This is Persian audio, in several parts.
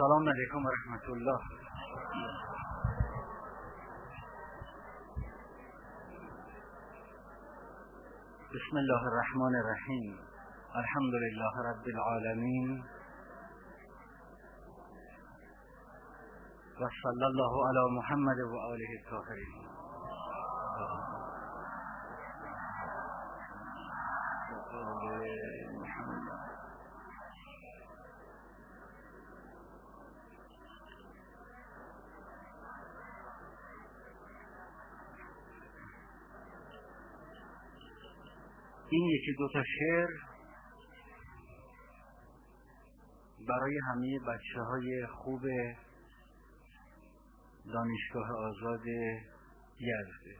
السلام عليكم ورحمة الله. بسم الله الرحمن الرحيم. الحمد لله رب العالمين. وصلى الله على محمد وآله الطاهرين. یکی دو تا شعر برای همه بچه های خوب دانشگاه آزاد یزده.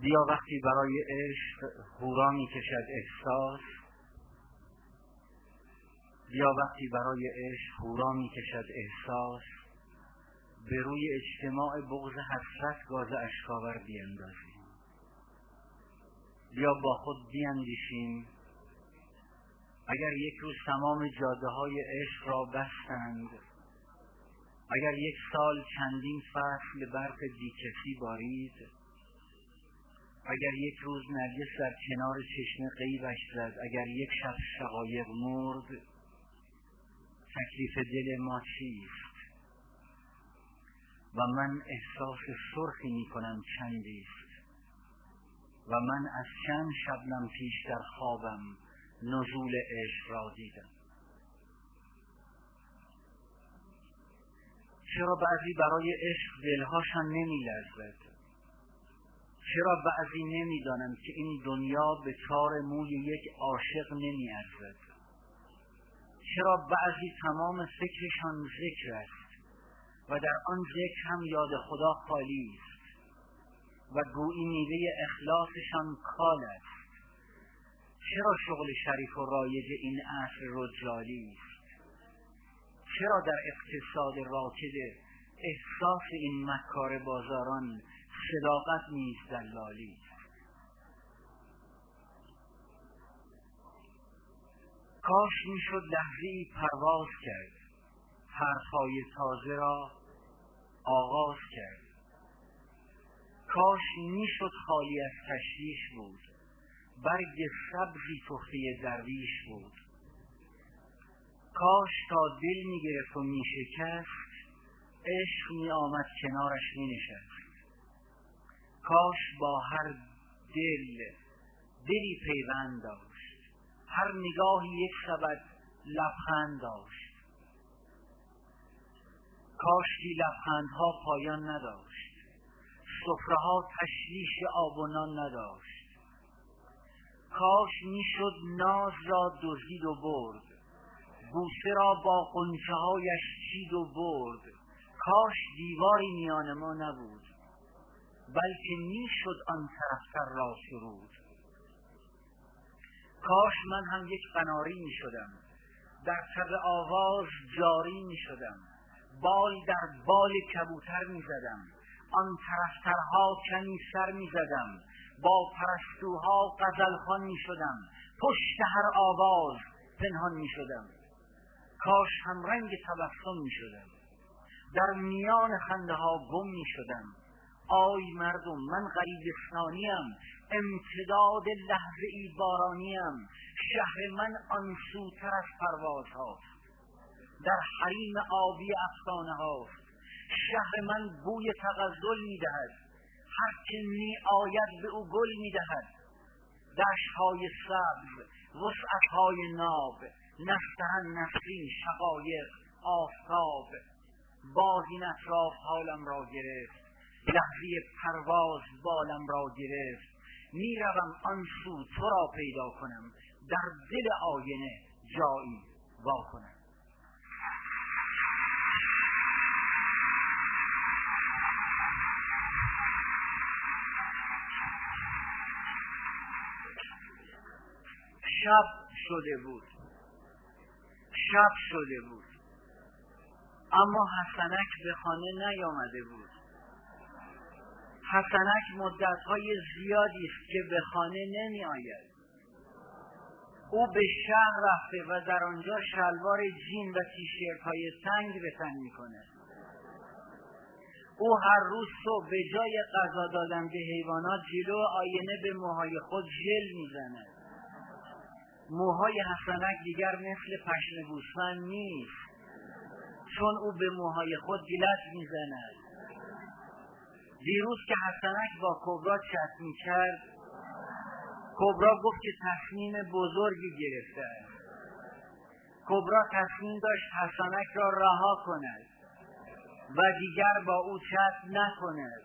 بیا وقتی برای عشق هورا می کشد احساس بیا وقتی برای عشق هورا می کشد احساس. به روی اجتماع بغض حسرت گاز اشکاور بیندازیم بیا با خود بیاندیشیم. اگر یک روز تمام جاده های عشق را بستند اگر یک سال چندین فصل برف بیکسی بارید اگر یک روز نرگس در کنار چشمه قیبش زد اگر یک شب شقایق مرد تکلیف دل ما چیست؟ و من احساس سرخی می کنم چندیست و من از چند شبنم پیش در خوابم نزول عشق را دیدم. چرا بعضی برای عشق دلهاشان نمی لرزد چرا بعضی نمی‌دانند که این دنیا به چار موی یک عاشق نمی ارزد چرا بعضی تمام فکرشان ذکر است؟ و در آن ذکر هم یاد خدا خالی است و گویی میوه اخلاصشان کال است. چرا شغل شریف و رایج این عصر رجالی است چرا در اقتصاد راکد احساس این مکار بازاران صداقت نیز دلالی؟ کاش می‌شد لحظه پرواز کرد. حرفهای تازه را آغاز کرد. کاش می‌شد خالی از تشویش بود. برگ سبزی تخته درویش بود. کاش تا دل می‌گرفت و میشکست عشق می آمد کنارش می نشست کاش با هر دل دلی پیوند داشت. هر نگاهی یک سبد لبخند داشت. کاشکی لبخندها پایان نداشت. سفره ها تشویش آب و نان نداشت. کاش می‌شد ناز را دزدید و برد. بوسه را با قنچه هایش چید و برد. کاش دیواری میان ما نبود. بلکه می‌شد آن طرفتر را سرود. کاش من هم یک قناری می شدم در طب آواز جاری می شدم بال در بال کبوتر می زدم آن طرفترها کمی سر می زدم با پرستوها غزلخان می شدم پشت هر آواز پنهان می شدم کاش هم رنگ تبسم می شدم در میان خنده ها گم می شدم آی مردم من غریبستانیم امتداد لحظه ای بارانیم. شهر من آن سوتر از پرواز هاست در حریم آبی افسانه هاست شهر من بوی تغزل می‌دهد. هر که می آید به او گل می‌دهد. دشتهای سبز وسعتهای ناب نستهن نسرین شقایق آفتاب. باز این اطراف حالم را گرفت. لحظه پرواز بالم را گرفت. می‌روم آن سو تو را پیدا کنم. در دل آینه جایی وا کنم. شب شده بود. شب شده بود. اما حسنک به خانه نیامده بود. حسنک مدتهای زیادی است که به خانه نمی آید او به شهر رفته و در آنجا شلوار جین و تیشرت های تنگ به تن می‌کنه او هر روز صبح به جای غذا دادن به حیوانات جلو آینه به موهای خود ژل می‌زند. موهای حسنک دیگر مثل پشم گوسفند نیست. چون او به موهای خود گلت می‌زند. دیروز که حسنک با کبرا چت می‌کرد کبرا گفت که تصمیم بزرگی گرفته است. کبرا تصمیم داشت حسنک را رها کند و دیگر با او چت نکند.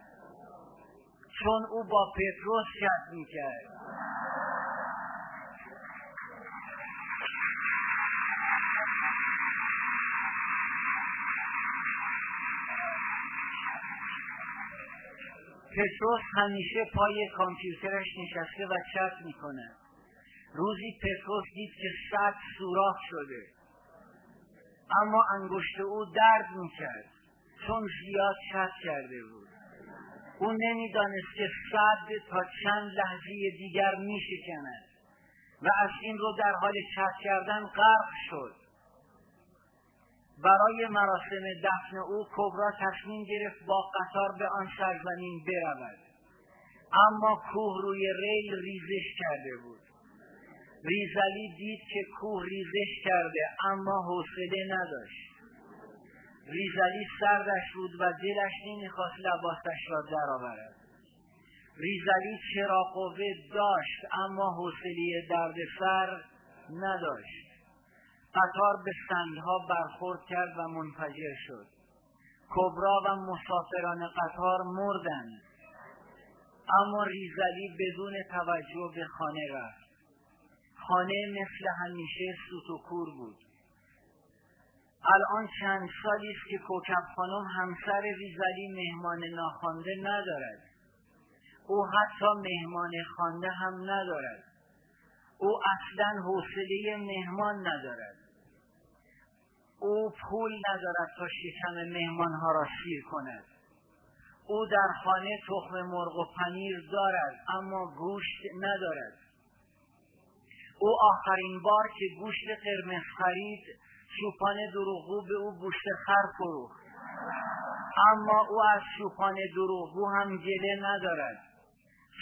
چون او با پتروس چت می‌کرد. پتروس همیشه پای کامپیوترش نشسته و چت می‌کنه. روزی پتروس دید که صد سوراخ شده. اما انگشت او درد می‌کرد. چون زیاد چت کرده بود. او نمی‌دانست که صد تا چند لحظه دیگر میشکند. و از این رو در حال چت کردن غرق شد. برای مراسم دفن او کبرا تصمیم گرفت با قطار به آن سرزمین برود. اما کوه روی ریل ریزش کرده بود. ریزلی دید که کوه ریزش کرده اما حوصله نداشت. ریزلی سردش بود و دلش نمی‌خواست لباسش را درآورد. ریزلی چرا قوه داشت اما حوصله دردسر نداشت. قطار به سنگها برخورد کرد و منفجر شد. کبرا و مسافران قطار مردند اما ریزلی بدون توجه به خانه رفت. خانه مثل همیشه سوت و کور بود. الان چند سالی است که کوکب خانم همسر ریزلی مهمان ناخوانده ندارد. او حتی مهمان خوانده هم ندارد. او اصلا حوصله مهمان ندارد. او پول ندارد تا شکم مهمان ها را سیر کند. او در خانه تخم مرغ و پنیر دارد اما گوشت ندارد. او آخرین بار که گوشت قرمز خرید چوپان دروغگو به او گوشت خر فروخت. اما او از چوپان دروغگو هم گله ندارد.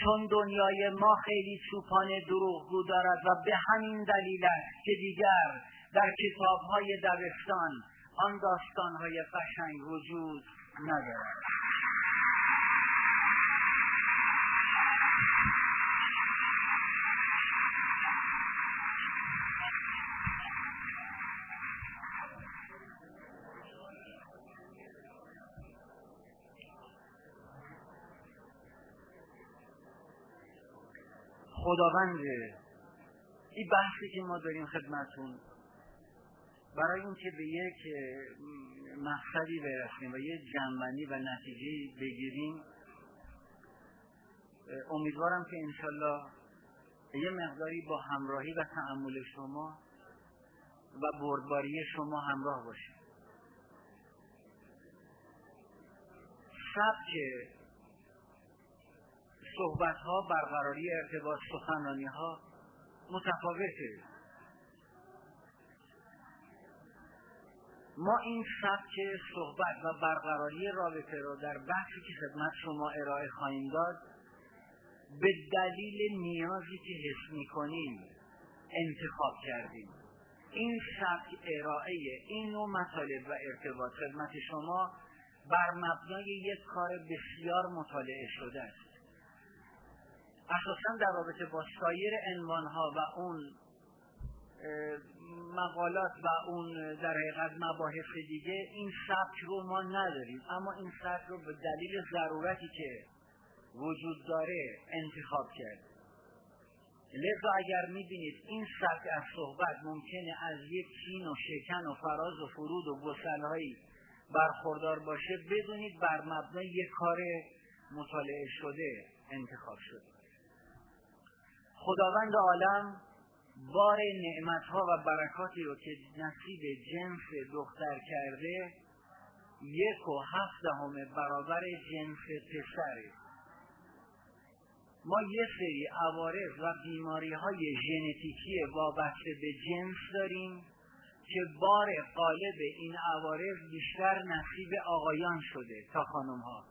چون دنیای ما خیلی چوپان دروغگو دارد و به همین دلیل است که دیگر در کتاب های دبستان آن داستان های قشنگ وجود ندارد. خداوند این بحثی که ما داریم خدمتون برای اینکه به یک مقصدی برسیم و یک جنبندی و نتیجه بگیریم امیدوارم که انشالله یه مقداری با همراهی و تعمل شما و بردباری شما همراه باشه سبک صحبت ها برقراری ارتباط سخنرانی ها متفاوته. ما این سبک صحبت و برقراری رابطه را در بحثی که خدمت شما ارائه خواهیم داد به دلیل نیازی که حس می‌کنیم انتخاب کردیم. این سبک ارائه این نوع مطالب و ارتباط خدمت شما بر مبنای یک کار بسیار مطالعه شده است. اساسا در رابطه با سایر عنوانها و اون مقالات و اون در حقیقت مباحث دیگه این سبک رو ما نداریم. اما این سبک رو به دلیل ضرورتی که وجود داره انتخاب کرد. لذا اگر می‌بینید این سبک از صحبت ممکنه از یک چین و شکن و فراز و فرود و گسلهایی برخوردار باشه بدونید بر مبنای یک کار مطالعه شده انتخاب شده. خداوند عالم بار ها و برکاتی رو که نصیب جنس دختر کرده یک و هفت همه برابر جنس پسره. ما یه سری عوارض و بیماری های ژنتیکی وابسته به جنس داریم که بار قالب این عوارض بیشتر نصیب آقایان شده تا خانم ها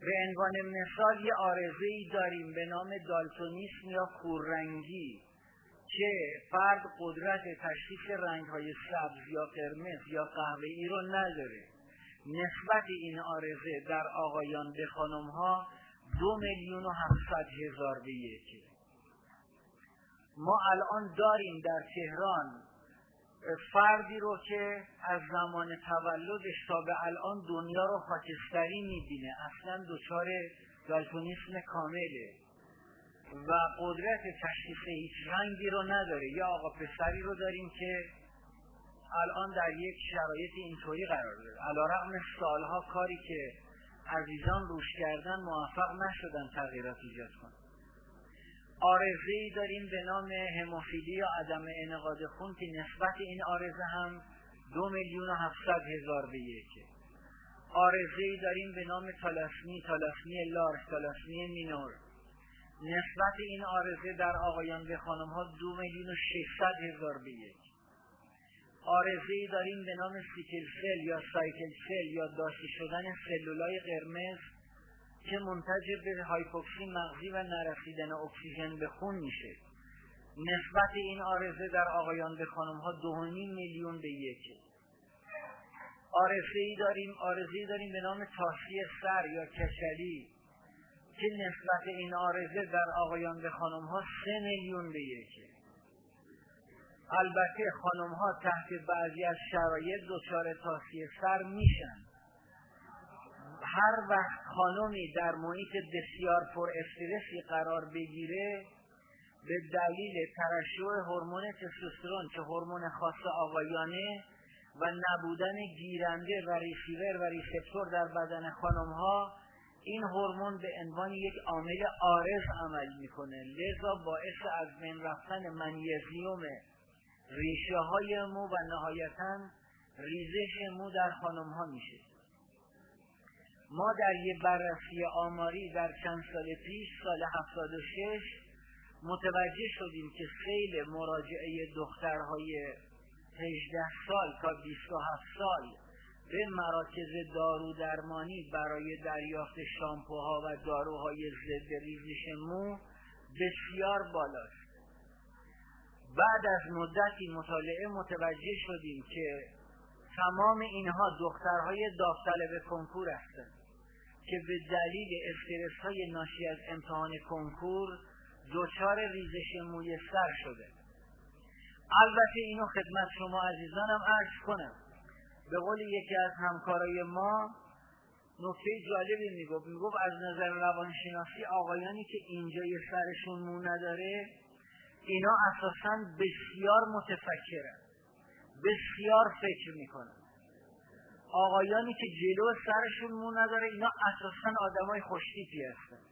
به عنوان مثال یه آرزه ای داریم به نام دالتونیسم یا خوررنگی. که فرد قدرت تشخیص رنگ های سبز یا قرمز یا قهوه‌ای رو نداره. نسبت این آرزه در آقایان به خانم ها دو میلیون و هفتصد هزار به یکی ما الان داریم در تهران فردی رو که از زمان تولدش تا به الان دنیا رو خاکستری می‌بینه. اصلا دچار دالتونیسم کامله. و قدرت تشخیص هیچ رنگی رو نداره. یا آقا پسری رو داریم که الان در یک شرایط اینطوری قرار داره. علا رقم سالها کاری که عزیزان روش کردن موفق نشدن تغییرات ایجاد کنن. آرزه ای داریم به نام هموفیلی یا عدم انقاد خون که نسبت این آرزه هم دو میلیون و هفتصد هزار به یکه آرزه ای داریم به نام تالاسمی تالاسمی لارج تالاسمی مینور. نسبت این آرزه در آقایان به خانم ها دو میلیون و ششصد هزار به یک. آرزه ای داریم به نام سیکل سل یا سایکل سل یا داشته شدن سلولای قرمز که منتج به هایپوکسی مغزی و نرسیدن اکسیژن به خون میشه. نسبت این آرزه در آقایان به خانم ها میلیون به یکه آرزه ای داریم آرزه ای داریم به نام تاسی سر یا کچلی. که نسبت این آرزه در آقایان به خانم ها سه میلیون به یکه البته خانم ها تحت بعضی از شرایط دچار تاسی سر میشن. هر وقت خانمی در محیط بسیار پر استرسی قرار بگیره به دلیل ترشح هورمون تستوسترون که هورمون خاص آقایانه و نبودن گیرنده و ریسیور و receptor در بدن خانم ها این هورمون به عنوان یک عامل آرز عمل می‌کنه. لذا باعث از بین رفتن منیزیوم ریشه های مو و نهایتا ریزش مو در خانم ها میشه. ما در یه بررسی آماری در چند سال پیش سال 76 متوجه شدیم که سیل مراجعه دخترهای 18 سال تا 27 سال به مراکز دارو درمانی برای دریافت شامپوها و داروهای ضد ریزش مو بسیار بالاست. بعد از مدتی مطالعه متوجه شدیم که تمام اینها دخترهای داوطلب کنکور هستند که به دلیل استرس های ناشی از امتحان کنکور دچار ریزش موی سر شده. البته اینو خدمت شما عزیزانم عرض کنم. به قول یکی از همکارای ما نکته جالبی می‌گفت. می‌گفت از نظر روانشناسی آقایانی که اینجای سرشون مو نداره اینا اساسا بسیار متفکرن. بسیار فکر می‌کنن. آقایانی که جلو سرشون مو نداره اینا اساسا آدمای خوشتیپی هستن.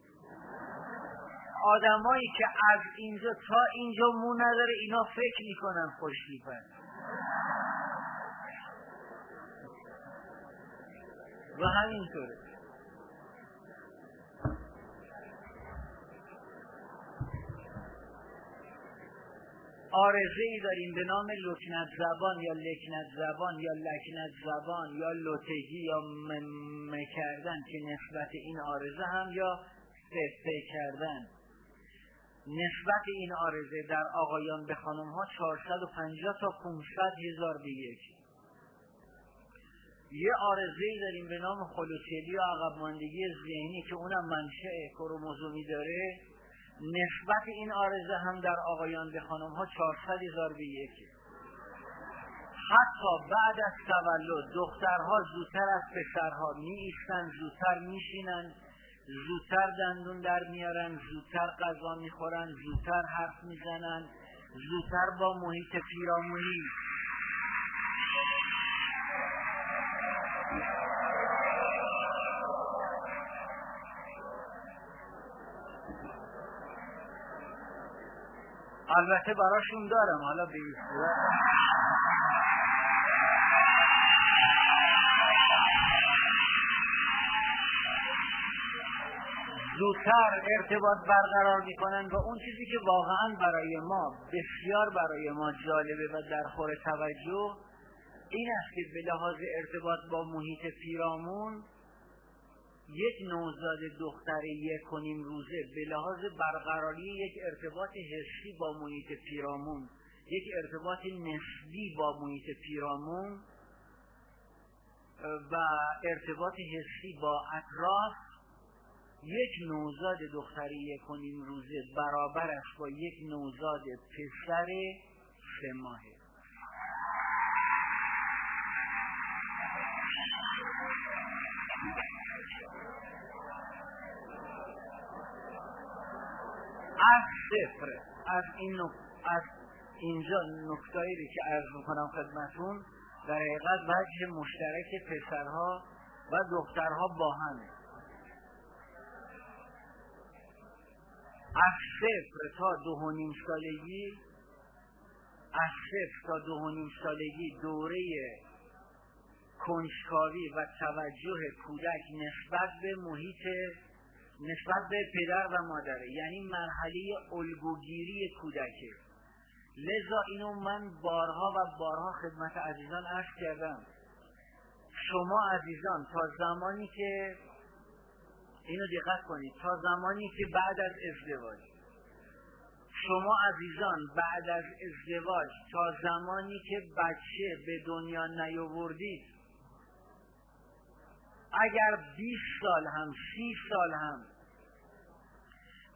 آدمایی که از اینجا تا اینجا مو نداره اینا فکر می‌کنن خوشتیپن. و همینطوره. آرزه ای داریم به نام لکنت زبان یا لکنت زبان یا لکنت زبان یا لوتگی یا ممه کردن که نسبت این آرزه هم یا ففه کردن. نسبت این آرزه در آقایان به خانم ها 450 تا 500 هزار به یک. یه آرزه داریم به نام خلوچلی و عقب ماندگی ذهنی که اونم منشأ کروموزومی داره. نسبت این آرزه هم در آقایان به خانم ها 400 هزار به یکه حتی بعد از تولد دخترها زودتر از پسرها می ایستن زودتر میشینن زودتر دندون در میارن زودتر غذا می‌خورن زودتر حرف می‌زنن زودتر با محیط پیرامونی البته براشون دارم حالا به زودتر ارتباط برقرار می‌کنن و اون چیزی که واقعا برای ما بسیار برای ما جالبه و در خور توجه این است که به لحاظ ارتباط با محیط پیرامون یک نوزاد دختر یک و روزه به لحاظ برقراری یک ارتباط حسی با محیط پیرامون یک ارتباط نسبی با محیط پیرامون و ارتباط حسی با اطراف یک نوزاد دختری یک و روزه برابر است با یک نوزاد پسر سه ماهه. از صفر از این از اینجا نکتایی که عرض می‌کنم خدمتون در حقیقت وجه مشترک پسرها و دخترها با همه از صفر تا دو و نیم سالگی از صفر تا دو و نیم سالگی دوره کنجکاوی و توجه کودک نسبت به محیط نسبت به پدر و مادره یعنی مرحله الگوگیری کودکه. لذا اینو من بارها و بارها خدمت عزیزان عرض کردم. شما عزیزان تا زمانی که اینو دقت کنید تا زمانی که بعد از ازدواج شما عزیزان بعد از ازدواج تا زمانی که بچه به دنیا نیاوردید اگر 20 سال هم 30 سال هم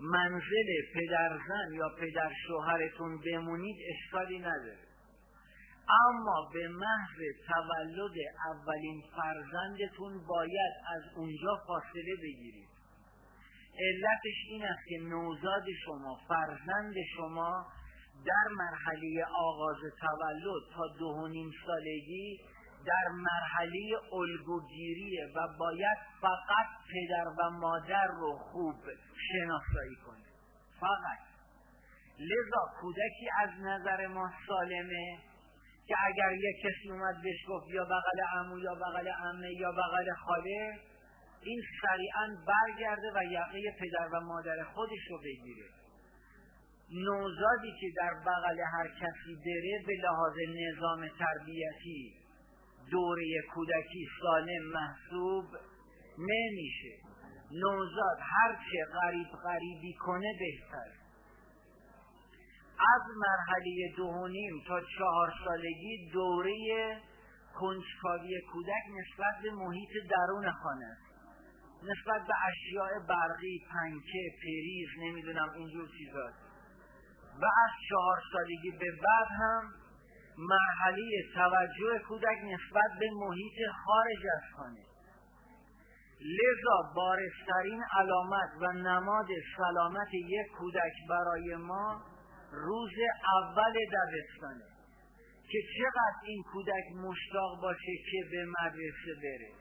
منزل پدرزن یا پدر شوهرتون بمونید اشکالی نداره. اما به محض تولد اولین فرزندتون باید از اونجا فاصله بگیرید. علتش این است که نوزاد شما فرزند شما در مرحله آغاز تولد تا دو و نیم سالگی در مرحله الگوگیریه و باید فقط پدر و مادر رو خوب شناسایی کنه. فقط. لذا کودکی از نظر ما سالمه که اگر یک کسی اومد بهش گفت یا بغل عمو یا بغل عمه یا بغل خاله این سریعا برگرده و یقه پدر و مادر خودش رو بگیره. نوزادی که در بغل هر کسی بره به لحاظ نظام تربیتی دوره کودکی سالم محسوب نمیشه. نوزاد هرچه غریب غریبی کنه بهتر. از مرحله دوهنیم تا چهار سالگی دوره کنجکاوی کودک نسبت به محیط درون خانه نسبت به اشیاء برقی پنکه پریز نمی‌دونم اینجور چیزاست و از چهار سالگی به بعد هم مرحله توجه کودک نسبت به محیط خارج از خانه. لذا بارسترین علامت و نماد سلامت یک کودک برای ما روز اول دبستانه. که چقدر این کودک مشتاق باشه که به مدرسه بره.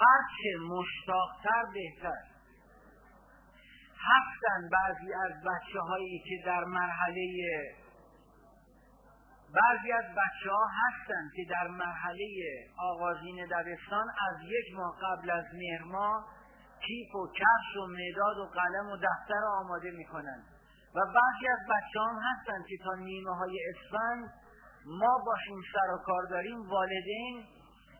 هرچه مشتاقتر بهتر. هستن بعضی از بچه هایی که در مرحله بعضی از بچه ها هستن که در مرحله آغازین دبستان از یک ماه قبل از مهر ماه کیف و کفش و مداد و قلم و دفتر آماده می‌کنن. و بعضی از بچه هم هستن که تا نیمه های اسفند ما باشون سر و کار داریم والدین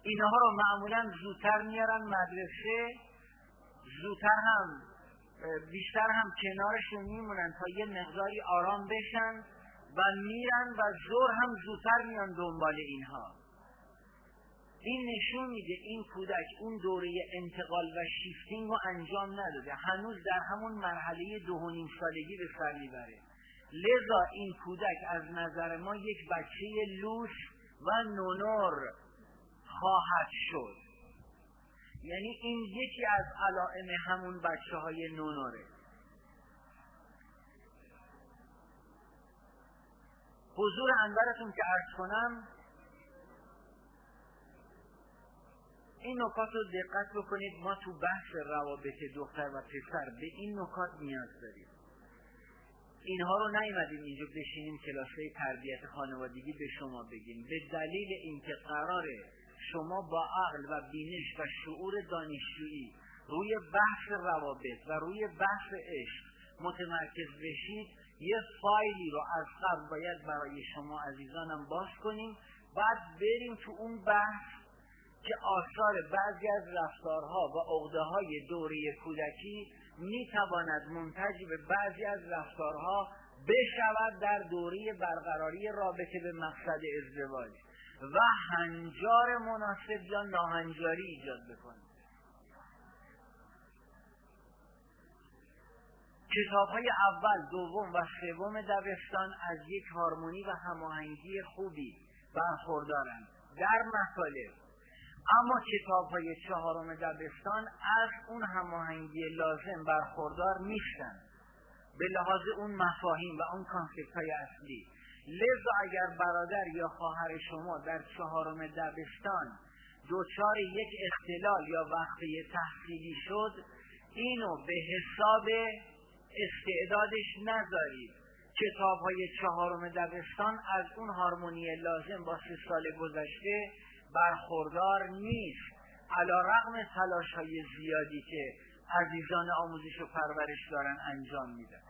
اینها رو معمولا زودتر میارن مدرسه زودتر هم بیشتر هم کنارشون میمونن تا یه مقداری آرام بشن. و میرن و زور هم زودتر میان دنبال اینها. این نشون میده این کودک اون دوره انتقال و شیفتینگ رو انجام نداده. هنوز در همون مرحله دو و نیم سالگی به سر می‌بره. لذا این کودک از نظر ما یک بچه لوس و نونور خواهد شد. یعنی این یکی از علائم همون بچه های نونوره. حضور انورتون که ارز کنم این نکات رو دقت بکنید. ما تو بحث روابط دختر و پسر به این نکات نیاز داریم. اینها رو نیومدیم اینجا بشینیم کلاسه تربیت خانوادگی به شما بگیم. به دلیل اینکه قراره شما با عقل و بینش و شعور دانشجویی روی بحث روابط و روی بحث عشق متمرکز بشید یه فایلی رو از قبل باید برای شما عزیزانم باز کنیم. بعد بریم تو اون بحث که آثار بعضی از رفتارها و عقده های دوره کودکی می تواند منتج به بعضی از رفتارها بشود در دوره برقراری رابطه به مقصد ازدواج و هنجار مناسب یا ناهنجاری ایجاد بکنه. کتاب های اول، دوم و سوم دبستان از یک هارمونی و هماهنگی خوبی برخوردارند در مطالب. اما کتاب های چهارم دبستان از اون هماهنگی لازم برخوردار نیستن به لحاظ اون مفاهیم و اون کانسپت های اصلی. لذا اگر برادر یا خواهر شما در چهارم دبستان دچار یک اختلال یا وقفه تحصیلی شد اینو به حساب استعدادش نذارید کتاب های چهارم دبستان از اون هارمونی لازم با سه سال گذشته برخوردار نیست. علا رقم تلاش های زیادی که عزیزان آموزش و پرورش دارن انجام میدن.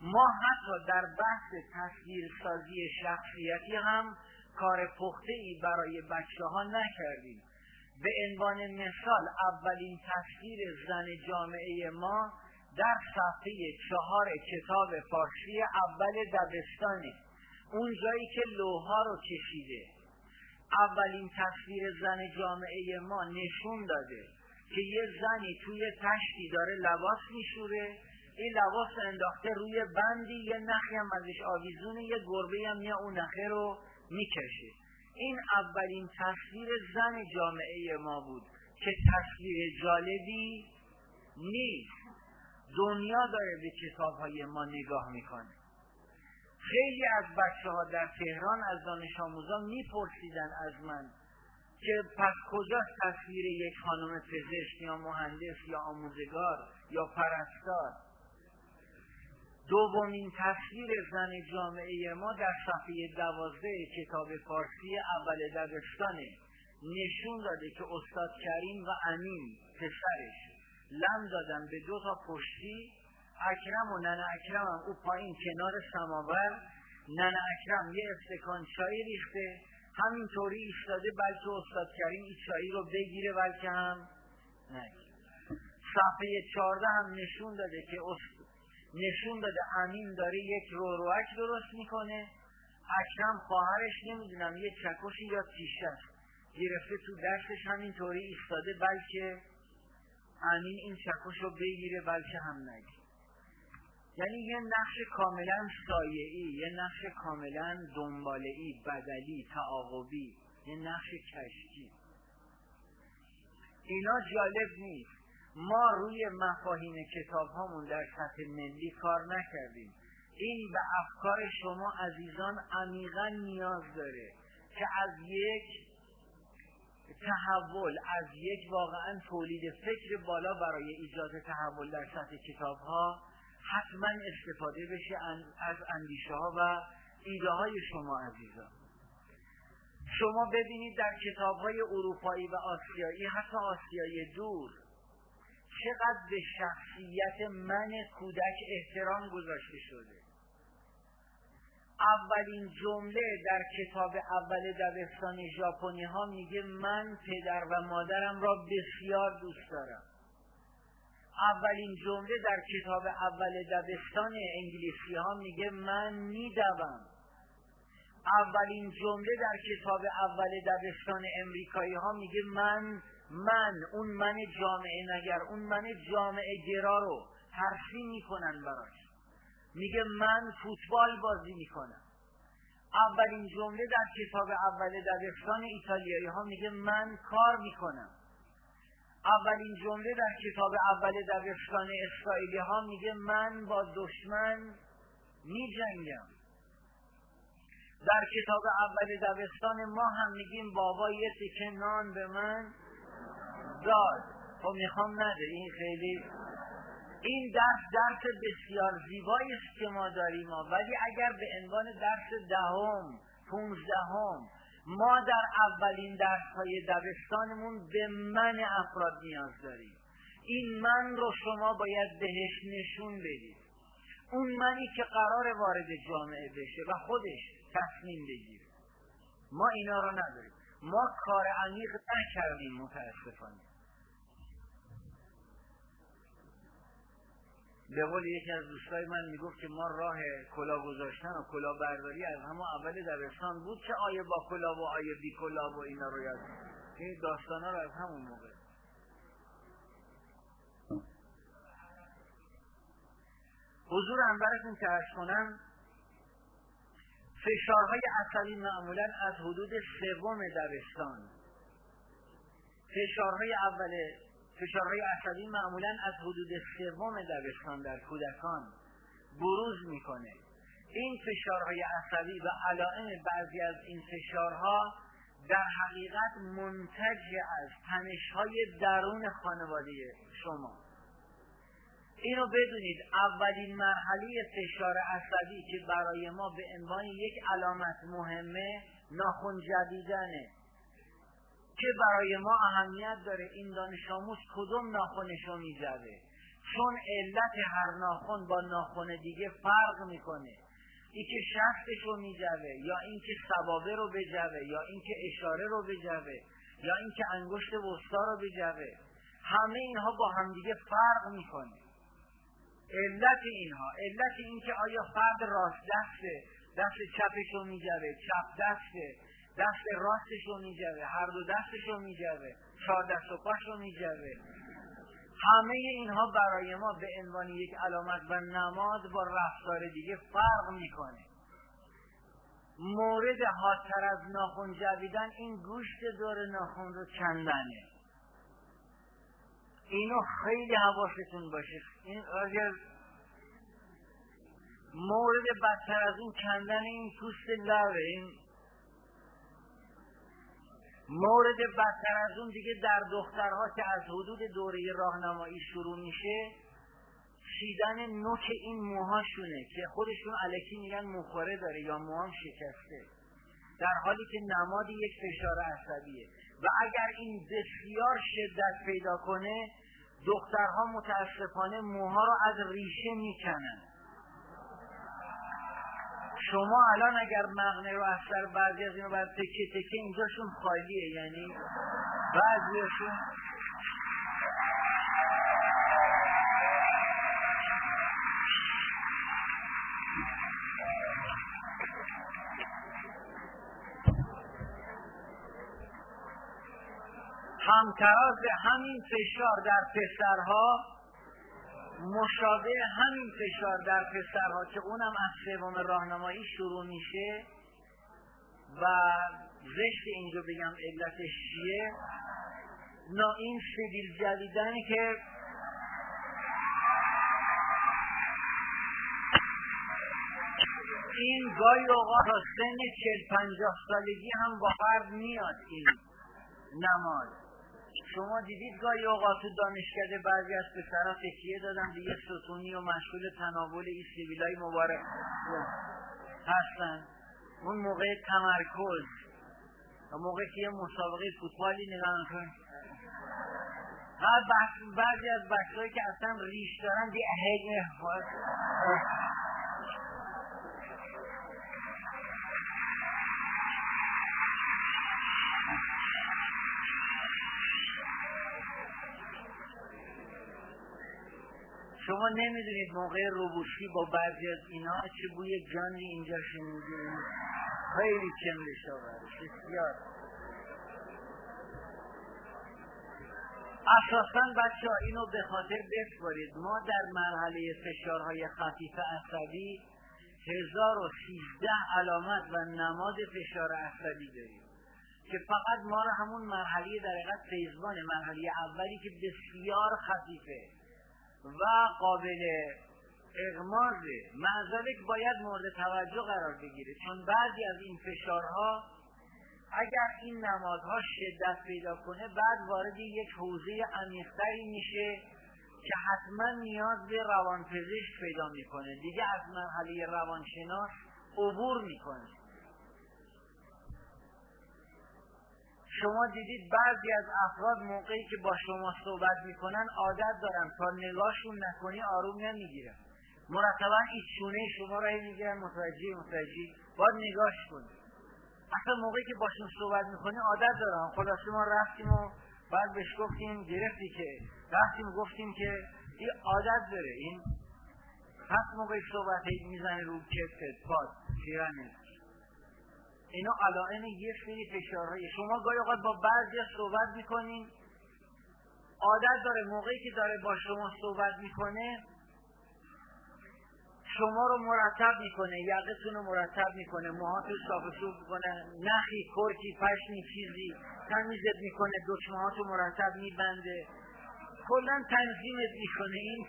ما حتی در بحث تصویرسازی شخصیتی هم کار پخته ای برای بچه ها نکردیم. به عنوان مثال اولین تصویر زن جامعه ما در صفحه چهار کتاب فارسی اول دبستانه اون جایی که لوها رو کشیده. اولین تصویر زن جامعه ما نشون داده که یه زنی توی تشتی داره لباس میشوره. این لباس انداخته روی بندی یه نخی هم ازش آویزونه یه گربه هم یا اون نخه رو می‌کشه. این اولین تصویر زن جامعه ما بود که تصویر جالبی نیست. دنیا داره به کتاب های ما نگاه می‌کنه. خیلی از بچه ها در تهران از دانش آموزان میپرسیدن از من که پس کجاست تصویر یک خانم پزشک یا مهندس یا آموزگار یا پرستار؟ دومین تصویر زن جامعه ما در صفحه دوازده کتاب فارسی اول دبستانه نشون داده که استاد کریم و امین پسرش. لم دادن به دو تا پشتی اکرم و ننه اکرم هم او پایین کنار سماور. ننه اکرم یه استکان چای ریخته همینطوری ایستاده بلکه استاد کریم این چایی رو بگیره بلکه هم نگیره. صفحه چارده هم نشون داده که نشون داده امین داره یک روروک درست می‌کنه. اکرم خواهرش نمی‌دونم یه چکشی یا تیشه گرفته تو دستش همینطوری ایستاده بلکه امین این چکش رو بگیره بلکه هم نگیره. یعنی یه نقش کاملا سایعی یه نقش کاملا دنباله‌ای بدلی تعاقبی یه نقش کشکی اینا جالب نیست. ما روی مفاهیم کتاب هامون در سطح ملی کار نکردیم. این به افکار شما عزیزان عمیقا نیاز داره که از یک تحول از یک واقعا تولید فکر بالا برای ایجاد تحول در سطح کتاب ها حتما استفاده بشه از اندیشه ها و ایده های شما عزیزان شما ببینید در کتاب های اروپایی و آسیایی حتی آسیای دور چقدر به شخصیت من کودک احترام گذاشته شده. اولین جمله در کتاب اول دبستان ژاپنی ها میگه من پدر و مادرم را بسیار دوست دارم. اولین جمله در کتاب اول دبستان انگلیسی ها میگه من میدوم. اولین جمله در کتاب اول دبستان امریکایی ها میگه من من اون من جامعه نگر اون من جامعه گرا رو ترسیم می‌کنن براش. میگه من فوتبال بازی می‌کنم. اولین جمله در کتاب اول دبستان ایتالیایی ها میگه من کار می‌کنم. اولین جمله در کتاب اول دبستان اسرائیلی ها میگه من با دشمن میجنگم. در کتاب اول دبستان ما هم میگیم بابا یه تکه نان به من داد. خب می‌خوام نده این خیلی این درس درس بسیار زیبایی است که ما داریم ولی اگر به عنوان درس دهم پونزدهم ما در اولین درس های دبستانمون به من افراد نیاز داریم. این من رو شما باید بهش نشون بدید. اون منی که قرار وارد جامعه بشه و خودش تصمیم بگیره. ما اینا رو نداریم. ما کار عمیق نکردیم متاسفانه. به قول یکی از دوستای من می‌گفت که ما راه کلا گذاشتن و کلا برداری از همه اول دبستان بود که آیه با کلا و آیه بی کلا و اینا رو یاد این داستان رو از همون موقع. حضور انبرتون که ارز کنم. فشارهای عصبی معمولا از حدود سوم دبستان. فشارهای اول فشارهای عصبی معمولا از حدود سوم دبستان در کودکان بروز می‌کنه. این فشارهای عصبی و علائم بعضی از این فشارها در حقیقت منتج از تنشهای درون خانواده شما. اینو بدونید اولین مرحله فشار عصبی که برای ما به عنوان یک علامت مهمه ناخون جدیدنه که برای ما اهمیت داره این دانش آموز کدوم ناخونشو میجوه چون علت هر ناخون با ناخون دیگه فرق می‌کنه. ای که شخصش میجوه یا اینکه سبابه رو بجوه یا اینکه اشاره رو بجوه یا اینکه انگشت وسطا رو بجوه همه اینها با همدیگه فرق می‌کنه. علت اینها علت اینکه آیا فرد راست دسته دست چپش رو میجوه چپ دسته دست راستش رو میجوه هر دو دستش رو میجوه چهار دست و پاش رو میجوه. همه اینها برای ما به عنوان یک علامت و نماد با رفتار دیگه فرق می‌کنه. مورد حادتر از ناخون جویدن این گوشت دور ناخون رو کندنه. اینو خیلی حواستون باشه. این اگر مورد بدتر از این کندن این پوست لبه این مورد بدتر از اون دیگه در دخترها که از حدود دوره راهنمایی شروع میشه چیدن نوک این موهاشونه که خودشون علکی میگن مخوره داره یا موهام شکسته. در حالی که نماد یک فشار عصبیه. و اگر این بسیار شدت پیدا کنه دخترها متاسفانه موها رو از ریشه می‌کنن. شما الان اگر مغنه رو از سر بعضی از اینو باید تکه تکه اینجاشون خالیه. یعنی بعضیشون همتراز همین فشار در پسرها مشابه همین فشار در پسرها که اونم از سوم راهنمایی شروع میشه و زشت اینجا بگم علتش چیه؟ نا این سبیل جدیدنی که این گاهی اوقات تا سن چل پنجاه سالگی هم با فرد میاد این نماز. شما دیدید گاهی اوقات دانشکده بعضی از پسرها تکیه دادن به یه ستونی و مشغول تناول این سیویلای مبارک هستن. اون موقع تمرکز. و موقع که یه مسابقه فوتبالی نگاه می‌کنن بعضی از بچه‌هایی که اصلا ریش دارن دی شما نمی‌دونید موقع روبوشی با بعضی از اینا چه بوی جانی اینجا شنیدیم خیلی چندش آورد بسیار. اساسا بچه ها اینو به خاطر بسپارید. ما در مرحله فشارهای خفیف عصبی هزار و سیزده علامت و نماد فشار عصبی داریم. که فقط ما رو همون مرحله در حقیقت فیزبان مرحله اولی که بسیار خفیفه. و قابل اغمازه معذالک باید مورد توجه قرار بگیره. چون بعضی از این فشارها اگر این نمادها شدت پیدا کنه بعد وارد یک حوزه عمیقتری میشه که حتما نیاز به روانپزشک پیدا می‌کنه. دیگه از مرحله روانشناس عبور می‌کنه. شما دیدید بعضی از افراد موقعی که با شما صحبت می‌کنن عادت دارن تا نگاهشون نکنی آروم نمی‌گیرن مرتبا این چونه شما را می‌گیرن متوجه متوجه. باید نگاهش کنید اصلا موقعی که باشون صحبت می‌کنی عادت دارن. خلاصه ما رفتیم و بعد بهش گفتیم گرفتی که؟ رفتیم گفتیم که این عادت داره. این هست موقعی صحبت می‌زنه رو کفت پاد پیرنه اینا علائم یه سری فشارهای شما گاهی اوقات با بعضی صحبت می‌کنین. عادت داره موقعی که داره با شما صحبت می‌کنه شما رو مرتب می‌کنه یقتون رو مرتب می‌کنه. موهاتو صاف می‌کنه نخی کرکی پشمی چیزی. تمیزت می‌کنه دکمهاتو مرتب میبنده. کلا تنظیمت می‌کنه. این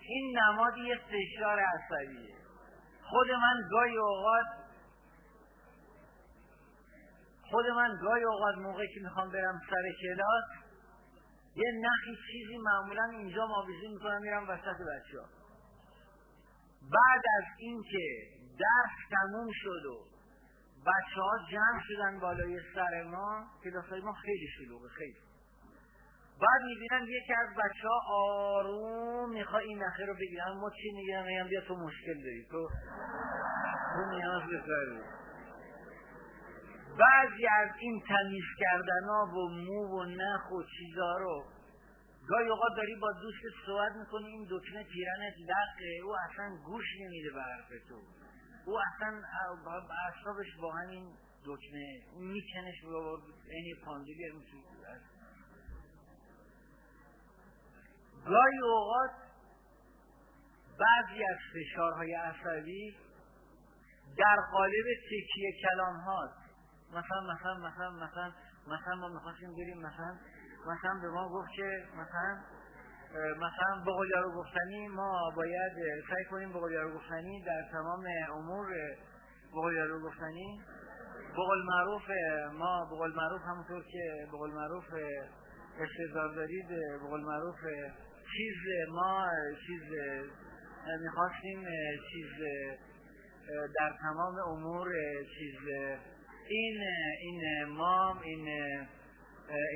این نماد یه فشار عصبیه. خود من گاهی اوقات خود من گاهی اوقات موقعی که می‌خوام برم سر کلاس یه نخی چیزی معمولا اینجا ماویزی می‌کنم میرم وسط بچه ها بعد از اینکه درس تموم شد و بچه ها جمع شدن بالای سر ما کلاس ما خیلی شلوغه خیلی. بعد می‌بینن یکی از بچه ها آروم می‌خواد این نخه رو بگیرن ما چی میگم؟ میگم بیا تو مشکل داری. تو تو نیاز به بعضی از این تمیز کردن ها و مو و نخ و چیزا رو گاهی اوقات داری با دوست صحبت می‌کنی این دکمه پیرنت لقه او اصلا گوش نمیده به حرف تو. او اصلا اصابش با همین دکمه میکنش با این پاندولی گاهی اوقات بعضی از فشارهای عصبی در قالب تکیه کلام هاست. مثلا مثلا مثلا مثلا مثلا ما می‌خواستیم بریم مثلا مثلا به ما گفت که مثلا مثلا بقول رو گفتنی ما باید سعی کنیم بقول رو گفتنی در تمام امور بقول رو گفتنی بقول معروف ما بقول معروف همونطور که بقول معروف استعداد دارید بقول معروف چیز ما چیز می‌خواستیم چیز در تمام امور چیز این این ما این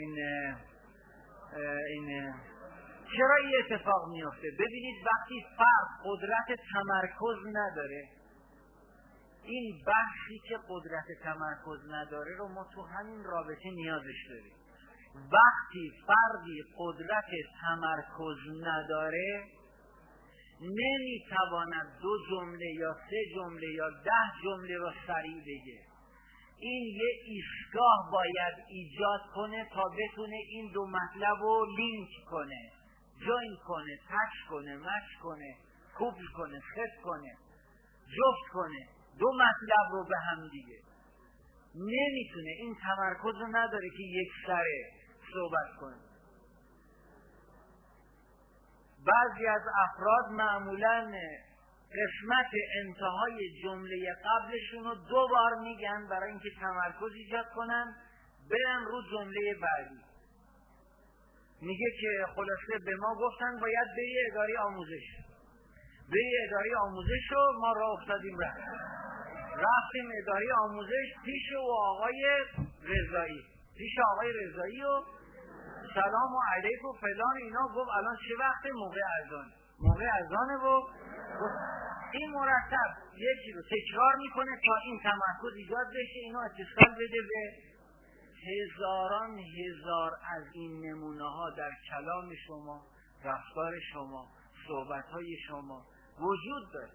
این این چرا این اتفاق میفته ببینید وقتی فرد قدرت تمرکز نداره این بخشی که قدرت تمرکز نداره رو ما تو همین رابطه نیازش داریم. وقتی فردی قدرت تمرکز نداره نمی‌تواند دو جمله یا سه جمله یا ده جمله رو سریع بگه. این یه ایستگاه باید ایجاد کنه تا بتونه این دو مطلب رو لینک کنه جوین کنه تچ کنه مچ کنه کوبل کنه خط کنه جفت کنه دو مطلب رو به هم دیگه نمی‌تونه این تمرکز رو نداره که یک سره صحبت کنه. بعضی از افراد معمولا قسمت انتهای جمله قبلشون رو دو بار میگن برای اینکه تمرکز ایجاد کنن. برن رو جمله بعدی. میگه که خلاصه به ما گفتن باید بری اداره آموزش. بری اداره آموزش رو ما را افتادیم رفت. رفتیم اداره آموزش پیش و آقای رضایی. پیش آقای رضایی و سلام و علیک و فلان اینا. گفت الان چه وقت موقع ازان موقع ازانه و این مرتب یکی رو تکرار می‌کنه تا این تمرکز ایجاد بشه اینو اتصال بده به هزاران هزار از این نمونه ها در کلام شما رفتار شما صحبت های شما وجود داره.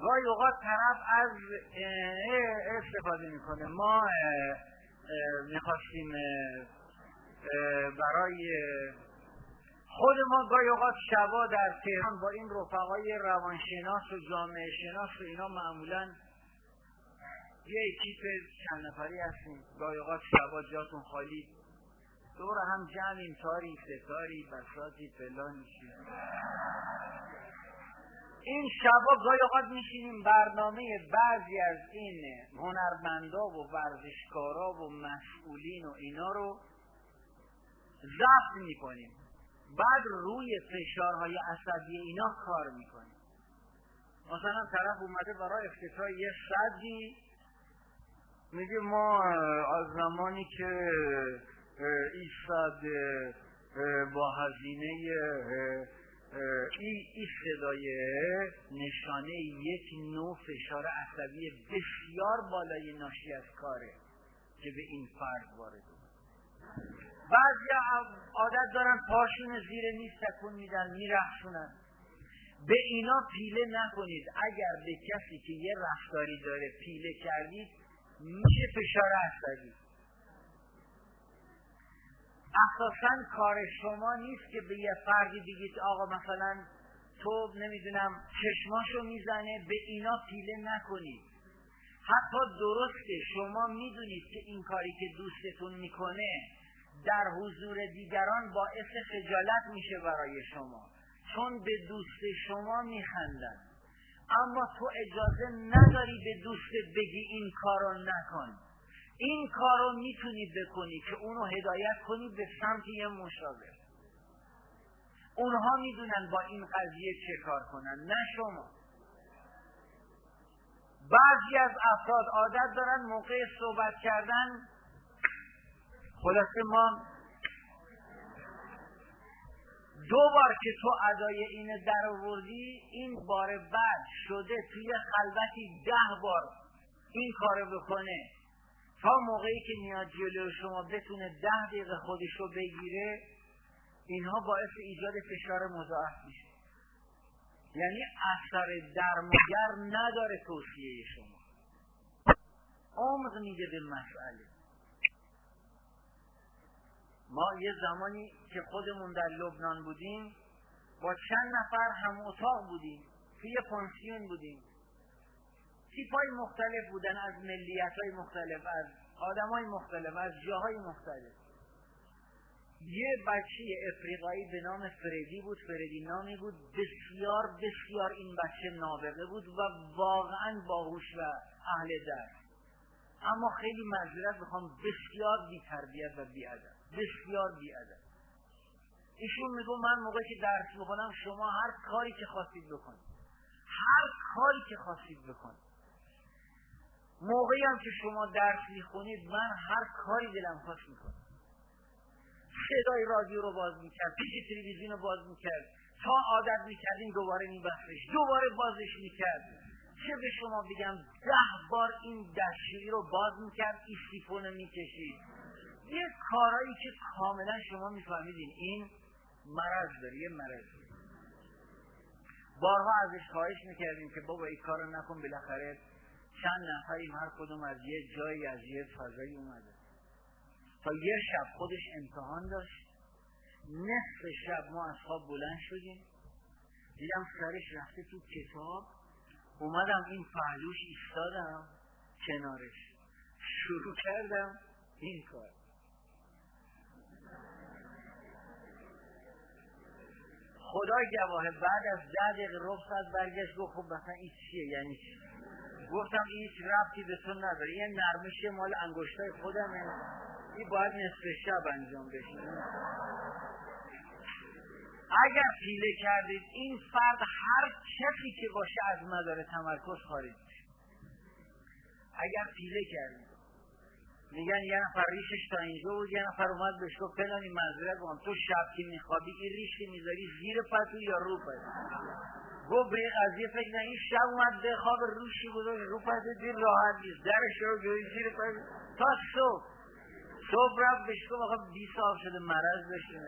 گاهی اوقات طرف از استفاده می‌کنه. ما می‌خواستیم برای خود ما گاهی اوقات شبا در تهران با این رفقای روانشناس و جامعه شناس و اینا معمولا یه اکیپ چند نفری هستیم. گاهی اوقات شبا جاتون خالی. دور هم جمعیم تاری ستاری بساتی فلان این شبا گاهی اوقات میشینیم برنامه بعضی از این هنرمندا و ورزشکارا و مسئولین و اینا رو ضبط می‌کنیم. بعد روی فشارهای عصبی اینا کار می‌کنیم مثلا طرف اومده برای افتتاح یه صدی میگه ما از زمانی که این با هزینه این ای صدای نشانه یک نوع فشار عصبی بسیار بالای ناشی از کاره که به این فرد وارد بعضی عادت دارن پاشون زیر میز تکون میدن میرخشونن. به اینا پیله نکنید. اگر به کسی که یه رفتاری داره پیله کردید میشه فشار عصبی اساسا کار شما نیست که به یه فردی بگید آقا مثلا تو نمی‌دونم چشماشو می‌زنه به اینا پیله نکنید. حتی درسته شما می‌دونید که این کاری که دوستتون می‌کنه در حضور دیگران باعث خجالت میشه برای شما. چون به دوست شما میخندن. اما تو اجازه نداری به دوست بگی این کارو نکن. این کارو می‌تونی بکنی که اونو هدایت کنی به سمت یه مشاور. اونها می‌دونن با این قضیه چه کار کنن نه شما. بعضی از افراد عادت دارن موقع صحبت کردن خلاصه ما دو بار که تو ادای اینه در آوردی این بار بعد شده توی خلوتی ده بار این کارو بکنه. تا موقعی که نیاز جلو شما بتونه ده دقیقه خودش رو بگیره اینها باعث ایجاد فشار مضاعف میشه. یعنی اثر درمگر نداره توصیه شما. عمق میده به مسئله. ما یه زمانی که خودمون در لبنان بودیم با چند نفر هم اتاق بودیم توی پانسیون بودیم. تیپ های مختلف بودن از ملیت های مختلف از آدم های مختلف از جاهای مختلف. یه بچه افریقایی به نام فردی بود فردی نامی بود بسیار بسیار این بچه نابغه بود و واقعا باهوش و اهل درس اما خیلی معذرت بخوام بسیار بی تربیت و بی ادب بسیار بی ادب ایشون میگو من موقعی که درس می‌کنم شما هر کاری که خواستید بکنید. هر کاری که خواستید بکنید. موقعی هم که شما درس می‌خونید من هر کاری دلم خواست می‌کنم. صدای رادیو رو باز می‌کرد پیش تلویزیون رو باز می‌کرد. تا عادت می‌کردیم دوباره میبستش دوباره بازش می‌کرد. چه به شما بگم ده بار این دستشویی رو باز می‌کرد این سیفون می‌کشید. یه کارایی که کاملا شما میفهمیدین این مرض داره یه مرض. بارها ازش خواهش می‌کردیم که بابا این کارو نکن بالاخره چند نفریم هر کدوم از یه جایی از یه فضایی اومده. تا یه شب خودش امتحان داشت. نصف شب ما از خواب بلند شدیم. دیدم سرش رفته تو کتاب. اومدم این پهلوش ایستادم کنارش. شروع کردم این کار. خدا گواهه بعد از ده دقیقه رفت از برگشت گفت خب مثلا این چیه؟ یعنی چی؟ گفتم هیچ رفتی به تو نداره. یه نرمش مال انگشتای خودمه. این باید نصف شب انجام بشه. اگر پیله کردید این فرد هر کسی که باشه از مدار تمرکز خارج اگر پیله کردید. میگن یه نفر ریشش تا اینجا بود یه نفر اومد بهش گفت فلانی منظورت تو شب که میخوابی این ریش که می‌ذاری زیر پتو یا رو پتو گفت به این قضیه فکر نه این شب اومد به خواب روشی گذاشت رو پس دیر راحت نیست. درش رو جوی زیر پس تا صبح. صبح رفت بهش گفت آقا بی سال شده مرض داشته.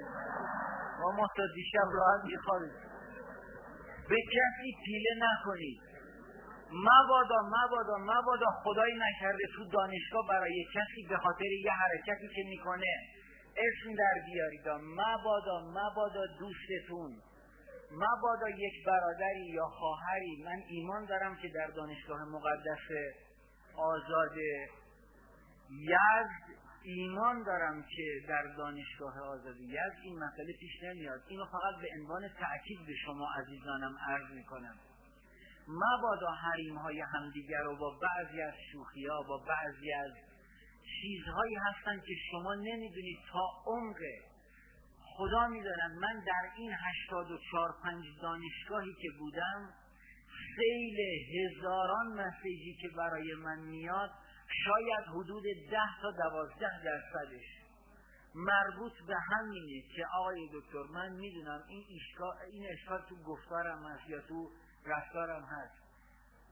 ما ما تا دیشب راحت میخوابیم. به کسی پیله نکنید. مبادا مبادا مبادا خدایی نکرده تو دانشگاه برای کسی به خاطر یه حرکتی که می‌کنه اسم در بیارید مبادا مبادا دوستتون. مبادا یک برادری یا خواهری. من ایمان دارم که در دانشگاه مقدس آزاد یزد ایمان دارم که در دانشگاه آزاد یزد. این مسئله پیش نمیاد. اینو فقط به عنوان تأکید به شما عزیزانم عرض می‌کنم. مبادا حریم های همدیگر رو با بعضی از شوخی ها با بعضی از چیزهایی هستن که شما نمی‌دونید تا عمق خدا می‌دانم. من در این هشتاد و چار پنج دانشگاهی که بودم سیل هزاران مسیجی که برای من میاد شاید حدود ده تا دوازده درصدش مربوط به همینه که آقای دکتر من می‌دونم این اشکال, این اشکال تو گفتارم هست یا تو رفتارم هست.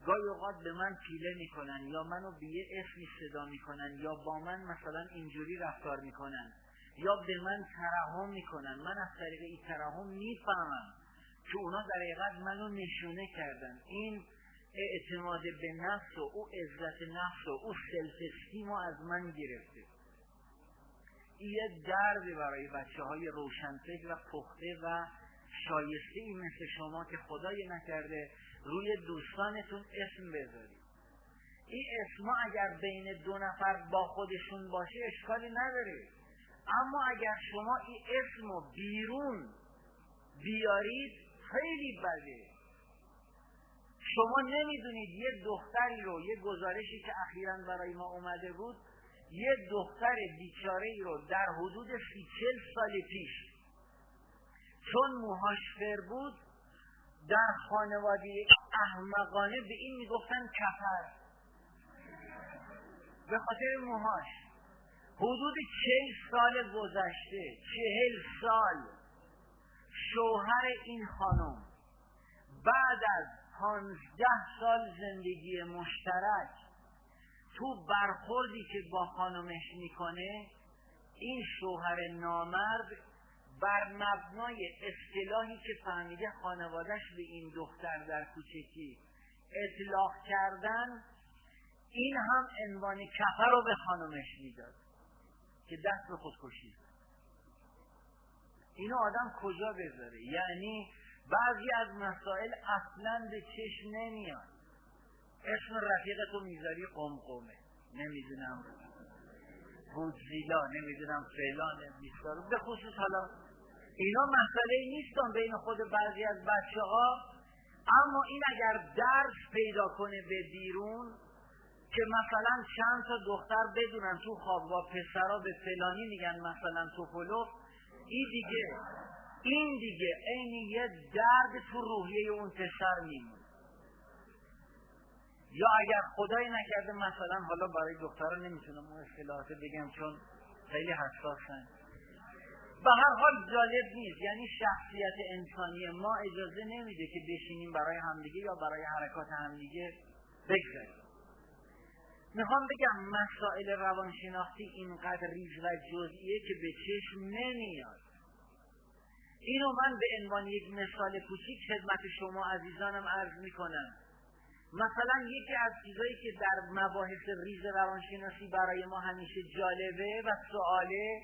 گاهی اوقات به من پیله می‌کنن یا منو به یه اسمی صدا می‌کنن یا با من مثلا اینجوری رفتار می‌کنن یا به من ترحم می‌کنن. من از طریق این ترحم می‌فهمم که اونا در حقیقت منو نشونه کردن. این اعتماد به نفس و او عزت نفس و او سلف از من گرفته. این یه درد برای بچه های روشنفکر و پخته و شایسته ای مثل شما که خدای نکرده روی دوستانتون اسم بذارید. این اسما اگر بین دو نفر با خودشون باشه اشکالی نداره. اما اگر شما این اسم بیرون بیارید خیلی بده. شما نمی‌دونید یه دختری رو یه گزارشی که اخیرا برای ما اومده بود یه دختر بیچاره ای رو در حدود سی چل سال پیش چون موهاش فر بود در خانواده احمقانه به این می‌گفتن کفر. به خاطر موهاش. حدود چهل سال گذشته چهل سال شوهر این خانم بعد از پانزده سال زندگی مشترک تو برخوردی که با خانمش می‌کنه این شوهر نامرد بر مبنای اصطلاحی که فهمیده خانوادهش به این دختر در کوچکی اطلاق کردن این هم عنوان کفر رو به خانمش می‌داد که دست به خودکشی اینو آدم کجا بذاره؟ یعنی بعضی از مسائل اصلا به چشم نمیاد. اسم رفیقتو می‌ذاری قمقمه. نمی‌دونم گودزیلا نمی‌دونم فلان بیستارو به خصوص حالا اینا مسئله نیستن بین خود بعضی از بچه ها اما این اگر درس پیدا کنه به بیرون که مثلا چند تا دختر بدونن تو خوابگاه پسرا به فلانی میگن مثلا توپولو این دیگه این دیگه عین یه درد تو روحیه اون پسر میمونه. یا اگر خدایی نکرده مثلا حالا برای دخترها نمی‌تونم اون اصطلاحات بگم چون خیلی حساسن. به هر حال جالب نیست. یعنی شخصیت انسانی ما اجازه نمیده که بشینیم برای همدیگه یا برای حرکات همدیگه بگذاریم. می‌خوام بگم مسائل روانشناختی اینقدر ریز و جزئیه که به چشم نمیاد. اینو من به عنوان یک مثال کوچیک خدمت شما عزیزانم عرض می‌کنم. مثلا یکی از چیزایی که در مباحث ریز روانشناسی برای ما همیشه جالبه و سواله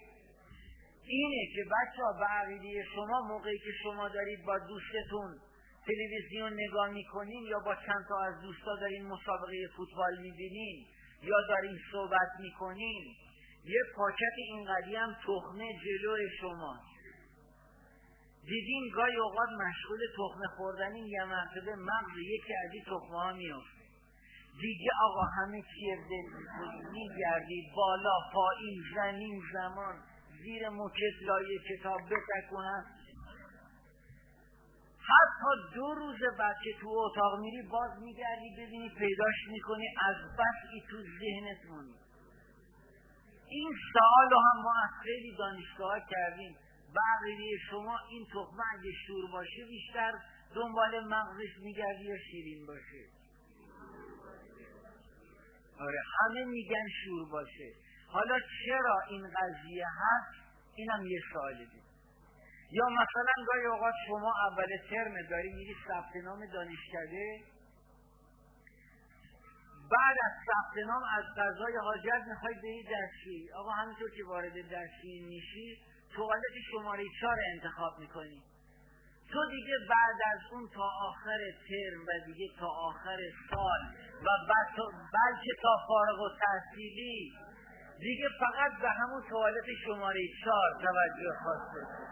اینه که بچه ها به شما موقعی که شما دارید با دوستتون تلویزیون نگاه می‌کنین یا با چند تا از دوستا دارین مسابقه فوتبال می‌بینین یا دارین صحبت می‌کنین یه پاکت اینقدی هم تخمه جلو شماست دیدین گاهی اوقات مشغول تخمه خوردنین یه مرتبه مغز یکی از این تخمه ها میفته دیگه آقا همه چیه دل بالا پایین زمین زمان. زیر موکت لایه کتاب بتکنن حتی دو روز بعد که تو اتاق میری باز میگردی ببینی پیداش می‌کنی از بس ای تو ذهنت مونی این سال هم ما از خیلی دانشگاه کردیم. بقیه شما این تخمه اگه شور باشه بیشتر دنبال مغزش میگردی یا شیرین باشه؟ آره همه میگن شور باشه. حالا چرا این قضیه هست؟ اینم یه دید یا مثلا گاهی اوقات شما اول ترم داری میری ثبت نام دانشکده؟ بعد از ثبت نام از غذای حاجت می‌خوای بری دستشویی آقا همینطور که وارد دستشویی میشی توالت شماره چهار انتخاب می‌کنی. تو دیگه بعد از اون تا آخر ترم و دیگه تا آخر سال و بلکه تا فارغ و تحصیلی دیگه فقط به همون توالت شماره چهار توجه خواسته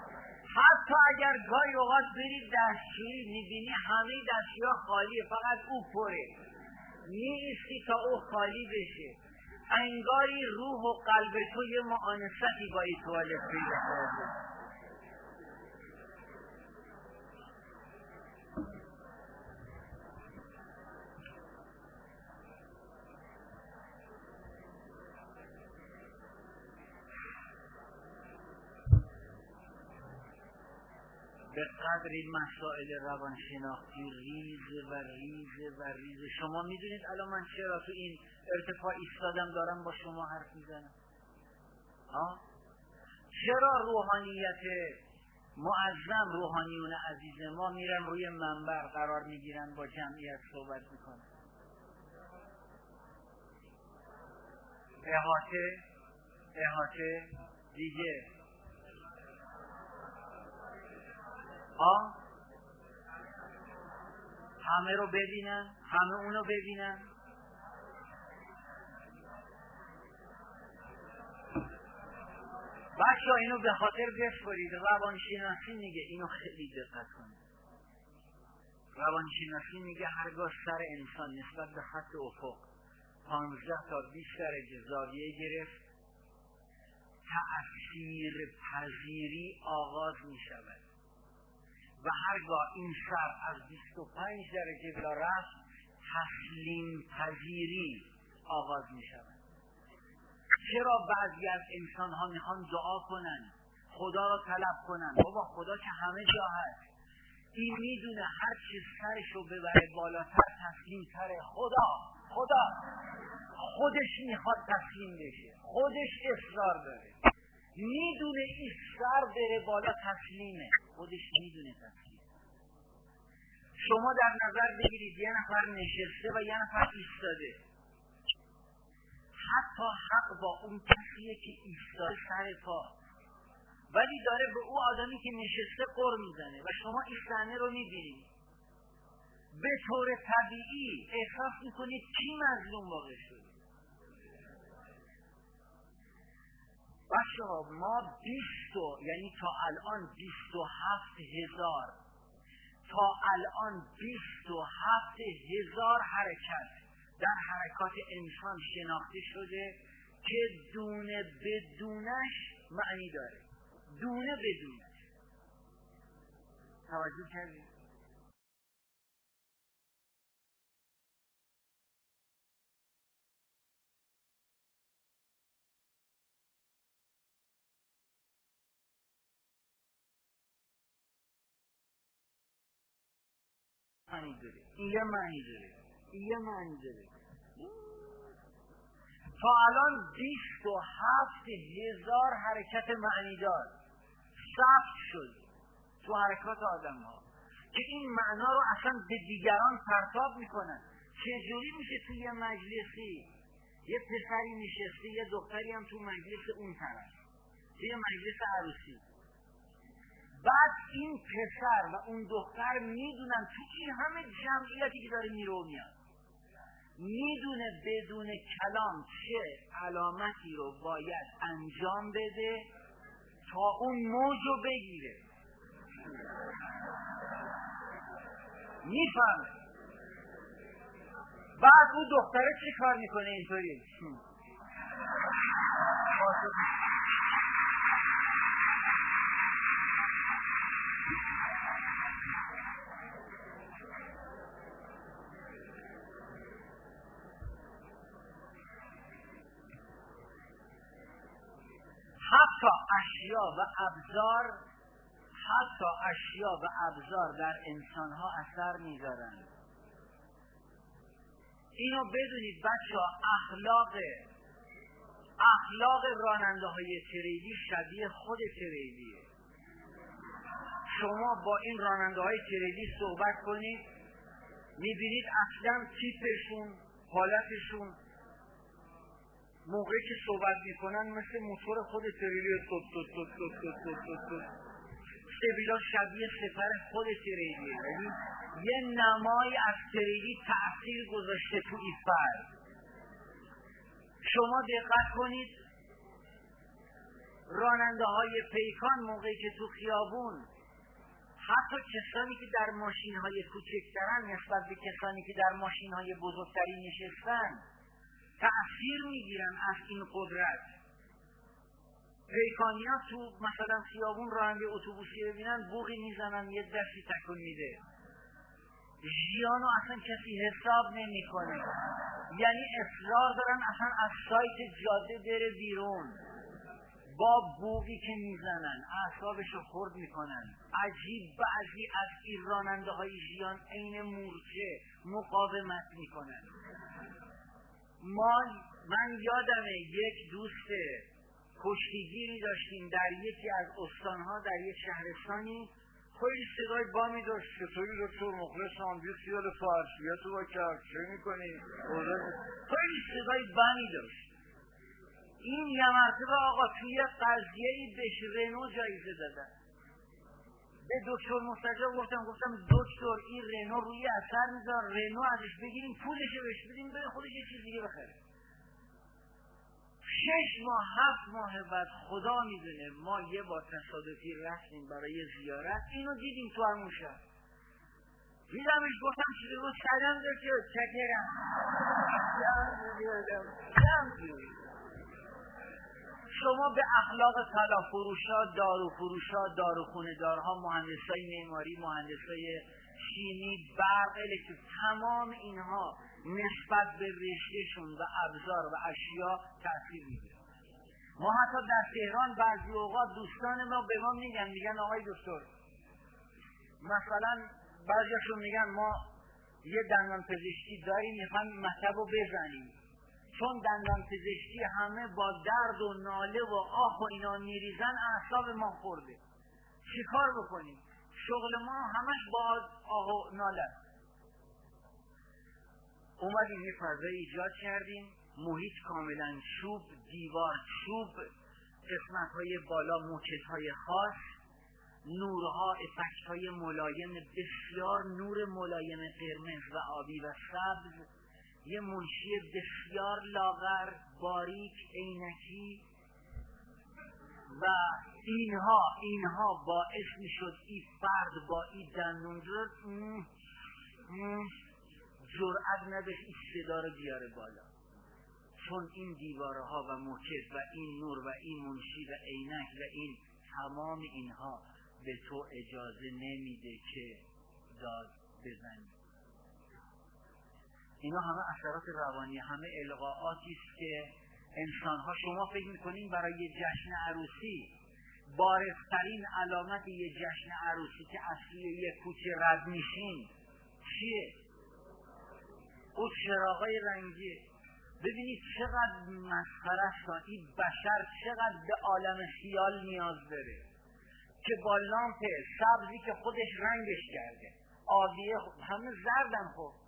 حتی اگر گاهی اوقات برید دستشویی می‌بینی همه دستشویی خالیه فقط او پره. نیستی تا او خالی بشه. انگاری روح و قلب تو یه معانستی با این توالت پیدا به قدر این مسائل روانشناختی ریز و ریز و ریز. شما می‌دونید الان من چرا تو این ارتفاع ایستادم دارم با شما حرف می‌زنم؟ ها؟ چرا روحانیت معظم روحانیون عزیز ما میرن روی منبر قرار می‌گیرن با جمعیت صحبت می‌کنن؟ احاطه احاطه دیگه. ها همه رو ببینن همه اونو ببینن. بچه اینو به خاطر بسپرید روانشناسی میگه اینو خیلی دقت کنید. روانشناسی میگه هرگاه سر انسان نسبت به خط افق پانزده تا 20 درجه زاویه گرفت تأثیر پذیری آغاز می شود و هرگاه این سر از 25 درجه بلا رفت تسلیم پذیری آغاز می شود. چرا بعضی از انسان ها می‌خوان دعا کنن خدا را طلب کنن؟ بابا خدا که همه جا هست. این می‌دونه هر چی سرش رو ببره بالاتر تسلیم تره خدا خدا. خودش می‌خواد تسلیم بشه. خودش اصرار داره. می‌دونه این سر بره بالا تسلیمه. خودش می‌دونه تسلیم. شما در نظر بگیرید یه نفر نشسته و یه نفر ایستاده. حتی حق با اون کسیه که ایستاده سر پا. ولی داره به او آدمی که نشسته قر می‌زنه و شما این صحنه رو می‌بینید. به طور طبیعی احساس می‌کنید کی مظلوم واقع شده بچه ها ما بیست یعنی تا الان بیست و هفت هزار. تا الان بیست و هفت هزار حرکت در حرکات انسان شناخته شده که دونه بدونش معنی داره. دونه بدونش توجه کردید یه داره این یه معنی داره تا الان بیست و هفت هزار حرکت معنی دار. ثبت شد تو حرکات آدم ها که این معنا رو اصلا به دیگران پرتاب می‌کنن. چجوری میشه توی یه مجلسی؟ یه پسری نشسته یه دختری هم تو مجلس اون طرف توی مجلس عروسی. بعد این پسر و اون دختر می‌دونن تو این همه جمعیتی که داره میره و میاد. می‌دونه بدون کلام چه علامتی رو باید انجام بده تا اون موج رو بگیره. میفهم بعد اون دختره چی کار می‌کنه اینطوری؟ اشیا و ابزار حتی اشیا و ابزار در انسان ها اثر می‌ذارند. اینو بدونید بچه اخلاق اخلاق راننده های تریلی شبیه خود تریلیه شما با این راننده های تریلی صحبت کنید می‌بینید اصلا تیپشون حالتشون موقعی که صحبت می‌کنن مثل موتور خود تریلی توت توت توت توت توت توت توت سبیلا شبیه سفر خود تریلیه یعنی یه نمای از تریلی تاثیر گذاشته تو این فرد. شما دقت کنید. راننده های پیکان موقعی که تو خیابون حتی کسانی که در ماشین های کوچکترن نسبت به کسانی که در ماشین های بزرگتری نشستن تأثیر می‌گیرن از این قدرت. پیکانیا تو مثلا خیابون راننده اتوبوسی ببینن بوغی می‌زنن یه دستی تکون میده. ژیانو اصلا کسی حساب نمی‌کنه. یعنی اصرار دارن اصلا از سایت جاده بره بیرون. با بوغی که می‌زنن اعصابش رو خورد می‌کنن. عجیب بعضی از این راننده های ژیان عین مورچه مقاومت می‌کنن. ما من یادمه یک دوست کشتیگیری داشتیم در یکی از استانها در یک شهرستانی. خیلی صدای بامی داشت چطوری دکتر مخلصم بی خیال فرشیت رو کرد چه می‌کنی؟ خیلی صدای بمی داشت. این یه مرتبه آقا توی قضیه بهش رنو جایزه دادن. به دکتر مستجاب گفتم گفتم دکتر این رنو روی اثر میذار رنو ازش بگیریم پولش بهش بدیم به خودش یه چیز دیگه بخره. شش ماه هفت ماه بعد خدا می‌دونه ما یه بار تصادفی رفتیم برای زیارت اینو دیدیم تو همون شهر دیدمش گفتم چیزی رو سلام دکتر چکرم شما به اخلاق طلا فروشا دارو فروشا داروخونه دارها مهندسای معماری مهندسای شیمی برق الکتریک تمام اینها نسبت به رشتهشون و ابزار و اشیا تاثیر می‌گیره. ما حتی در تهران بعضی اوقات دوستان ما به ما میگن میگن آقای دکتر مثلا بعضیشون میگن ما یه دندان پزشکی داریم می‌خوایم مطب رو بزنیم. چون دندان پزشکی همه با درد و ناله و آه و اینا میریزن اعصاب ما خورده. چیکار بکنیم؟ شغل ما همش با آه و ناله اومدیم یه فضای ایجاد کردیم. محیط کاملا چوب دیوار چوب قسمت های بالا موکت های خاص نورها افکت های ملایم بسیار نور ملایم قرمز و آبی و سبز. یه منشی بسیار لاغر باریک عینکی. و اینها اینها باعث می شد این فرد با این دندون جرأت نداشت این صدا رو بیاره بالا. چون این دیواره ها و موکت و این نور و این منشی و عینک و این تمام اینها به تو اجازه نمیده که داد بزنی. اینا همه اثرات روانی همه القاعاتی است که انسان ها شما فکر می‌کنین برای جشن عروسی بارفترین علامت یه جشن عروسی که اصلی یه کوچه رد میشین چیه؟ او چراغای رنگی ببینید چقدر مسخره این بشر چقدر به عالم خیال نیاز داره که با لامپ سبزی که خودش رنگش کرده آبیه همه زردن خب.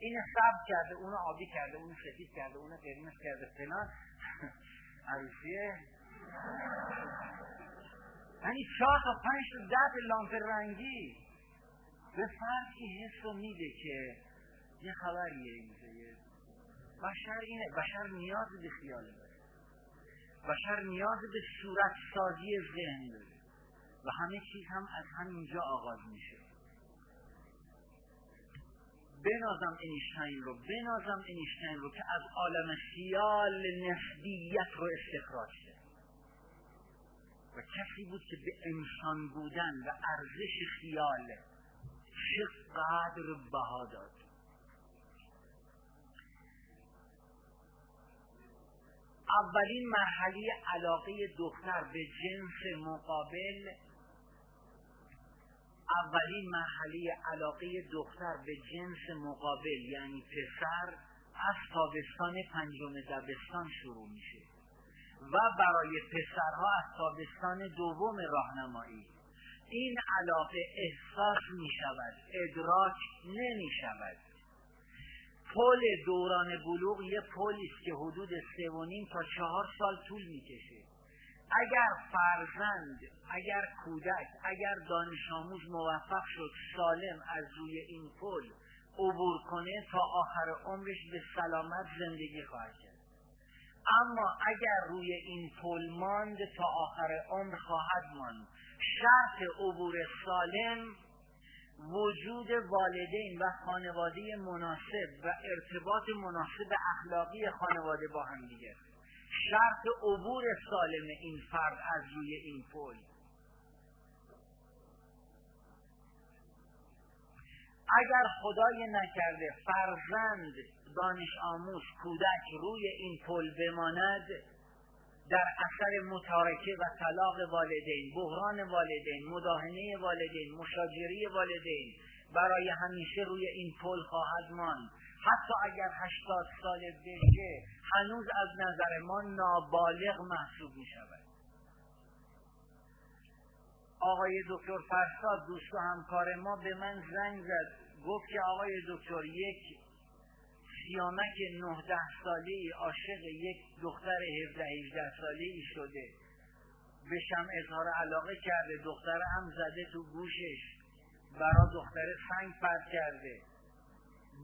این سبز کرده اونو آبی کرده اونو سفید کرده اونو قرمز کرده فلان. عروسیه یعنی چهار تا پنج تا ده لامپ رنگی. به فرقی حس رو میده که یه خبریه اینجا. بشر اینه. بشر نیاز به خیال داره. بشر نیاز به صورت سازی ذهن داره. و همه چیز هم از همینجا آغاز میشه. بنازم اینشتین رو بنازم اینشتین رو که از عالم خیال نسبیت رو استخراج کرد. و کسی بود که به انسان بودن و ارزش خیال چقدر بها داد. اولین مرحله علاقه دختر به جنس مقابل اولین مرحله علاقه دختر به جنس مقابل یعنی پسر از تابستان پنجم دبستان شروع میشه. و برای پسرها از تابستان دوم راهنمایی. این علاقه احساس می شود ادراک نمی شود پل دوران بلوغ یه پلی است که حدود سه تا چهار سال طول می‌کشه. اگر فرزند اگر کودک اگر دانش آموز موفق شد سالم از روی این پل عبور کنه تا آخر عمرش به سلامت زندگی خواهد کرد. اما اگر روی این پل ماند تا آخر عمر خواهد ماند. شرط عبور سالم وجود والدین و خانواده مناسب و ارتباط مناسب اخلاقی خانواده با هم دیگه شرط عبور سالم این فرد از روی این پل اگر خدای نکرده فرزند دانش آموز کودک روی این پل بماند در اثر متارکه و طلاق والدین بحران والدین مداهنه والدین مشاجری والدین برای همیشه روی این پل خواهد ماند. حتی اگر هشتاد سال بشه هنوز از نظر ما نابالغ محسوب می شود آقای دکتر فرساد دوست و همکار ما به من زنگ زد. گفت که آقای دکتر یک سیامک نه ده ساله ای عاشق یک دختر هفده هیجده ساله ای شده بشم اظهار علاقه کرده. دختر هم زده تو گوشش. برا دختر سنگ پرد کرده.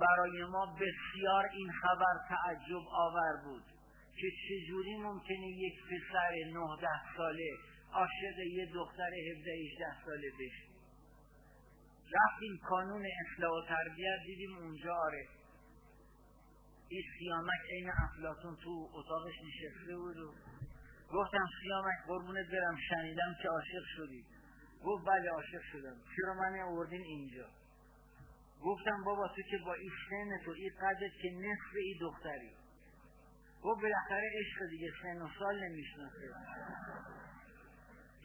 برای ما بسیار این خبر تعجب آور بود که چجوری ممکنه یک پسر نه ده ساله عاشق یه دختر هفده هیجده ساله بشه. رفتیم کانون اصلاح و تربیت دیدیم اونجا آره. این سیامک عین افلاتون تو اتاقش نشسته بود و گفتم سیامک قربونت برم شنیدم که عاشق شدی. گفت بله عاشق شدم. چرا من آوردین اینجا؟ گفتم بابا تو که با این سن تو این قدرت که نصف این دختری. گفت بالاخره عشق دیگه سن و سال نمی‌شناسه.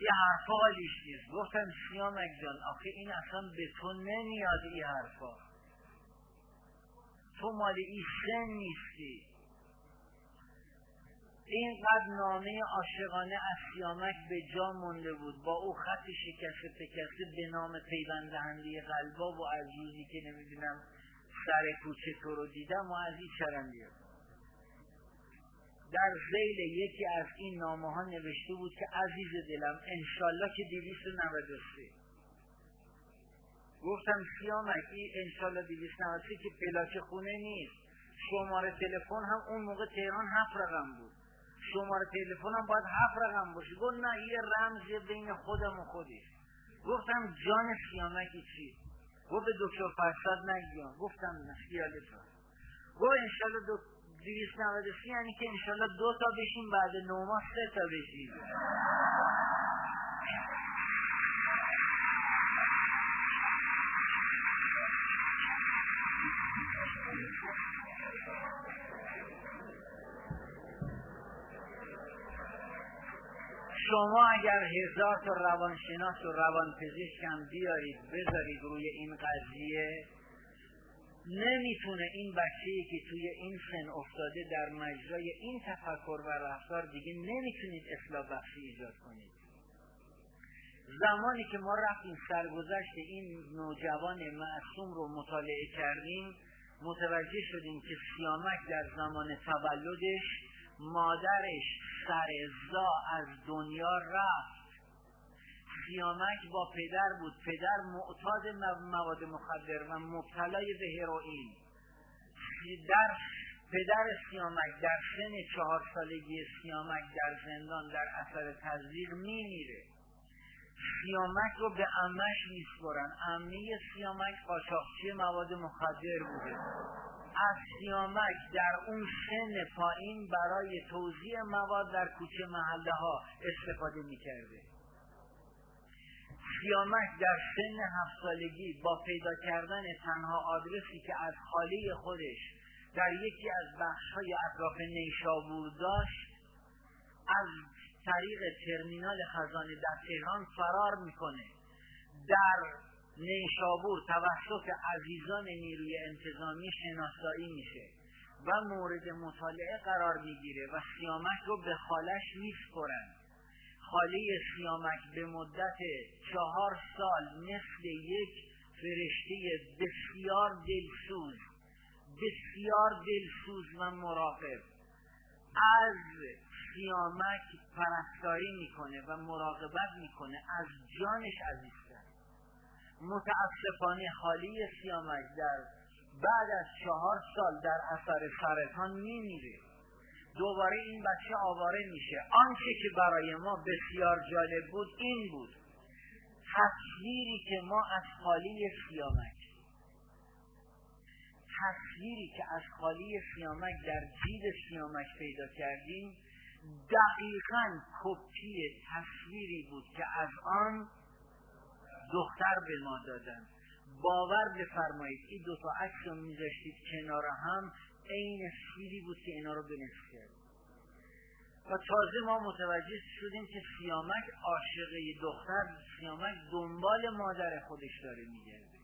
یه حرفا حالیش نیست. گفتم سیامک جان آخه این اصلا به تو نمیاد این حرفا. تو مال این سن نیستی. اینقدر نامه عاشقانه از سیامک به جا مونده بود. با او خط شکسته پکسته به نام پیوند دهنده قلبا و از روزی که نمی‌دونم سر کوچه تو رو دیدم و از این چرم در زیل یکی از این نامه ها نوشته بود که عزیز دلم انشالله که دیویست نودسته گفتم سیامک این انشالله دیویست که پلاک خونه نیست. شماره تلفن هم اون موقع تهران هفت رقم بود. شماره تلفن هم باید هفت رقم باشه. گفت نه یه رمزی بین خودم و خودی گفتم جان سیامکی چی؟ گفت به دکتر فرصد نگیان. گفتم نه خیالت گفت انشالله دکتر دویست نود یعنی که انشالله دو تا بشیم بعد نو ماه سه تا بشیم. شما اگر هزار تا روانشناس و روانپزشک هم بیارید بذارید روی این قضیه نمی‌تونه این بچه که توی این سن افتاده در مجرای این تفکر و رفتار دیگه نمی‌تونید اصلاح بخشی ایجاد کنید. زمانی که ما رفتیم سرگذشت این نوجوان معصوم رو مطالعه کردیم متوجه شدیم که سیامک در زمان تولدش مادرش سرزا از دنیا رفت. سیامک با پدر بود. پدر معتاد مواد مخدر و مبتلای به هروئین در پدر سیامک در سن چهار سالگی سیامک در زندان در اثر تزریق میمیره. سیامک رو به امش میسپرن. امه سیامک قاچاقچی مواد مخدر بوده. از در اون سن پایین برای توضیح مواد در کوچه محله ها استفاده می‌کرده. سیامک در سن هفت سالگی با پیدا کردن تنها آدرسی که از خاله خودش در یکی از بخشهای اطراف نیشابور داشت از طریق ترمینال خزانه در تهران فرار می‌کنه. در نیشابور توسط عزیزان نیروی انتظامی شناسایی میشه و مورد مطالعه قرار می‌گیره و سیامک رو به خالش میسپرن. خاله سیامک به مدت چهار سال مثل یک فرشته بسیار دلسوز بسیار دلسوز و مراقب. از سیامک پرستاری می‌کنه و مراقبت می‌کنه از جانش عزیزتر متاسفانه خالی سیامک در بعد از چهار سال در اثر سرطان میمیره. دوباره این بچه آواره میشه. آنچه که برای ما بسیار جالب بود این بود. تصویری که ما از خالی سیامک تصویری که از خالی سیامک در جید سیامک پیدا کردیم دقیقا کپی تصویری بود که از آن دختر به ما دادن. باور بفرمایید این دو تا عکس رو میذاشتید کنار هم عین سیری بود که اینا رو بنفت کرد. و تازه ما متوجه شدیم که سیامک عاشقه دختر سیامک دنبال مادر خودش داره میگرده.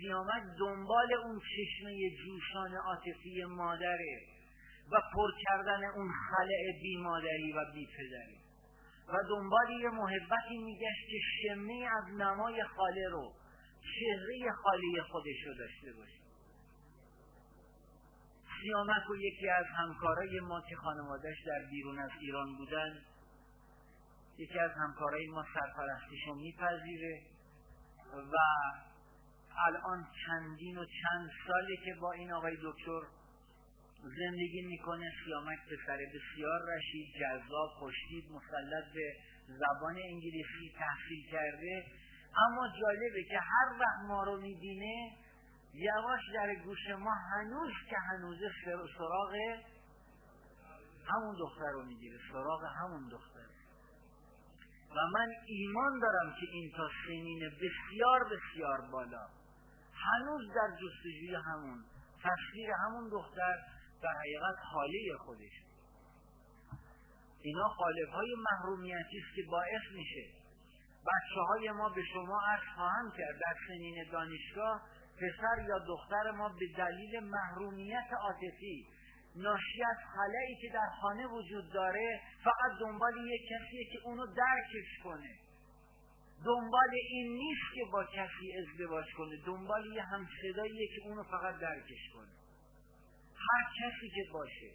سیامک دنبال اون چشمه جوشان عاطفی مادره و پر کردن اون خلع بی مادری و بی پدری و دنبال یه محبتی میگشت که شمه از نمای خاله رو چهره خالی خودش رو داشته باشه. سیامک و یکی از همکارای ما که خانوادهش در بیرون از ایران بودن یکی از همکارای ما سرپرستش رو میپذیره و الان چندین و چند ساله که با این آقای دکتر زندگی می‌کنه سیامک پسر بسیار رشید جذاب خوشتیب مسلط به زبان انگلیسی تحصیل کرده. اما جالبه که هر وقت ما رو می‌بینه یواش در گوش ما هنوز که هنوزه سراغ همون دختر رو می‌گیره سراغ همون دختر. و من ایمان دارم که این تا سنین بسیار بسیار بالا هنوز در جستجوی همون تصویر همون دختر در حقیقت خاله خودش. اینا خالب های محرومیتی است که باعث میشه بچه های ما به شما عرض خواهم کرد. در سنین دانشگاه پسر یا دختر ما به دلیل محرومیت عاطفی ناشی از خلایی که در خانه وجود داره فقط دنبال یک کسیه که اونو درکش کنه. دنبال این نیست که با کسی ازدواج کنه. دنبال یه همصداییه که اونو فقط درکش کنه. هر کسی که باشه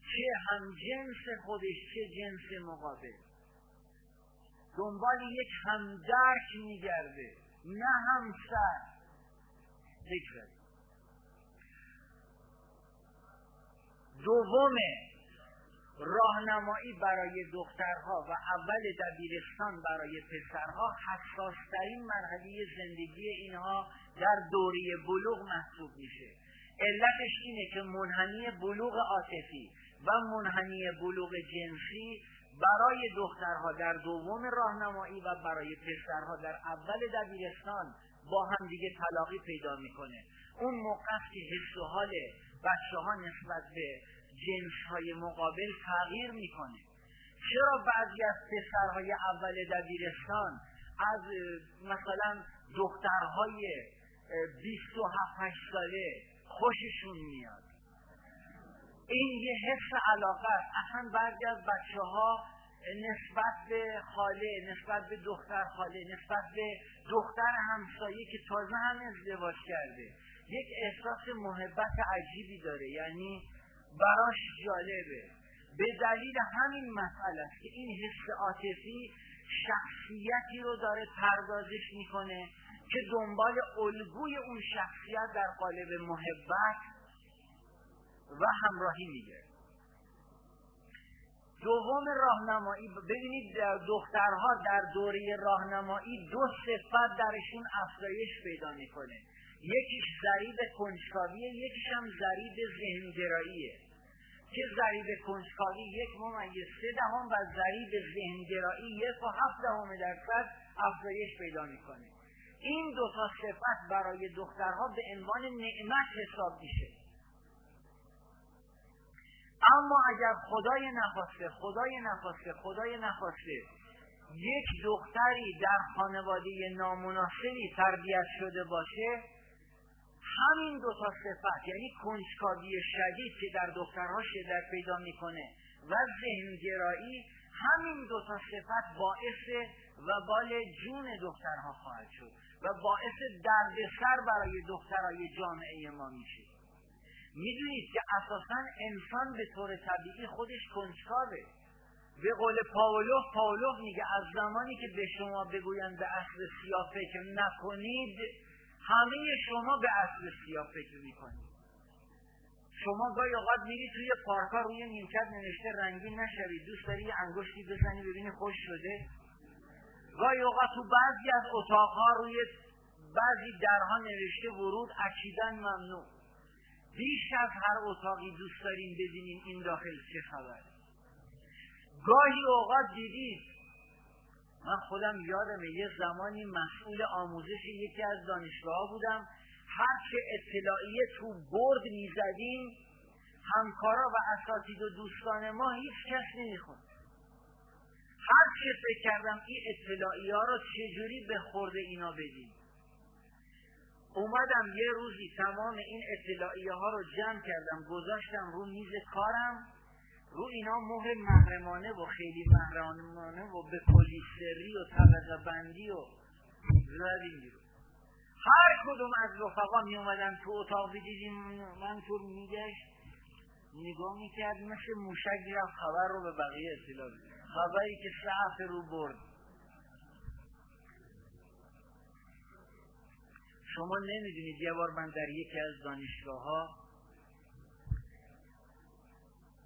چه هم جنس خودش چه جنس مقابل. دنبال یک همدرک میگرده نه همسر ذکر دوم راهنمایی برای دخترها و اول دبیرستان برای پسرها حساسترین مرحله زندگی اینها در دوری بلوغ محسوب میشه. علتش اینه که منحنی بلوغ عاطفی و منحنی بلوغ جنسی برای دخترها در دوم راهنمایی و برای پسرها در اول دبیرستان با هم دیگه تلاقی پیدا می‌کنه. اون موقع که حس و حال بچه ها نسبت به جنس های مقابل تغییر می‌کنه. چرا بعضی از پسرهای اول دبیرستان از مثلا دخترهای 27 ساله خوششون میاد. این یه حس علاقه است. اصلا بعضی از بچه ها نسبت به خاله نسبت به دختر خاله نسبت به دختر همسایه که تازه هم ازدواج کرده یک احساس محبت عجیبی داره. یعنی براش جالبه. به دلیل همین مسئله است که این حس عاطفی شخصیتی رو داره پردازش می‌کنه. که دنبال الگوی اون شخصیت در قالب محبت و همراهی میگه. دوم راهنمایی ببینید دخترها در دوره راهنمایی دو صفت درشون افزایش پیدا می‌کنه. یکیش ضریب کنجکاویه یکیش هم ضریب ذهنگراییه. که ضریب کنجکاوی یک ممیز سه دهم و ضریب ذهنگرایی یک و هفت دهم درصد افزایش پیدا می‌کنه. این دو تا صفت برای دخترها به عنوان نعمت حساب میشه. اما اگر خدای نخواسته خدای نخواسته خدای نخواسته یک دختری در خانواده نامناسبی تربیت شده باشه همین دو تا صفت یعنی کنجکاوی شدید که در دخترها شدت پیدا می‌کنه و ذهنگرایی همین دو تا صفت باعث و بال جون دخترها خواهد شد. و باعث دردسر برای دخترهای جامعه ما میشه. می‌دونید که اساسا انسان به طور طبیعی خودش کنجکاوه. به قول پاولوف پاولوف میگه از زمانی که به شما بگویند به اصل سیاه فکر نکنید همه شما به اصل سیاه فکر می‌کنید. شما گاهی اوقات میری توی پارکا روی نیمکت نوشته رنگین نشوید. دوست داری یه انگشتی بزنی ببینی خوش شده؟ گاهی اوقات تو بعضی از اتاقها روی بعضی درها نوشته ورود اکیدن ممنوع. بیش از هر اتاقی دوست داریم ببینیم این داخل چه خبره. گاهی اوقات دیدید من خودم یادمه یه زمانی مسئول آموزش یکی از دانشگاه بودم. هر چه اطلاعیه تو برد می‌زدیم همکارا و اساتید و دوستان ما هیچ کس نمی‌خوند. هر چه فکر کردم این اطلاعی ها رو چجوری به خورده اینا بدیم؟ اومدم یه روزی تمام این اطلاعیه ها رو جمع کردم گذاشتم رو میز کارم رو اینا مهر محرمانه و خیلی محرمانه و به کلی سری و طبقه بندی و زدیم هر کدوم از رفقا می اومدن تو اتاق دیدیم من طور میگشت نگاه می‌کرد مثل موشک رفت خبر رو به بقیه اطلاع خبری که سه رو برد. شما نمی‌دونید یه بار من در یکی از دانشگاه ها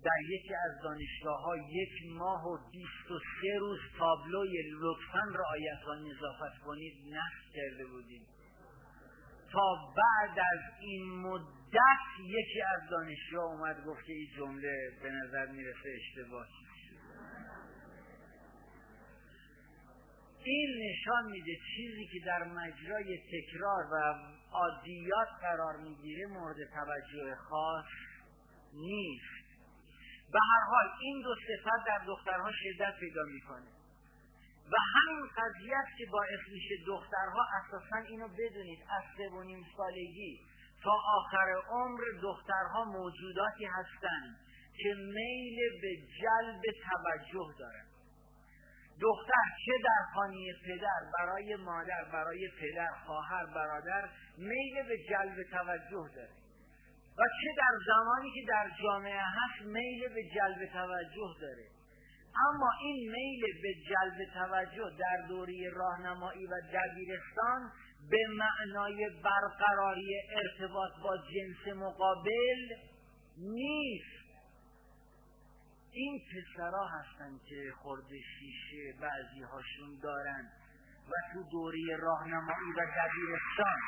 در یکی از دانشگاه ها یک ماه و بیست و سه روز تابلوی لطفا رعایت و نظافت کنید نصب کرده بودیم. تا بعد از این مدت یکی از دانشجو اومد گفت که این جمله به نظر می‌رسه اشتباه. این نشان میده چیزی که در مجرای تکرار و عادیات قرار می‌گیره مورد توجه خاص نیست. به هر حال این دو صفت در دخترها شدت پیدا می‌کنه. و همین قضیه که باعث میشه دخترها اساسا اینو بدونید از سه و نیم سالگی تا آخر عمر دخترها موجوداتی هستند که میل به جلب توجه دارند دختر چه در خانه پدر برای مادر برای پدر خواهر برادر میل به جلب توجه داره. و چه در زمانی که در جامعه هست میل به جلب توجه داره. اما این میل به جلب توجه در دوری راهنمایی و دبیرستان به معنای برقراری ارتباط با جنس مقابل نیست. این پسرا هستن که خورده شیشه بعضی هاشون دارن و تو دوری راهنمایی و دبیرستان.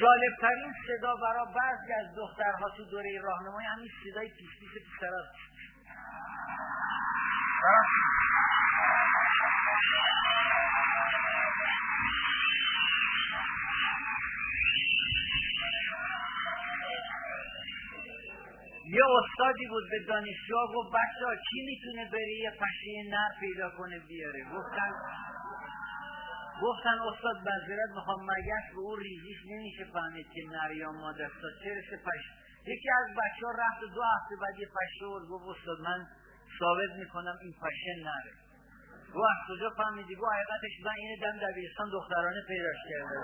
جالبترین صدا برای بعضی از دخترها تو دوره راهنمایی همین صدای پیش پیش پسراست یه استادی بود به دانشجو گفت بچه ها کی می‌تونه بره یه پشه نر پیدا کنه بیاره؟ گفتن گفتن استاد بزرت می‌خوام مگس به اون ریزیش نمیشه فهمید که نر یا مادر چه پش یکی از بچه ها رفت دو هفته بعد یه پشه گفت استاد من ثابت می‌کنم این پشه نره. گو از کجا فهمیدی؟ گو حقیقتش من این دم دبیرستان دخترانه پیداش کرده.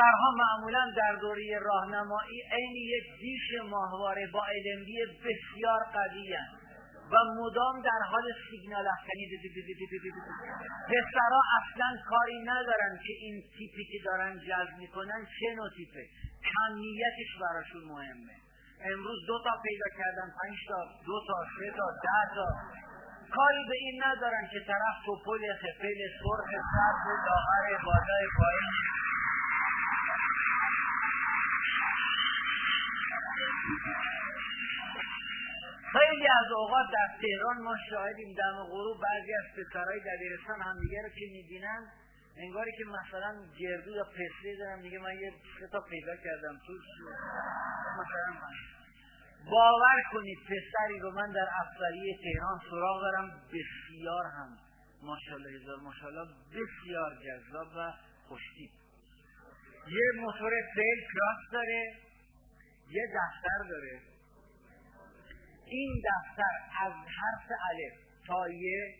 پسرها معمولا در دوره راهنمایی عین یک دیش ماهواره با علمبی بسیار قوی و مدام در حال سیگنال افکنی پسرها اصلا کاری ندارن که این تیپی که دارن جذب می‌کنن چه نوع تیپه کمیتش براشون مهمه. امروز دو تا پیدا کردن پنج تا دو تا سه تا ده تا. کاری به این ندارن که طرف توپل خفل سرخ سرد لاغر بالای پایین. خیلی از اوقات در تهران ما شاهدیم دم غروب. بعضی از پسرهای دبیرستان همدیگه رو که می‌بینن انگاری که مثلا گردو یا پسری دارم میگه من یه سه پیدا کردم تو مثلا باور کنید پسری رو من در افسری تهران سراغ دارم بسیار هم ماشاءالله هزار ماشاءالله بسیار جذاب و خوشتیپ. یه موتور فیل کراس داره یه دفتر داره. این دفتر از حرف الف تا یه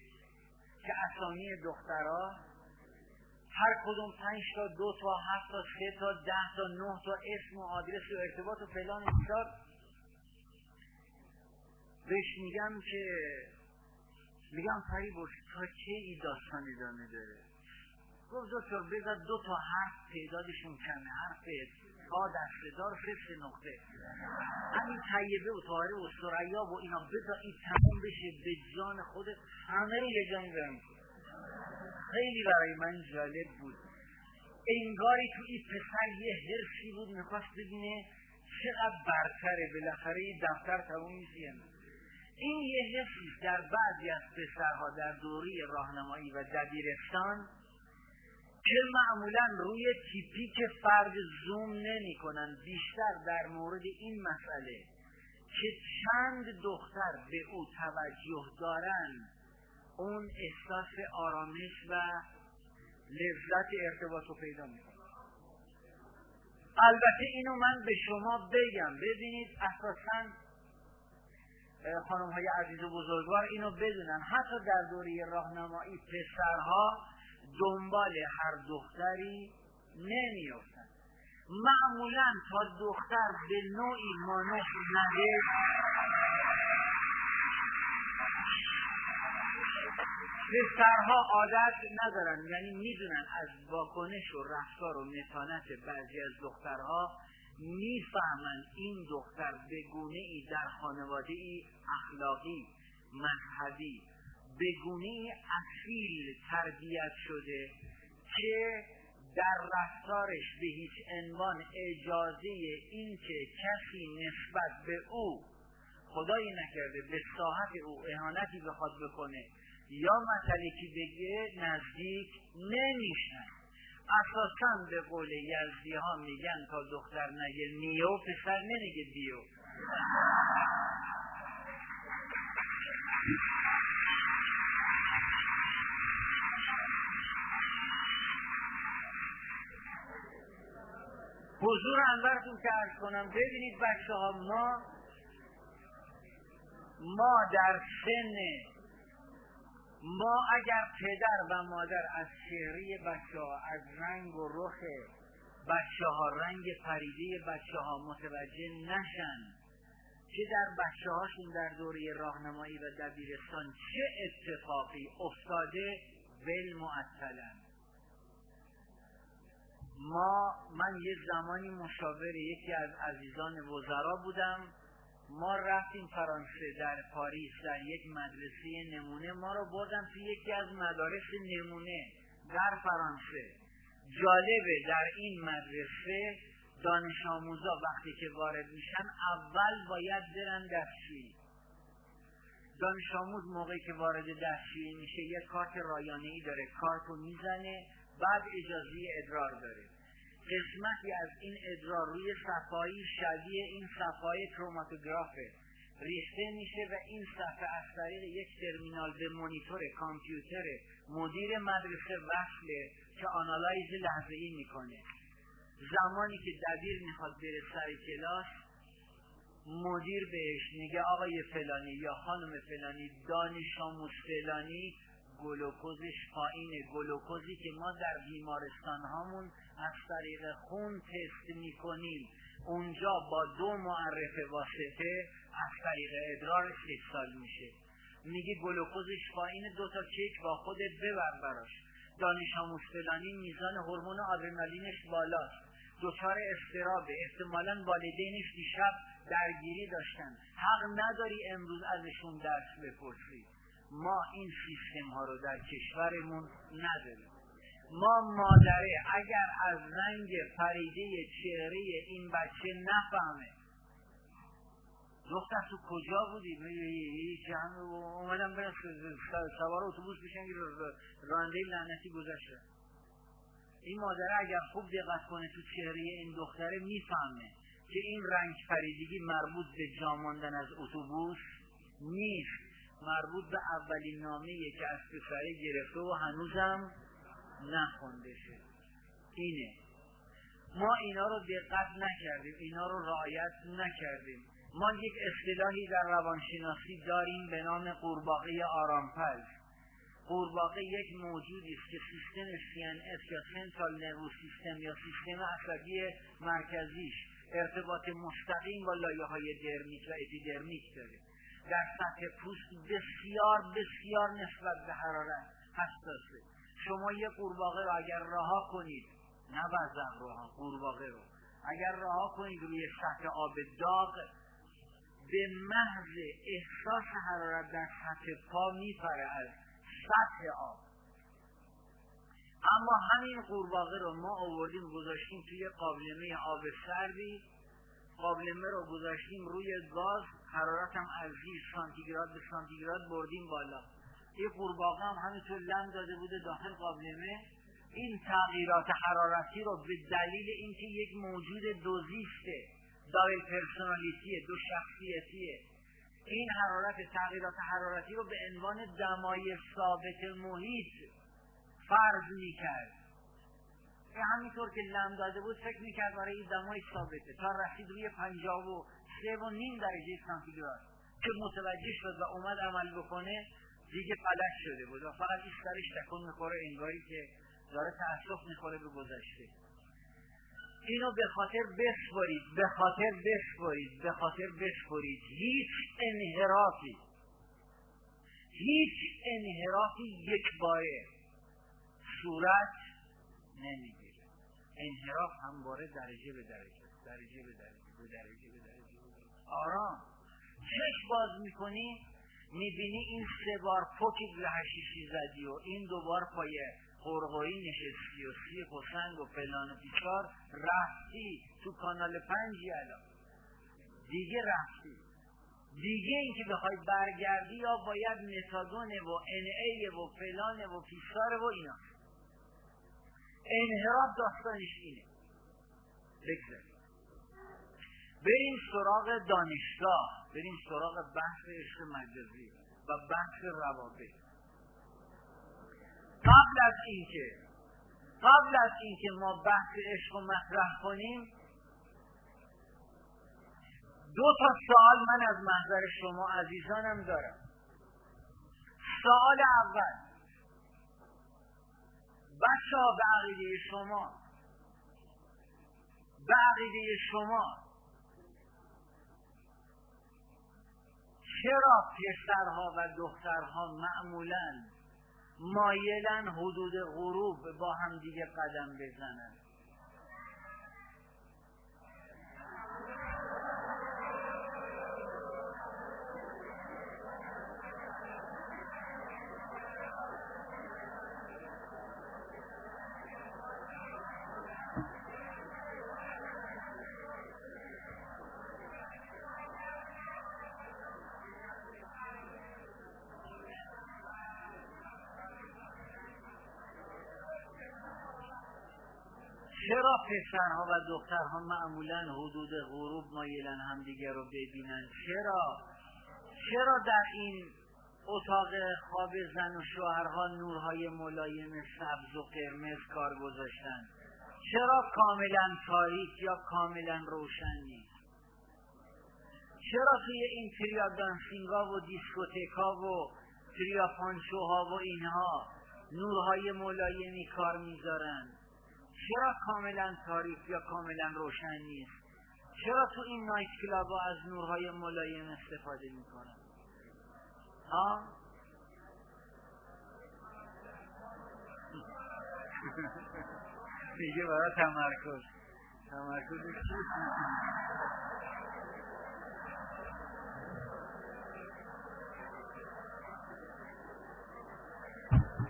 که اسامی دخترها هر کدوم پنج تا دو تا هفت تا سه تا ده تا نه تا اسم و آدرس و ارتباط و فلان بیشتر بهش میگم که میگم فریبوش تا چه ای داستان ادامه داره؟ گفت دکتر بذار دو تا حرف تعدادشون کمه حرف تا دستدار صفر نقطه. همین طیبه و طاهره و سریا و اینا بذار این تمام بشه به جان خود همه رو یه جان خیلی برای من جالب بود. انگاری تو این پسر یه حرسی بود می‌خواست ببینه چقدر برتره. بالاخره این دفتر تموم میشه. این یه حسی در بعضی از پسرها در دوری راهنمایی و دبیرستان که معمولا روی تیپیک فرد زوم نمی کنن بیشتر در مورد این مسئله که چند دختر به او توجه دارن اون احساس آرامش و لذت ارتباط رو پیدا می‌کنه. البته اینو من به شما بگم. ببینید اساسا خانم های عزیز و بزرگوار اینو بدونن. حتی در دوره راهنمایی پسرها دنبال هر دختری نمیافتن معمولا تا دختر به نوعی مانش نده پسرها عادت ندارن یعنی می‌دونن از واکنش و رفتار و متانت بعضی از دخترها می‌فهمن این دختر به گونه ای در خانواده ای اخلاقی مذهبی به گونه اصیل تربیت شده که در رفتارش به هیچ عنوان اجازه این که کسی نسبت به او خدایی نکرده به ساحت او اهانتی بخواد بکنه یا که بگه نزدیک نمیشن. اساسا به قول یزدی ها میگن تا دختر نگه نیو پسر نمیگه دیو. حضور انورتون که ارز کنم. ببینید بچه ها ما ما در سن ما اگر پدر و مادر از چهره بچه ها از رنگ و رخ بچه ها رنگ پریده بچه ها متوجه نشن که در بچه هاشون در دوره راهنمایی و دبیرستان چه اتفاقی افتاده ول معطلن ما من یه زمانی مشاور یکی از عزیزان وزرا بودم. ما رفتیم فرانسه در پاریس در یک مدرسه نمونه. ما رو بردم توی یکی از مدارس نمونه در فرانسه. جالبه در این مدرسه دانش آموزا وقتی که وارد میشن اول باید برن دستشویی. دانش آموز موقعی که وارد دستشویی میشه یک کارت رایانه ای داره. کارت رو می‌زنه بعد اجازه ادرار داره. قسمتی از این ادرار روی صفایی شبیه این صفای کروماتوگرافه ریخته میشه و این صفحه از طریق یک ترمینال به مونیتور کامپیوتر مدیر مدرسه وصله که آنالایز لحظه ای می‌کنه. زمانی که دبیر می‌خواد بره سر کلاس مدیر بهش میگه آقای فلانی یا خانم فلانی دانش آموز فلانی گلوکوزش پایینه گلوکوزی که ما در بیمارستان هامون از طریق خون تست می‌کنیم. اونجا با دو معرف واسطه از طریق ادرار استحصال میشه. میگه گلوکوزش پایین دو تا کیک با خودت ببر براش. دانش آموز فلانی میزان هورمون آدرنالینش بالاست. دچار استرابه. احتمالا والدینش دیشب درگیری داشتن. حق نداری امروز ازشون درس بپرسی. ما این سیستم ها رو در کشورمون نداریم. ما مادره اگر از رنگ فریده چهره این بچه نفهمه دختر تو کجا بودی؟ جمع اومدم برم سوار اتوبوس بشن راننده لعنتی گذشته این مادر اگر خوب دقت کنه تو چهره این دختره می‌فهمه که این رنگ پریدگی مربوط به جاماندن از اتوبوس نیست. مربوط به اولین نامه که از پسره گرفته و هنوزم نخونده شد. اینه. ما اینا رو دقت نکردیم. اینا رو رعایت نکردیم. ما یک اصطلاحی در روانشناسی داریم به نام قورباغه آرامپز. قورباغه یک موجودی است که سیستم CNS یا سنترال نرو سیستم یا سیستم عصبی مرکزیش ارتباط مستقیم با لایه های درمیک و اپیدرمیک داره. در سطح پوست بسیار بسیار نسبت به حرارت حساسه. شما یه قورباغه رو اگر رها کنید نه بزن رو قورباغه رو. اگر رها کنید روی سطح آب داغ به محض احساس حرارت در سطح پا میپره از سطح آب. اما همین قورباغه رو ما آوردیم گذاشتیم توی قابلمه آب سردی قابلمه رو گذاشتیم روی گاز. حرارت هم از 20 سانتیگراد به سانتیگراد بردیم بالا. این قورباغه هم همینطور لم داده بوده داخل قابلمه. این تغییرات حرارتی رو به دلیل اینکه یک موجود دوزیسته دایل پرسونالیتیه دو شخصیتیه. این حرارت تغییرات حرارتی رو به عنوان دمای ثابت محیط فرض می‌کرد. همینطور که لم داده بود فکر می‌کرد برای این دمای ثابته. تا رسید روی پنجاب و سه و نیم درجه سانتیگراد که متوجه شد و اومد عمل بکنه دیگه فلج شده بود و فقط این سرش تکون می‌خوره انگاری که داره تأسف می‌خوره به گذشته. اینو به خاطر بسپرید به خاطر بسپرید به خاطر بسپرید هیچ انحرافی هیچ انحرافی یک باره صورت نمی‌گیره. انحراف همواره درجه به درجه درجه به درجه به درجه به درجه. آرام. چشم باز می‌کنی می‌بینی این سه بار پوکی به زدی و این دوبار پایه قرقوی نشستی و سیخ و سنگ و فلان و پیچار رفتی تو کانال پنجی الان. دیگه رفتی. دیگه اینکه بخوای برگردی یا باید متادونه و ای و فلانه و پیشاره و اینا. انحراف داستانش اینه. بگذاریم. بریم سراغ دانشگاه. بریم سراغ بحث عشق مجازی و بحث روابط. قبل از اینکه قبل از اینکه ما بحث عشق و مطرح کنیم دو تا سوال من از محضر شما عزیزانم دارم. سوال اول. بچه ها شما. به عقیده شما. چرا پسرها و دخترها معمولا مایلن حدود غروب با هم دیگه قدم بزنن؟ چرا پسرها و دخترها معمولا حدود غروب مایلن همدیگه رو ببینن؟ چرا؟ چرا در این اتاق خواب زن و شوهرها نورهای ملایم سبز و قرمز کار گذاشتن؟ چرا کاملا تاریک یا کاملا روشن نیست؟ چرا توی این تریا دانسینگا و دیسکوتکا و تریا پانچوها و اینها نورهای ملایمی کار می‌ذارن؟ چرا کاملا تاریک یا کاملا روشن نیست؟ چرا تو این نایت کلاب از نورهای ملایم استفاده می‌کنن؟ ها؟ میگه برای تمرکز. تمرکز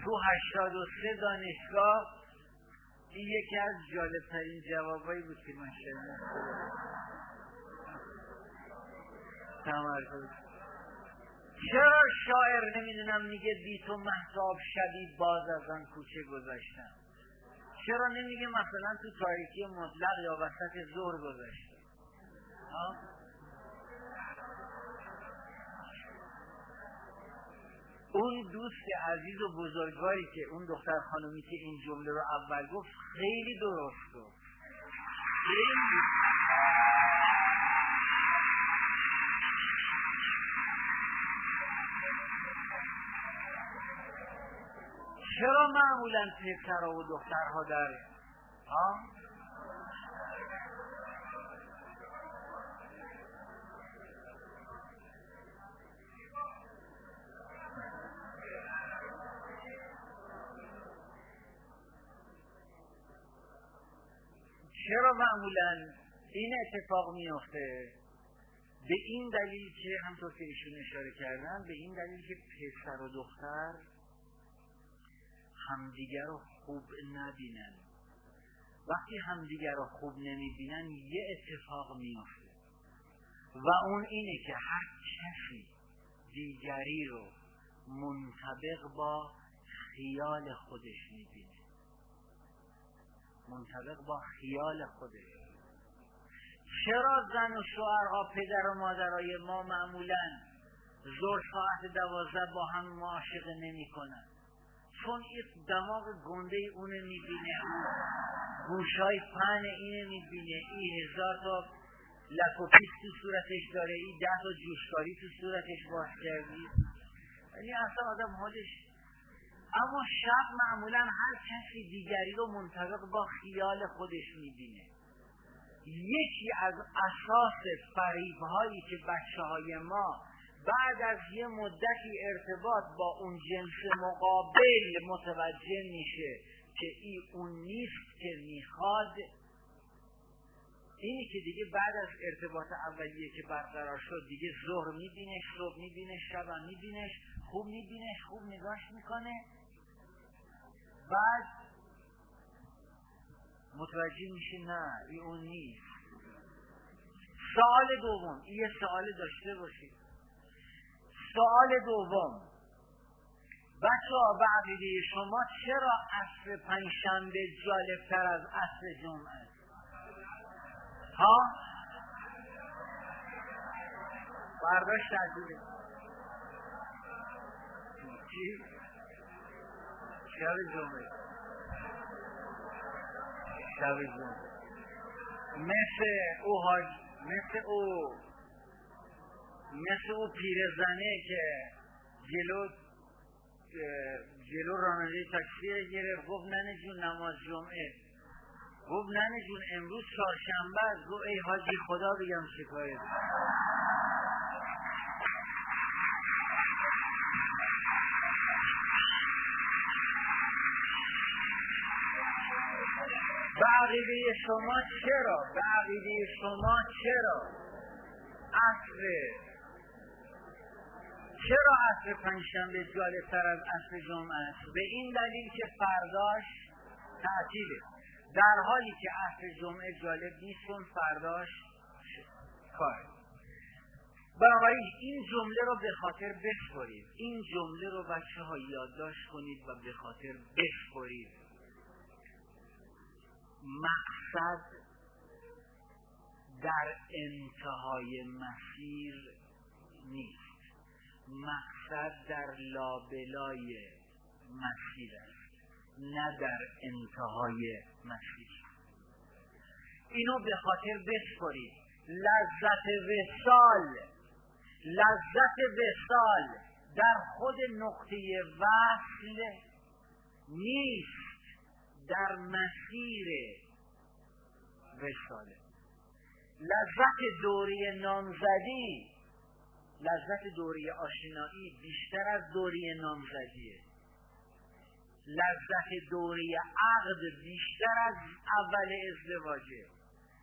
تو هشتاد و سه دانشگاه این یکی از جالب ترین جوابایی بود که من شنیدم. چرا شاعر نمی‌دونم میگه بی تو محتاب شدید باز از آن کوچه گذاشتم چرا نمیگه مثلا تو تاریکی مطلق یا وسط زور گذاشتم اون دوست عزیز و بزرگواری که اون دختر خانمی که این جمله رو اول گفت خیلی درست گفت. چرا معمولا پسرها و دخترها در ها؟ چرا معمولا این اتفاق میافته؟ به این دلیل که همطور که ایشون اشاره کردن به این دلیل که پسر و دختر همدیگر رو خوب نبینن. وقتی همدیگر رو خوب نمی‌بینن یه اتفاق میافته. و اون اینه که هر کسی دیگری رو منطبق با خیال خودش می‌بینه. منطبق با خیال خودش چرا زن و شوهرها پدر و مادرای ما معمولا زور ساعت دوازده با هم معاشقه نمی کنن؟ چون این دماغ گنده اونه می‌بینه. گوشای پن اینه می‌بینه. این هزار تا لک و تو صورتش داره. این ده تا جوشکاری تو صورتش باز کردی. یعنی اصلا آدم حالش اما شب معمولا هر کسی دیگری رو منطبق با خیال خودش می‌بینه. یکی از اساس فریبهایی که بچه های ما بعد از یه مدتی ارتباط با اون جنس مقابل متوجه میشه که این اون نیست که می‌خواد اینی که دیگه بعد از ارتباط اولیه که برقرار شد دیگه ظهر میبینش صبح میبینش شب میبینش خوب میبینش خوب نگاش می‌کنه. بعد متوجه میشه نه این اون نیست. سوال دوم این یه سوال داشته باشید سوال دوم بچه ها به شما چرا عصر پنجشنبه جالبتر از عصر جمعه؟ ها؟ برداشت عزیزه چی؟ شب جمعه. شب جمعه. مثل او حاج مثل او مثل او پیرزنه که جلو جلو راننده تاکسی گرفت گفت ننه جون نماز جمعه. گفت ننه جون امروز چهارشنبه است. گفت ای حاجی خدا بگم شکایت به شما چرا؟ به شما چرا؟ اصل چرا عصر پنجشنبه جالبتر از عصر جمعه است؟ به این دلیل که فرداش تعطیله. در حالی که عصر جمعه جالب نیست چون فرداش کار بنابراین این جمله رو به خاطر بسپرید این جمله رو بچه ها یادداشت کنید و به خاطر بسپرید مقصد در انتهای مسیر نیست. مقصد در لابلای مسیر است نه در انتهای مسیر. اینو به خاطر بسپرید. لذت وسال لذت وسال در خود نقطه وصل نیست. در مسیر وساله لذت دوری نامزدی لذت دوری آشنایی بیشتر از دوری نامزدیه. لذت دوری عقد بیشتر از اول ازدواجه.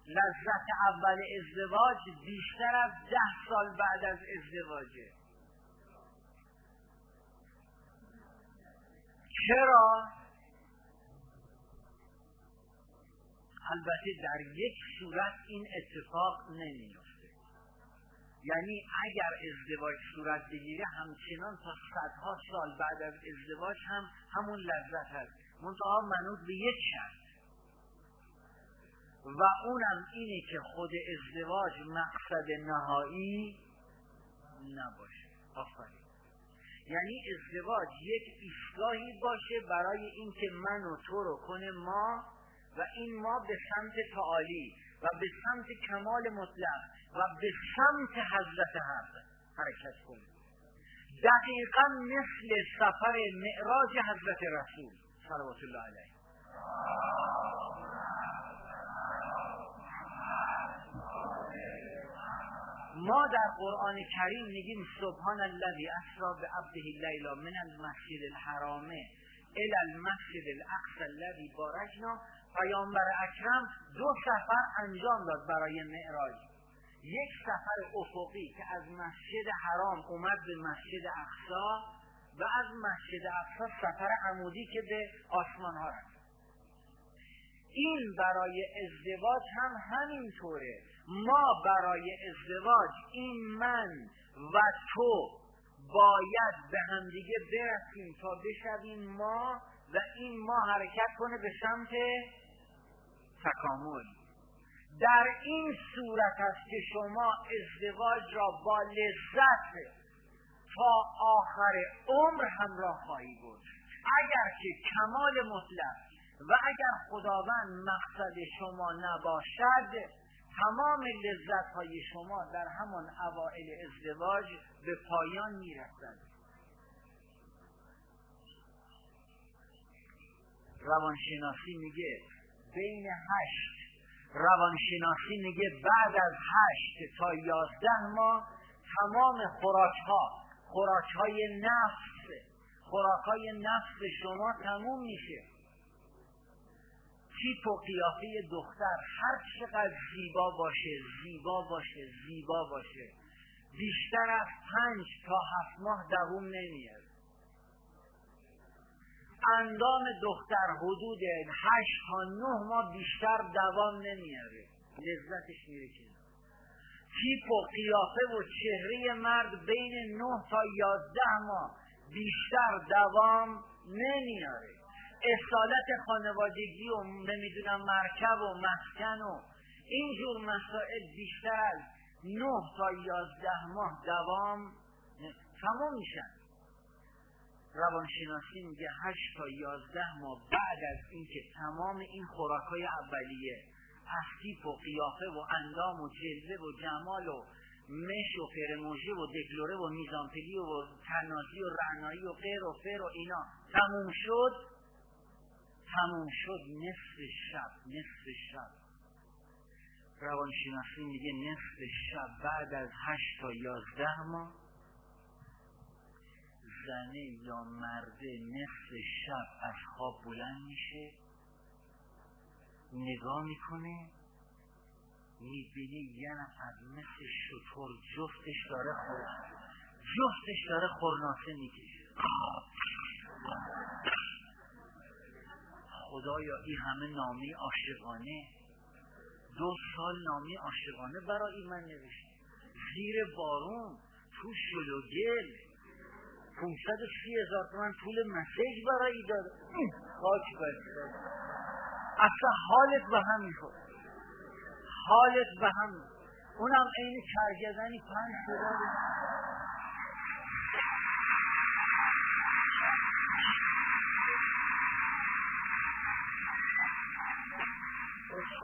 لذت اول ازدواج بیشتر از ده سال بعد از ازدواجه. چرا؟ البته در یک صورت این اتفاق نمیفته یعنی اگر ازدواج صورت بگیره همچنان تا صدها سال بعد از ازدواج هم همون لذت هست منتها منوط به یک شرط و اونم اینه که خود ازدواج مقصد نهایی نباشه. آفرین. یعنی ازدواج یک ایستگاهی باشه برای اینکه من و تو رو کنه ما و این ما به سمت تعالی و به سمت کمال مطلق و به سمت حضرت حق حرکت کنیم. دقیقا مثل سفر معراج حضرت رسول صلوات الله علیه. ما در قرآن کریم میگیم سبحان الذی اسرا به عبده لیلا من المسجد الحرام الى المسجد الاقصى الذي بارکنا پیامبر اکرم دو سفر انجام داد برای معراج. یک سفر افقی که از مسجد حرام اومد به مسجد اقصا و از مسجد اقصا سفر عمودی که به آسمان ها رفت. این برای ازدواج هم همینطوره. ما برای ازدواج این من و تو باید به همدیگه برسیم تا بشویم ما و این ما حرکت کنه به سمت تکامل. در این صورت است که شما ازدواج را با لذت تا آخر عمر همراه خواهی بود. اگر که کمال مطلق و اگر خداوند مقصد شما نباشد تمام لذت های شما در همان اوائل ازدواج به پایان می‌رسد. روانشناسی میگه بین هشت. روانشناسی میگه بعد از هشت تا یازده ماه تمام خوراک ها خوراک های نفس خوراک های نفس شما تموم میشه. تیپ و قیافه دختر هر چقدر زیبا باشه زیبا باشه زیبا باشه. بیشتر از پنج تا هفت ماه دووم نمیاد. اندام دختر حدود هشت تا نه ماه بیشتر دوام نمیاره. لذتش میره که تیپ و قیافه و چهره مرد بین نه تا یازده ماه بیشتر دوام نمیاره. اصالت خانوادگی و نمی‌دونم مرکب و مسکن و اینجور مسائل بیشتر از نه تا یازده ماه دوام تمام میشن روانشناسی میگه هشت تا یازده ماه بعد از اینکه تمام این خوراک های اولیه از تیپ و قیافه و اندام و جلوه و جمال و مش و فرموژه و دکلوره و میزانپلی و تنازی و رعنایی و غیر و فر و اینا تموم شد؟ تموم شد نصف شب نصف شب. روانشناسی میگه نصف شب بعد از هشت تا یازده ماه زنه یا مرده نصف شب از خواب بلند میشه نگاه می‌کنه می‌بینی یه نفر مثل شطور جفتش داره خور جفتش داره خورناسه می‌کشه. خدایا این همه نامی عاشقانه دو سال نامی عاشقانه برای من نوشت زیر بارون تو شلوگل پونصد سی هزار تومن پول مسیج برای داد خاک بسته اصلا حالت به هم میخور حالت به هم اونم عین کرگزنی پنج شده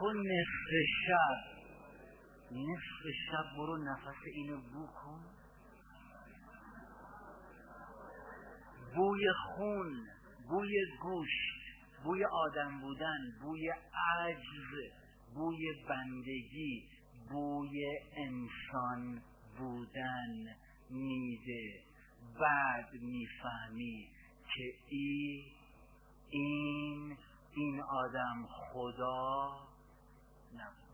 تو نصف شب. نصف شب برو نفس اینو بو کن. بوی خون بوی گوشت بوی آدم بودن بوی عجز بوی بندگی بوی انسان بودن میده بعد می‌فهمی که ای این این آدم خدا نبود.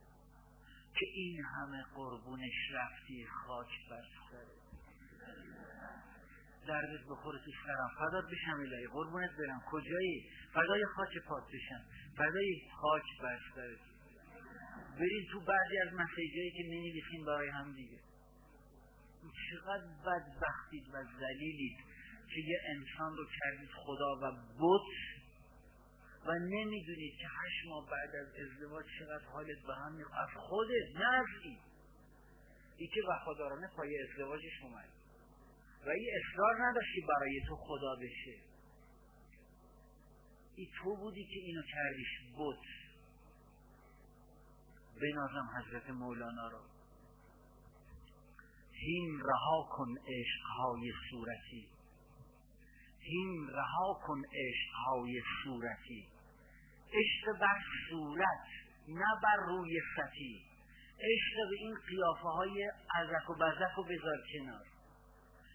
که این همه قربونش رفتی خاک بر سره دردت بخوره تو سرم فدات بشم الهی قربونت برم. کجایی؟ فدای خاک پات بشم فدای خاک بر بریم تو بعضی از مسیجایی که می برای هم دیگه. چقدر بدبختید و ذلیلید که یه انسان رو کردید خدا و بت و نمی‌دونید که هشت ماه بعد از ازدواج چقدر حالت به هم از خودت. نه از این. ای که وفادارانه پای ازدواجش اومد. و ای اصرار نداشتی برای تو خدا بشه. ای تو بودی که اینو کردیش بود بنازم حضرت مولانا رو. هین رها کن عشقهای صورتی. هین رها کن عشقهای صورتی. عشق بر صورت نه بر روی سطی عشق به این قیافه های ازک و بزک و بذار کنار.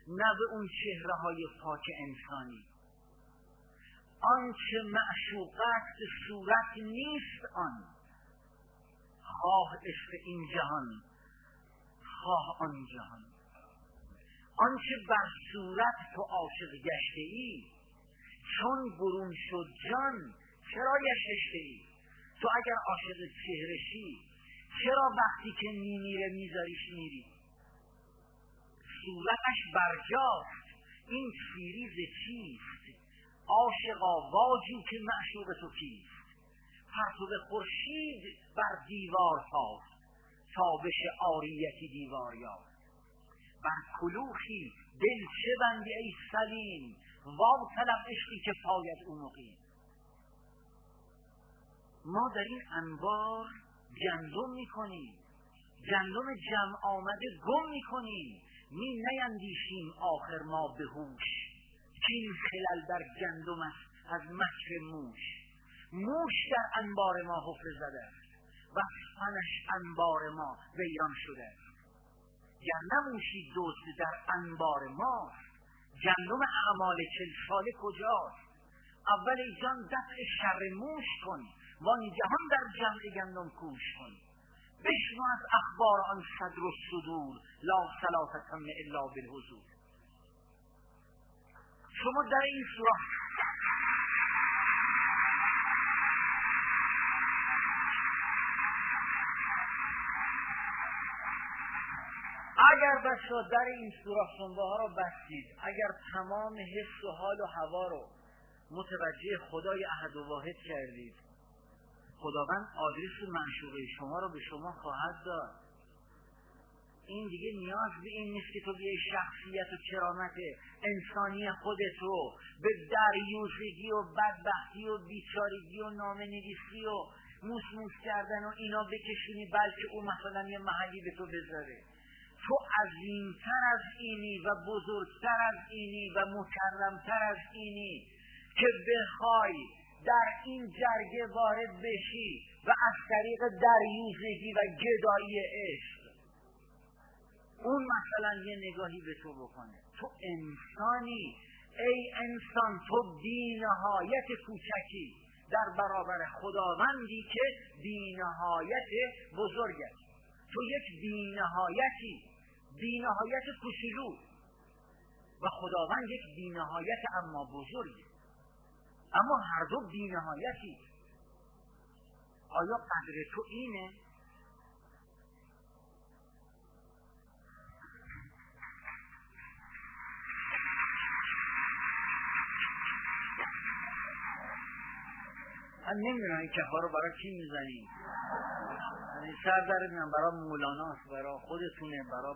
نه به اون چهره های پاک انسانی. آنچه معشوقت صورت نیست آن. خواه عشق این جهان خواه آن جهان. آنچه بر صورت تو عاشق گشته ای چون برون شد جان چرا گشته ای تو اگر عاشق چهرشی چرا وقتی که میمیره میذاریش میری؟ صورتش برجاست. این سیریز چیست؟ عاشقا واجو که معشوق تو کیست؟ پرتو خورشید بر دیوار تافت تابش آریتی دیوار یافت بر کلوخی دل چه بندی ای سلیم؟ واو طلب عشقی که پاید مقیم. ما در این انبار گندم می‌کنیم. گندم جمع آمده گم می‌کنیم. می نیندیشیم آخر ما به هوش. این خلل در گندم است از مکر موش. موش در انبار ما حفره زده و فنش انبار ما ویران شده است. گر نموشی دوست در انبار ما گندم اعمال چل ساله کجاست؟ اول جان دفع شر موش کن جهان در جمع گندم کوش کن. بشنو از اخبار آن صدر و صدور لا صلاتت هم الا بالحضور. شما در این صورت اگر بچه در این سوراخ سنبه ها رو بستید اگر تمام حس و حال و هوا رو متوجه خدای احد و واحد کردید خداوند آدرس منشوقه شما رو به شما خواهد داد. این دیگه نیاز به این نیست که تو بیای شخصیت و کرامت انسانی خودتو به دریوزگی و بدبختی و بیچارگی و نامه نویسی و موس موس کردن و اینا بکشونی بلکه او مثلا یه محلی به تو بذاره. تو عظیمتر از اینی و بزرگتر از اینی و مکرمتر از اینی که بخوای در این جرگه وارد بشی و از طریق دریوزگی و گدایی عشق. اون مثلا یه نگاهی به تو بکنه. تو انسانی ای انسان تو بینهایت کوچکی. در برابر خداوندی که بینهایت بزرگ است تو یک بینهایتی بینهایت کوچولو. و خداوند یک بینهایت اما بزرگی. اما هر دو بینهایتی. آیا قدر تو اینه؟ من نمی‌دونم این کفا رو برای کی می‌زنی. یعنی سر در میان برای مولاناست برای خودتونه برای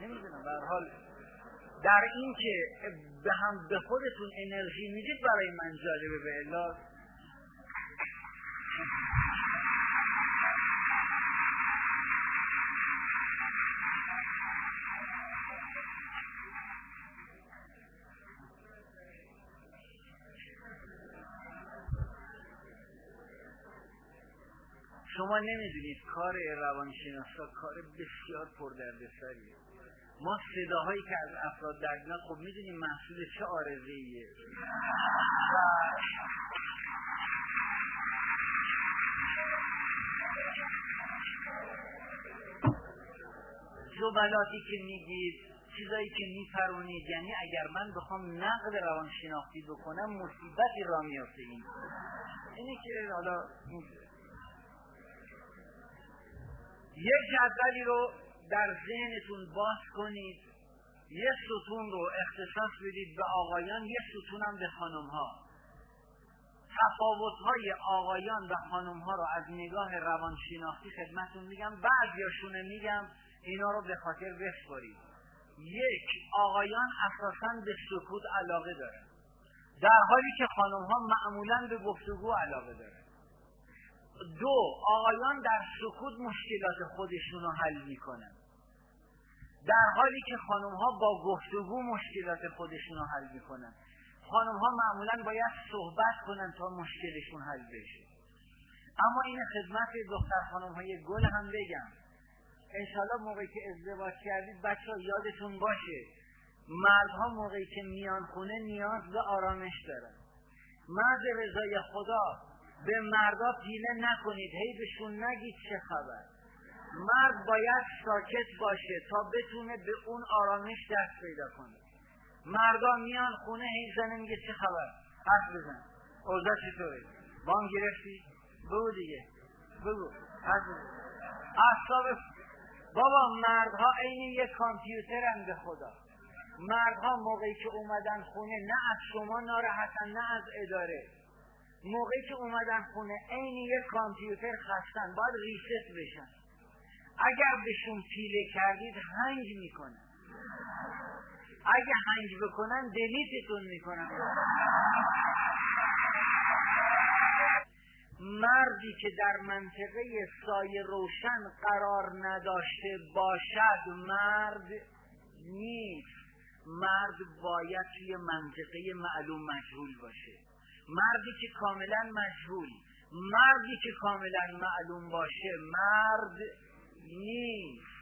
نمی‌دونم به حال در این که به هم به خودتون انرژی می‌دید برای من جالبه به الا شما نمی‌دونید کار روانشناسا کار بسیار پردردسریه. ما صداهایی که از افراد در میاد خب می‌دونیم محصول چه آرزه ایه جملاتی که میگید چیزایی که میپرونید یعنی اگر من بخوام نقد روانشناختی بکنم مصیبتی را میافته این. اینه که حالا یک جدولی رو در ذهنتون باز کنید. یه ستون رو اختصاص بدید به آقایان یه ستون هم به خانم ها تفاوت های آقایان و خانم ها رو از نگاه روانشناختی خدمتون میگم. بعضیاشونه میگم اینا رو به خاطر بسپارید. یک آقایان اساسا به سکوت علاقه دارن. در حالی که خانم ها معمولا به گفتگو علاقه دارن. دو آقایان در سکوت مشکلات خودشون رو حل می‌کنن. در حالی که خانم ها با گفتگو مشکلات خودشون رو حل می‌کنن. خانم ها معمولا باید صحبت کنن تا مشکلشون حل بشه. اما این خدمت دختر خانم های گل هم بگم. انشالله موقعی که ازدواج کردید بچه ها یادتون باشه. مردها موقعی که میان خونه نیاز به آرامش دارن. مرد رضای خدا به مردا پیله نکنید. هی بهشون نگید چه خبر. مرد باید ساکت باشه تا بتونه به اون آرامش دست پیدا کنه. مردا میان خونه هی زنه میگه چه خبر؟ حرف بزن. اوضاع چطوره؟ بام گرفتی؟ بگو دیگه. بگو. حرف اصاب بابا مردها عین یک کامپیوترن به خدا. مردها موقعی که اومدن خونه نه از شما ناراحتن نه از اداره. موقعی که اومدن خونه عین یک کامپیوتر خستن. باید ریست بشن. اگر بهشون پیله کردید هنگ می‌کنن. اگه هنگ بکنن دلیتتون می‌کنن مردی که در منطقه سایه روشن قرار نداشته باشد مرد نیست. مرد باید توی منطقه معلوم مجهول باشه. مردی که کاملا مجهول. مردی که کاملا معلوم باشه مرد نیست.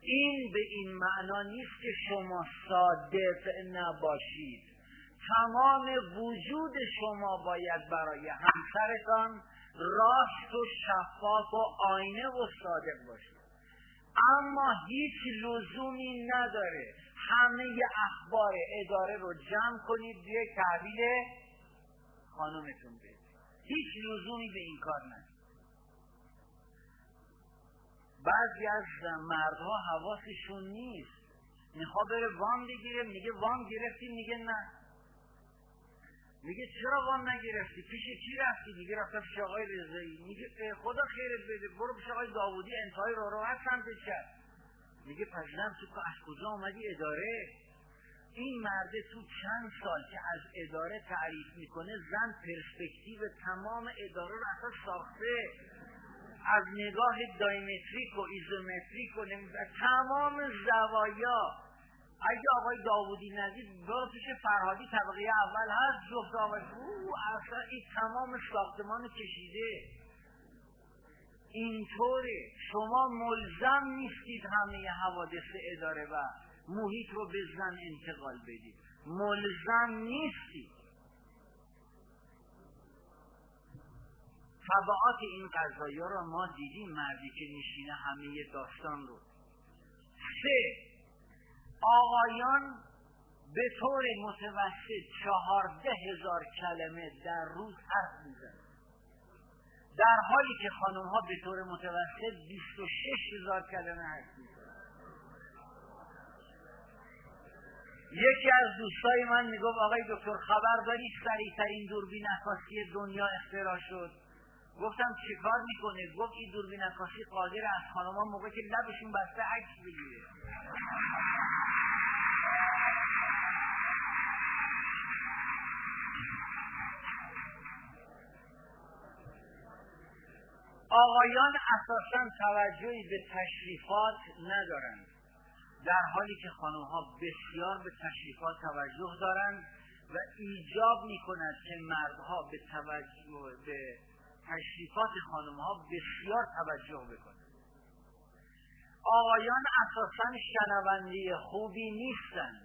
این به این معنا نیست که شما صادق نباشید. تمام وجود شما باید برای همسرتان راست و شفاف و آینه و صادق باشید. اما هیچ لزومی نداره همه اخبار اداره رو جمع کنید یک تحویل خانومتون بدید. هیچ لزومی به این کار نداره. بعضی از مردها حواسشون نیست. می‌خواد بره وام بگیره میگه وام گرفتی میگه نه. میگه چرا وام نگرفتی؟ پیش کی رفتی؟ میگه رفتم پیش آقای رضایی. میگه خدا خیرت بده برو پیش آقای داوودی انتهای رو هست سمتش کرد میگه پشنم تو از کجا آمدی اداره. این مرده تو چند سال که از اداره تعریف می‌کنه زن پرسپکتیو تمام اداره رو اصلا ساخته. از نگاه دایمتریک و ایزومتریک و تمام زوایا. اگه آقای داوودی ندید برو پیش فرهادی طبقه اول هست جفت آقای او اصلا این تمام ساختمان کشیده. اینطوره. شما ملزم نیستید همه حوادث اداره و محیط رو به زن انتقال بدید. ملزم نیستید. طبعات این قضایی رو ما دیدیم مردی که میشینه همه داستان رو. سه آقایان به طور متوسط چهارده هزار کلمه در روز حرف میزن در حالی که خانم ها به طور متوسط بیست و شش هزار کلمه حرف میزن یکی از دوستای من می‌گفت آقای دکتر خبر داری سریعترین دوربین عکاسی دنیا اختراع شد. گفتم چیکار می‌کنه؟ گفت این دوربین عکاسی قادر از خانم‌ها موقع که لبشون بسته عکس بگیره. آقایان اساسا توجهی به تشریفات ندارند. در حالی که خانم ها بسیار به تشریفات توجه دارند و ایجاب می کند که مردها به, توجه به تشریفات خانم ها بسیار توجه بکنند آقایان اساسا شنونده خوبی نیستند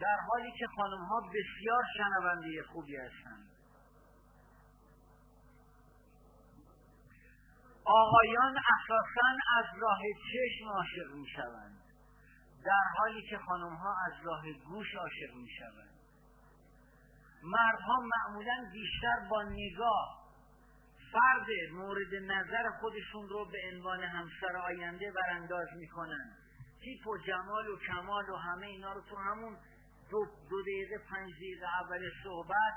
در حالی که خانم ها بسیار شنونده خوبی هستند. آقایان اساسا از راه چشم عاشق می شوند در حالی که خانم ها از راه گوش عاشق می شوند مردها معمولا بیشتر با نگاه فرد مورد نظر خودشون رو به عنوان همسر آینده برانداز می‌کنن. تیپ و جمال و کمال و همه اینا رو تو همون دو, دو دقیقه پنج دقیقه اول صحبت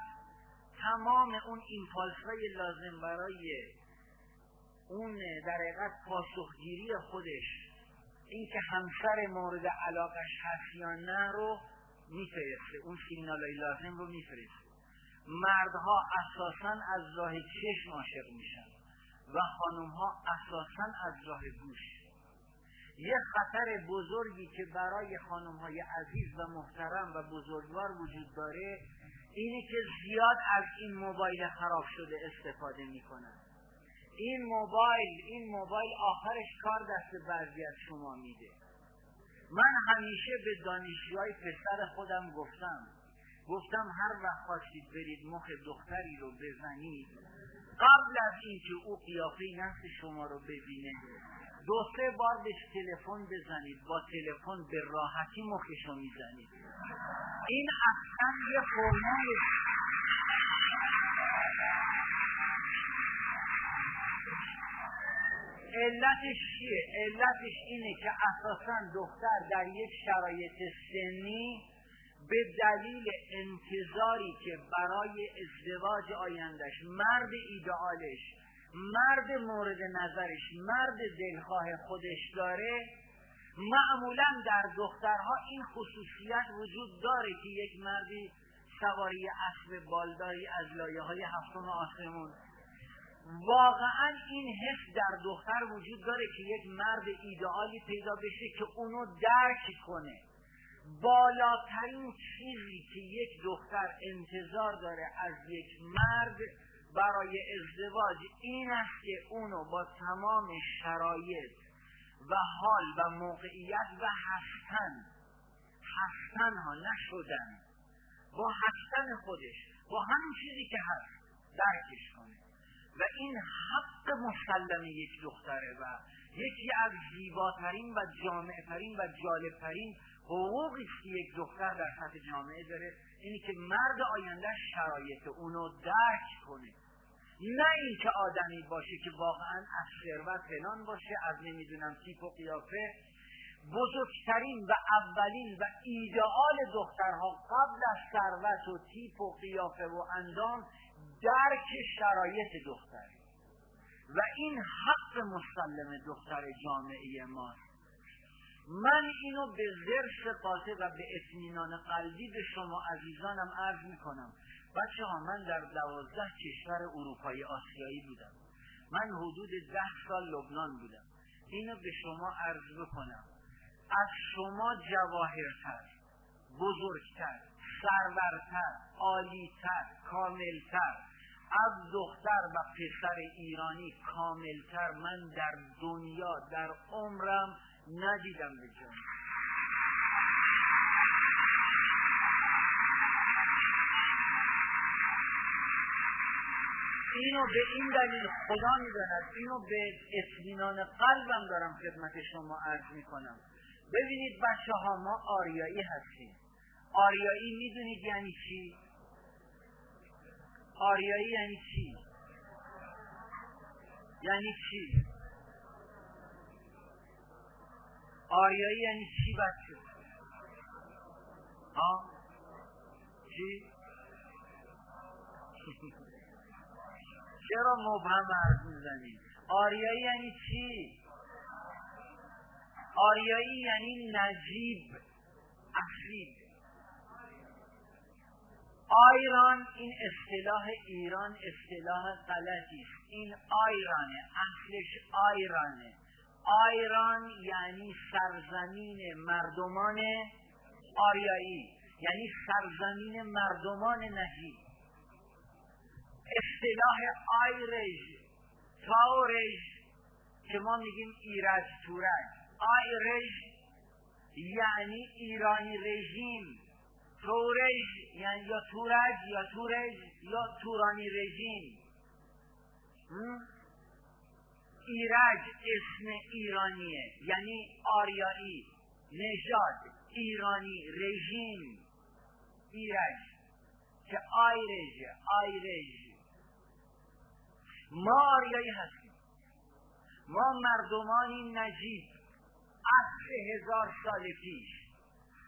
تمام اون ایمپالس های لازم برای اون در حقیقت پاسخگیری خودش اینکه همسر مورد علاقش هست یا نه رو میفرسته. اون سیگنال های لازم رو میفرسته. مردها اساسا از راه چشم عاشق میشن و خانمها اساسا از راه گوش. یه خطر بزرگی که برای خانم های عزیز و محترم و بزرگوار وجود داره اینه که زیاد از این موبایل خراب شده استفاده می‌کنن. این موبایل این موبایل آخرش کار دست بعضی از شما میده. من همیشه به دانشجوهای پسر خودم گفتم گفتم هر وقت خواستید برید مخ دختری رو بزنید قبل از اینکه او قیافه نفس شما رو ببینه دو سه بار بهش تلفن بزنید با تلفن به راحتی مخشو می‌زنید این اصلا یه فرمول علتش چیه؟ علتش اینه که اساسا دختر در یک شرایط سنی به دلیل انتظاری که برای ازدواج آیندهش مرد ایدئالش مرد مورد نظرش مرد دلخواه خودش داره معمولا در دخترها این خصوصیت وجود داره که یک مردی سواری اسب بالداری از لایه های هفتم آسمون. واقعا این حس در دختر وجود داره که یک مرد ایدئالی پیدا بشه که اونو درک کنه. بالاترین چیزی که یک دختر انتظار داره از یک مرد برای ازدواج این است که اونو با تمام شرایط و حال و موقعیت و هستن هستن ها نشدن با هستن خودش با همین چیزی که هست درکش کنه. و این حق مسلم یک دختره و یکی از زیباترین و جامعترین و جالبترین حقوقی که یک دختر در سطح جامعه داره اینی که مرد آینده شرایط اونو درک کنه. نه اینکه آدمی باشه که واقعا از ثروت فلان باشه از نمی‌دونم تیپ و قیافه. بزرگترین و اولین و ایدئال دخترها قبل از ثروت و تیپ و قیافه و اندام درک شرایط دختره. و این حق مسلم دختر جامعه ماست. من اینو به زرس قاطع و به اطمینان قلبی به شما عزیزانم عرض می‌کنم. بچه ها من در دوازده کشور اروپایی آسیایی بودم. من حدود ده سال لبنان بودم. اینو به شما عرض بکنم. از شما جواهرتر بزرگتر سرورتر عالیتر کاملتر از دختر و پسر ایرانی کاملتر. من در دنیا در عمرم ندیدم به جان اینو به این دلیل خدا می‌داند اینو به اطمینان قلبم دارم خدمت شما عرض می‌کنم ببینید بچه ها ما آریایی هستیم آریایی می‌دونید یعنی چی؟ آریایی یعنی چی؟ یعنی چی؟ آریایی یعنی چی بچه؟ ها؟ چی؟ چرا مبهم عرض می‌زنید آریایی یعنی چی آریایی یعنی نجیب اصیل آیران این اصطلاح ایران اصطلاح غلطی است این آیرانه اصلش آیرانه آیران یعنی سرزمین مردمان آریایی یعنی سرزمین مردمان نجیب اصطلاح آیرج تاورج که ما میگیم ایرج تورج. آیرج یعنی ایرانی رژیم. تورج یعنی یا تورج یا تورج یا تورانی رژیم. ایرج اسم ایرانیه. یعنی آریایی نژاد ایرانی رژیم. ایرج. که آیرج آیرج ما آریایی هستیم. ما مردمانی نجیب. از هزار سال پیش.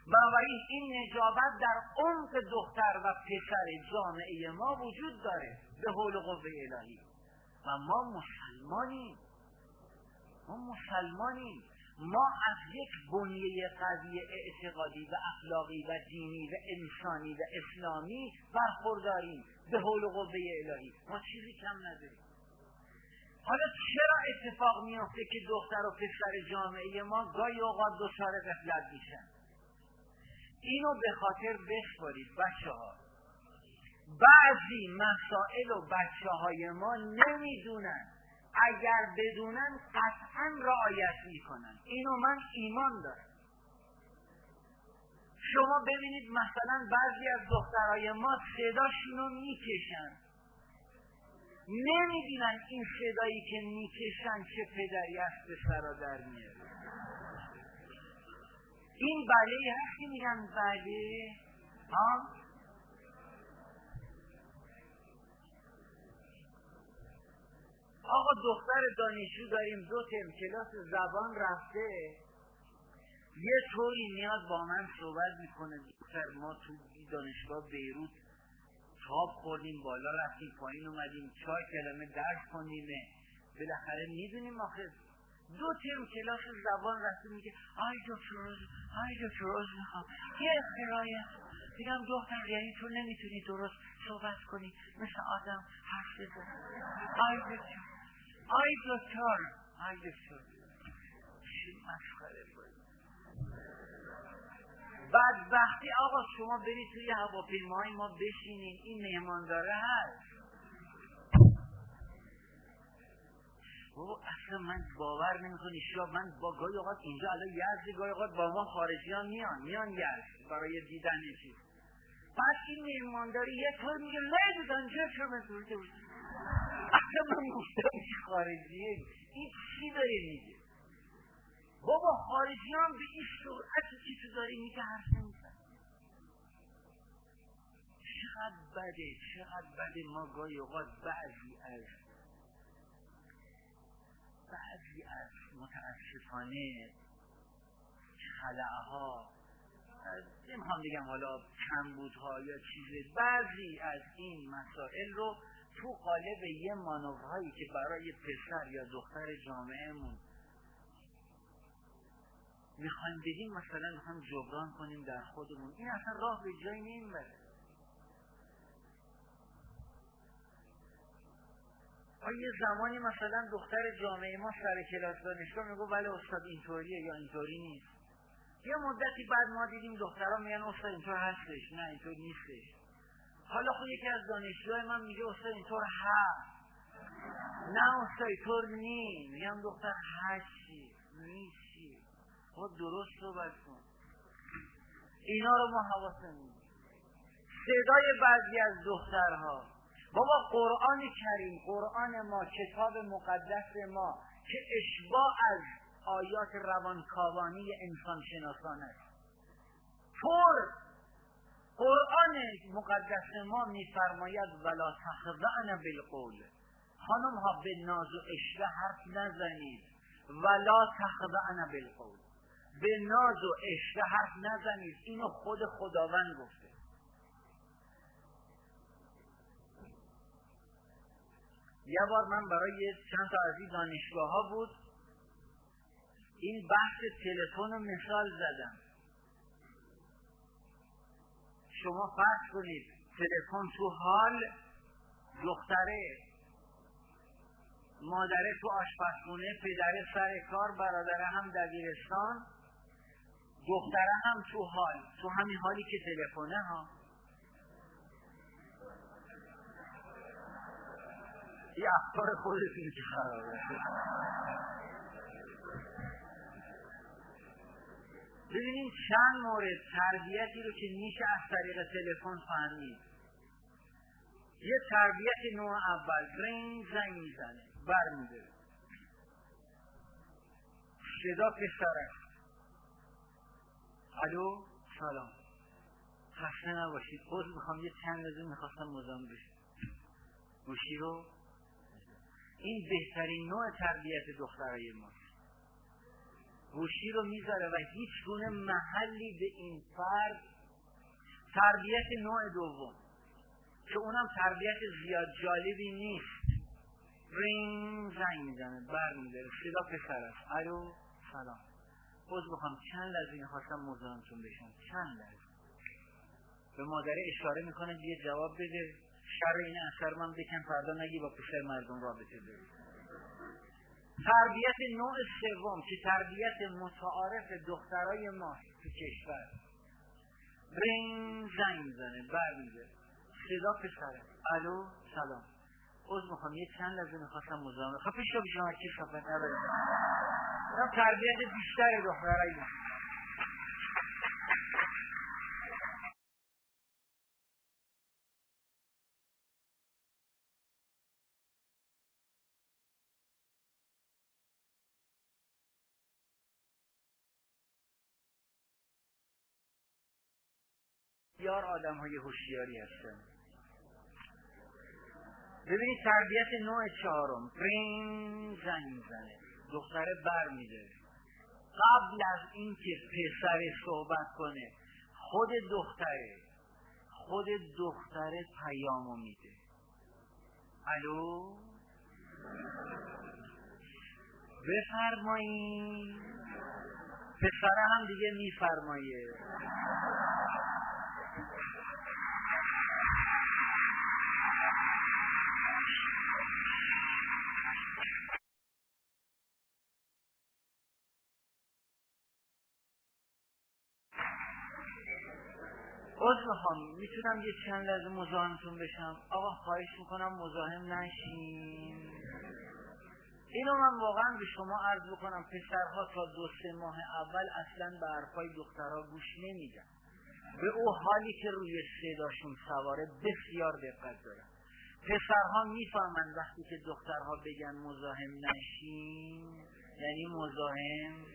بنابراین این نجابت در عمق دختر و پسر جامعه ما وجود داره. به حول قوه الهی. و ما مسلمانیم. ما مسلمانیم. ما از یک بنیه قوی اعتقادی و اخلاقی و دینی و انسانی و اسلامی برخورداریم. به حول قوه الهی. ما چیزی کم نداریم. حالا چرا اتفاق میافته که دختر و پسر جامعه ما گاهی اوقات دچار غفلت میشن؟ اینو به خاطر بسپارید بچه بعضی مسائل و بچه های ما نمی‌دونن. اگر بدونن قطعا رعایت می‌کنن. اینو من ایمان دارم. شما ببینید مثلا بعضی از دخترای ما صداشونو می‌کشن. نمی‌بینن این صدایی که می‌کشن چه پدری از پسرا در میاره. این بله هستی میگن بله. ها دختر دانشجو داریم دو ترم کلاس زبان رفته. یه طوری میاد با من صحبت می‌کنه. دختر ما تو دانشگاه بیروت تاب خوردیم بالا رفتیم پایین اومدیم چهار کلمه درس کنیم بالاخره می‌دونیم آخه. دو ترم کلاس زبان رفته میگه آی دکتر روز آی دکتر روز می‌خوام یه اختراعیت میگم دختر یعنی تو نمی‌تونی درست صحبت کنی. مثل آدم حرف بزن آی دکتر. آی دکتر آی دکتر چی مسخره بود بدبختی آقا شما برید توی هواپیماهای ما بشینین این مهمانداره هست. بابا اصلا من باور نمی‌کنی شما من با گاهی اوقات اینجا الان یزدی گاهی اوقات با ما خارجیان میان میان یزد برای دیدن چیز. بعد این مهمانداری یه طور میگه لیدیز چه شما اصلا من گفتم خارجیه. این چی داره میگه بابا خارجی هم به این سرعتی که تو داری میگه حرف نمیزن چقدر بده چقدر بده ما گاهی اوقات بعضی از بعضی از متاسفانه خلعه ها نمی‌خوام بگم حالا کمبودها یا چیز بعضی از این مسائل رو تو قالب یه مانورهایی که برای پسر یا دختر جامعهمون. می‌خوایم بدیم مثلا می‌خوایم جبران کنیم در خودمون. این اصلا راه به جایی نمی‌بره. یه زمانی مثلا دختر جامعه ما سر کلاس دانشگاه میگو بله استاد اینطوریه یا اینطوری نیست. یه مدتی بعد ما دیدیم دخترها میگن استاد اینطور هستش. نه اینطور نیستش. حالا خود یکی از دانشجوهای من میگه استاد اینطور هست. نه استاد اینطور نی میگم دختر هستی نیستی. خود درست صحبت کن. اینا رو ما حواسمون صدای بعضی از دخترها. بابا قرآن کریم قرآن ما کتاب مقدس ما که اشباع از آیات روانکاوانی انسان شناسان است. پر قرآن مقدس ما میفرماید ولا تخضعن بالقول. خانم ها به ناز و اشوه حرف نزنید. ولا تخضعن بالقول. به ناز و اشوه حرف نزنید. اینو خود خداوند گفته. یه بار من برای چند تا از این دانشگاه ها بود. این بحث تلفن رو مثال زدم. شما فرض کنید تلفن تو حال دختره مادره تو آشپزخونه پدره سر کار برادره هم دبیرستان دختره هم تو حال تو همین حالی که تلفنه ها. یه افکار خودتون که خرابه. ببینیم چند مورد تربیتی رو که میشه از طریق تلفن فهمید. یه تربیت نوع اول رنگ زنگ می‌زنه بر میده صدا پسر است. الو؟ سلام. خسته نباشید. خود می‌خوام. یه چند لحظه می‌خواستم مزام بشه گوشی رو؟ این بهترین نوع تربیت دخترای ماست. گوشی رو می‌ذاره و هیچ گونه محلی به این فرد تربیت نوع دوم که اونم تربیت زیاد جالبی نیست. رینگ زنگ می‌زنه بر میداره صدا پسر است. الو سلام. باز بخوام چند لحظه خواستم مزاحمتون بشم. چند لحظه؟ به مادره اشاره می‌کنه یه جواب بده. شر این اثر من بکن فردا نگی با پسر مردم رابطه داری. تربیت نوع سوم که تربیت متعارف دخترای ما تو کشور. رنگ زنگ می‌زنه برمیده صدا پسره. الو سلام. عوض می‌خوام یه چند لحظه می‌خواستم مزاحمه خب پیش بیشم هرکی صفحه تربیت بیشتر دخترای بسیار آدم های هوشیاری هستن. ببینید تربیت نوع چهارم. رین زنگ می‌زنه. دختره بر میده. قبل از اینکه پسر صحبت کنه خود دختره خود دختره پیامو میده. الو؟ بفرمایید پسر هم دیگه میفرمایه. عوض می‌خوام می‌تونم یه چند لحظه مزاحمتون بشم؟ آقا خواهش می‌کنم مزاحم نشین. اینو من واقعا به شما عرض بکنم پسرها تا دو سه ماه اول اصلا به حرفای دخترها گوش نمیدن. به او حالی که روی صداشون سواره بسیار دقت دارن پسرها می‌فهمن وقتی که دخترها بگن مزاحم نشین یعنی مزاحم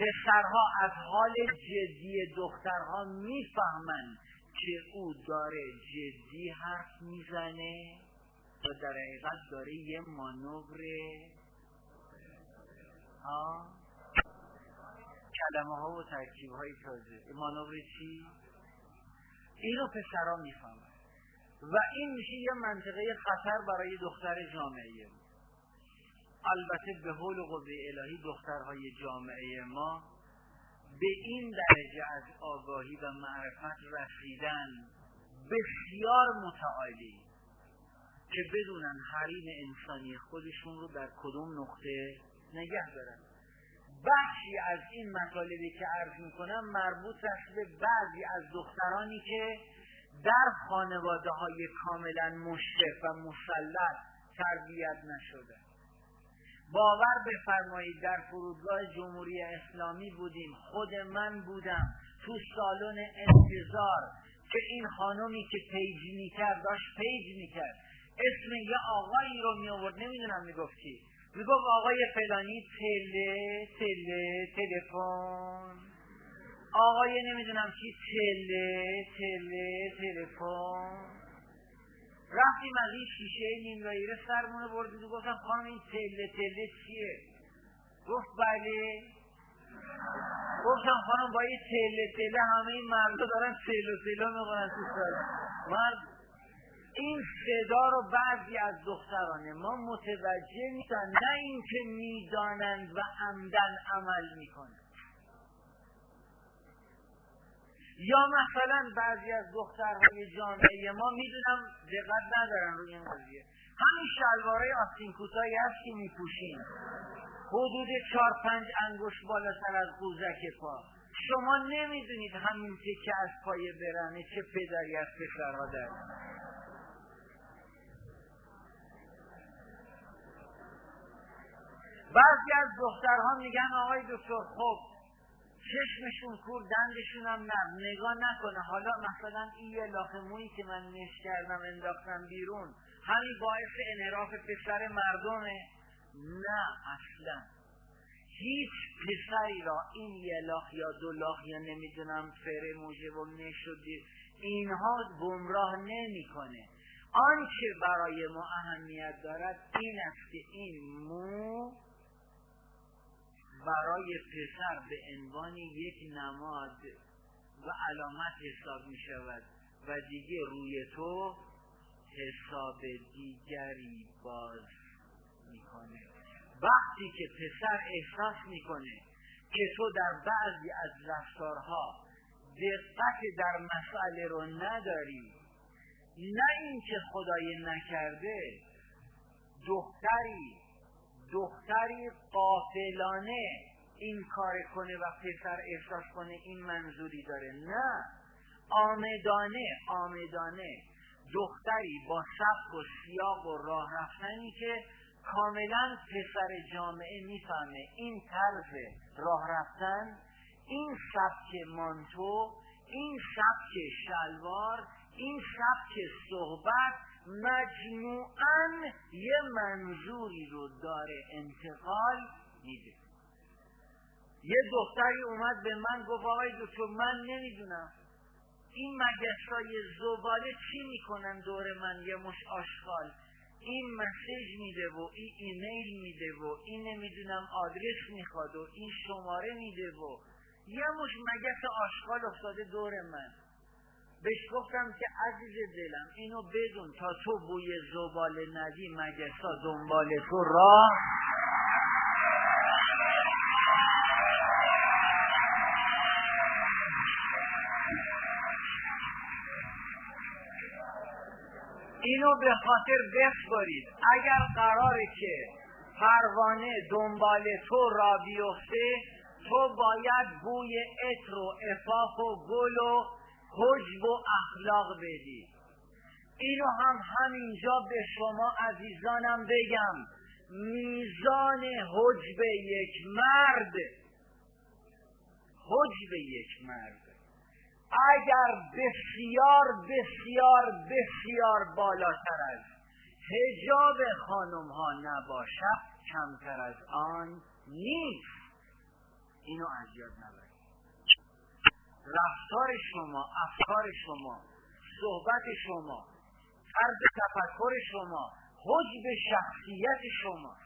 پسرها از حال جدی دخترها می‌فهمند که او داره جدی حرف می‌زنه و در حقیقت داره یه مانور ها کلمه ها و ترکیب های تازه مانور چی؟ اینو پسرها می‌فهمن. و این میشه یه منطقه خطر برای دختر جامعه. البته به حول و قوه الهی دخترهای جامعه ما به این درجه از آگاهی و معرفت رسیدن بسیار متعالی که بدونن حریم انسانی خودشون رو در کدوم نقطه نگه دارن. بخشی از این مطالبی که عرض می‌کنم مربوط است به بعضی از دخترانی که در خانواده های کاملا مشرف و مسلط تربیت نشده. باور بفرمایید در فرودگاه جمهوری اسلامی بودیم. خود من بودم تو سالن انتظار که این خانمی که page می‌کرد داشت پیج می‌کرد. اسم یه آقایی رو می آورد نمی‌دونم می‌گفت کی می‌گفت آقای فلانی تله تله تلفن. آقای نمی‌دونم چی تله تله تلفن. رفتیم از این شیشه نیم سرمونه بردید و گفتم خانم این تله تله چیه؟ گفت بله. گفتم خانم با این تله تله همه این مردا دارن تله تله می‌کنن تو سال مرد این صدا رو بعضی از دختران ما متوجه نیستن نه اینکه می‌دانند و عمدن عمل می‌کنند. یا مثلا بعضی از دخترهای جامعه ما می‌دونم دقت ندارن روی این قضیه. همین شلوارای آستین کوتاهی هست که میپوشین حدود چهار پنج انگوش بالاتر از قوزک پا. شما نمی‌دونید همین که از پای برنه چه پدری از پسرها در بعضی از دخترها میگن آقای دکتر خب چشمشون کور دندشون هم نرم نگاه نکنه. حالا مثلا این یه لاخ که من نش کردم انداختم بیرون همین باعث انحراف پسر مردمه. نه اصلا. هیچ پسری را این یه لاخ یا دو لاخ یا نمی‌دونم فره موجه و نشدی اینها گمراه نمی‌کنه. آنچه برای ما اهمیت دارد این است که این مو برای پسر به عنوان یک نماد و علامت حساب می شود و دیگه روی تو حساب دیگری باز می‌کنه وقتی که پسر احساس می‌کنه که تو در بعضی از رفتارها دقت در مسئله رو نداری نه اینکه خدای نکرده دختری دختری قافلانه این کار کنه و پسر احساس کنه این منظوری داره. نه. آمدانه آمدانه دختری با سبک و سیاق و راه رفتنی که کاملا پسر جامعه می‌فهمه این طرز راه رفتن این سبک مانتو این سبک شلوار این سبک صحبت مجموعا یه منظوری رو داره انتقال میده. یه دختری اومد به من گفت آقای دکتر من نمی‌دونم این مگسای زباله چی می‌کنن دور من یه مش آشغال. این مسیج میده و این ایمیل میده و این نمی‌دونم آدرس می‌خواد و این شماره میده و یه مش مگس آشغال افتاده دور من. بهش گفتم که عزیز دلم اینو بدون تا تو بوی زباله ندی مگسا دنبال تو راه اینو به خاطر بسپارید اگر قراره که پروانه دنبال تو را بیفته تو باید بوی عطر و افاق و گل و حجب و اخلاق بدی اینو هم همینجا به شما عزیزانم بگم. میزان حجب یک مرد حجب یک مرد. اگر بسیار بسیار بسیار بالاتر از هجاب خانم ها نباشد کمتر از آن نیست. اینو از یاد نبرید. رفتار شما افکار شما صحبت شما طرز تفکر شما حجب شخصیت شما.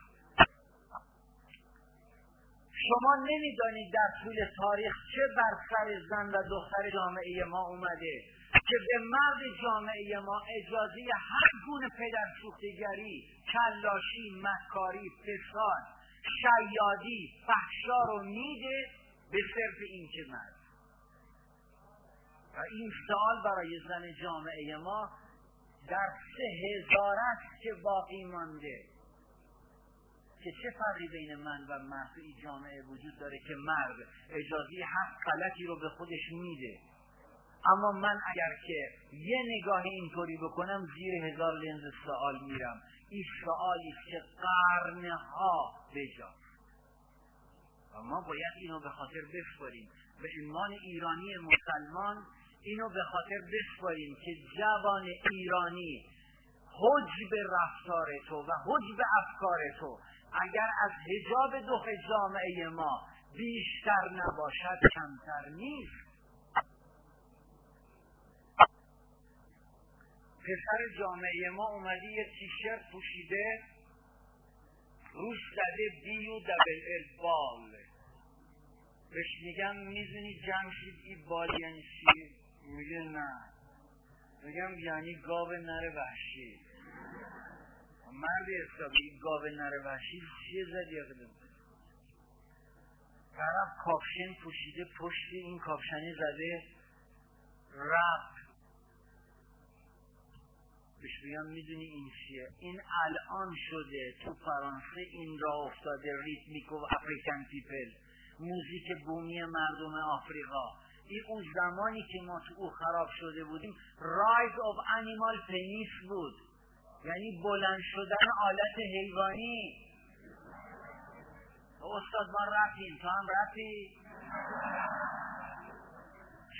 شما نمی‌دانید در طول تاریخ چه بر سر زن و دختر جامعه ما اومده که به مرد جامعه ما اجازه هر گونه پدر سوختگری کلاشی مکاری فساد شیادی فحشا رو میده به صرف این که مرد. و این سال برای زن جامعه ما در سه هزار است که باقی مانده. که چه فرقی بین من و مرد این جامعه وجود داره که مرد اجازه حق غلطی رو به خودش میده؟ اما من اگر که یه نگاه اینطوری بکنم زیر هزار لنز سوال میرم. این سوالی که قرنها بجا و ما باید اینو به خاطر بسپاریم. به ایمان ایرانی مسلمان اینو به خاطر بسپاریم که جوان ایرانی حجب رفتار تو و حجب افکار تو اگر از حجاب دو جامعه ما بیشتر نباشد کمتر نیست. پسر جامعه ما اومده یه تیشرت پوشیده روش زده بیو دبل البال بهش میگم میزونی جمشید این بال یعنی میگه نه. میگم یعنی گاو نره وحشی. مرد حسابی گاوه نره وحشی چیه زدی اقدم طرف کافشن پوشیده پشت این کافشنی زده رفت. بهش بگم می‌دونی این چیه؟ این الان شده تو فرانسه این را افتاده ریتمیکو و افریکن پیپل. موزیک بومی مردم آفریقا. این اون زمانی که ما تو او خراب شده بودیم رایز آف انیمال پنیس بود. یعنی بلند شدن آلت حیوانی. استاد ما رفتیم تو هم رفتی؟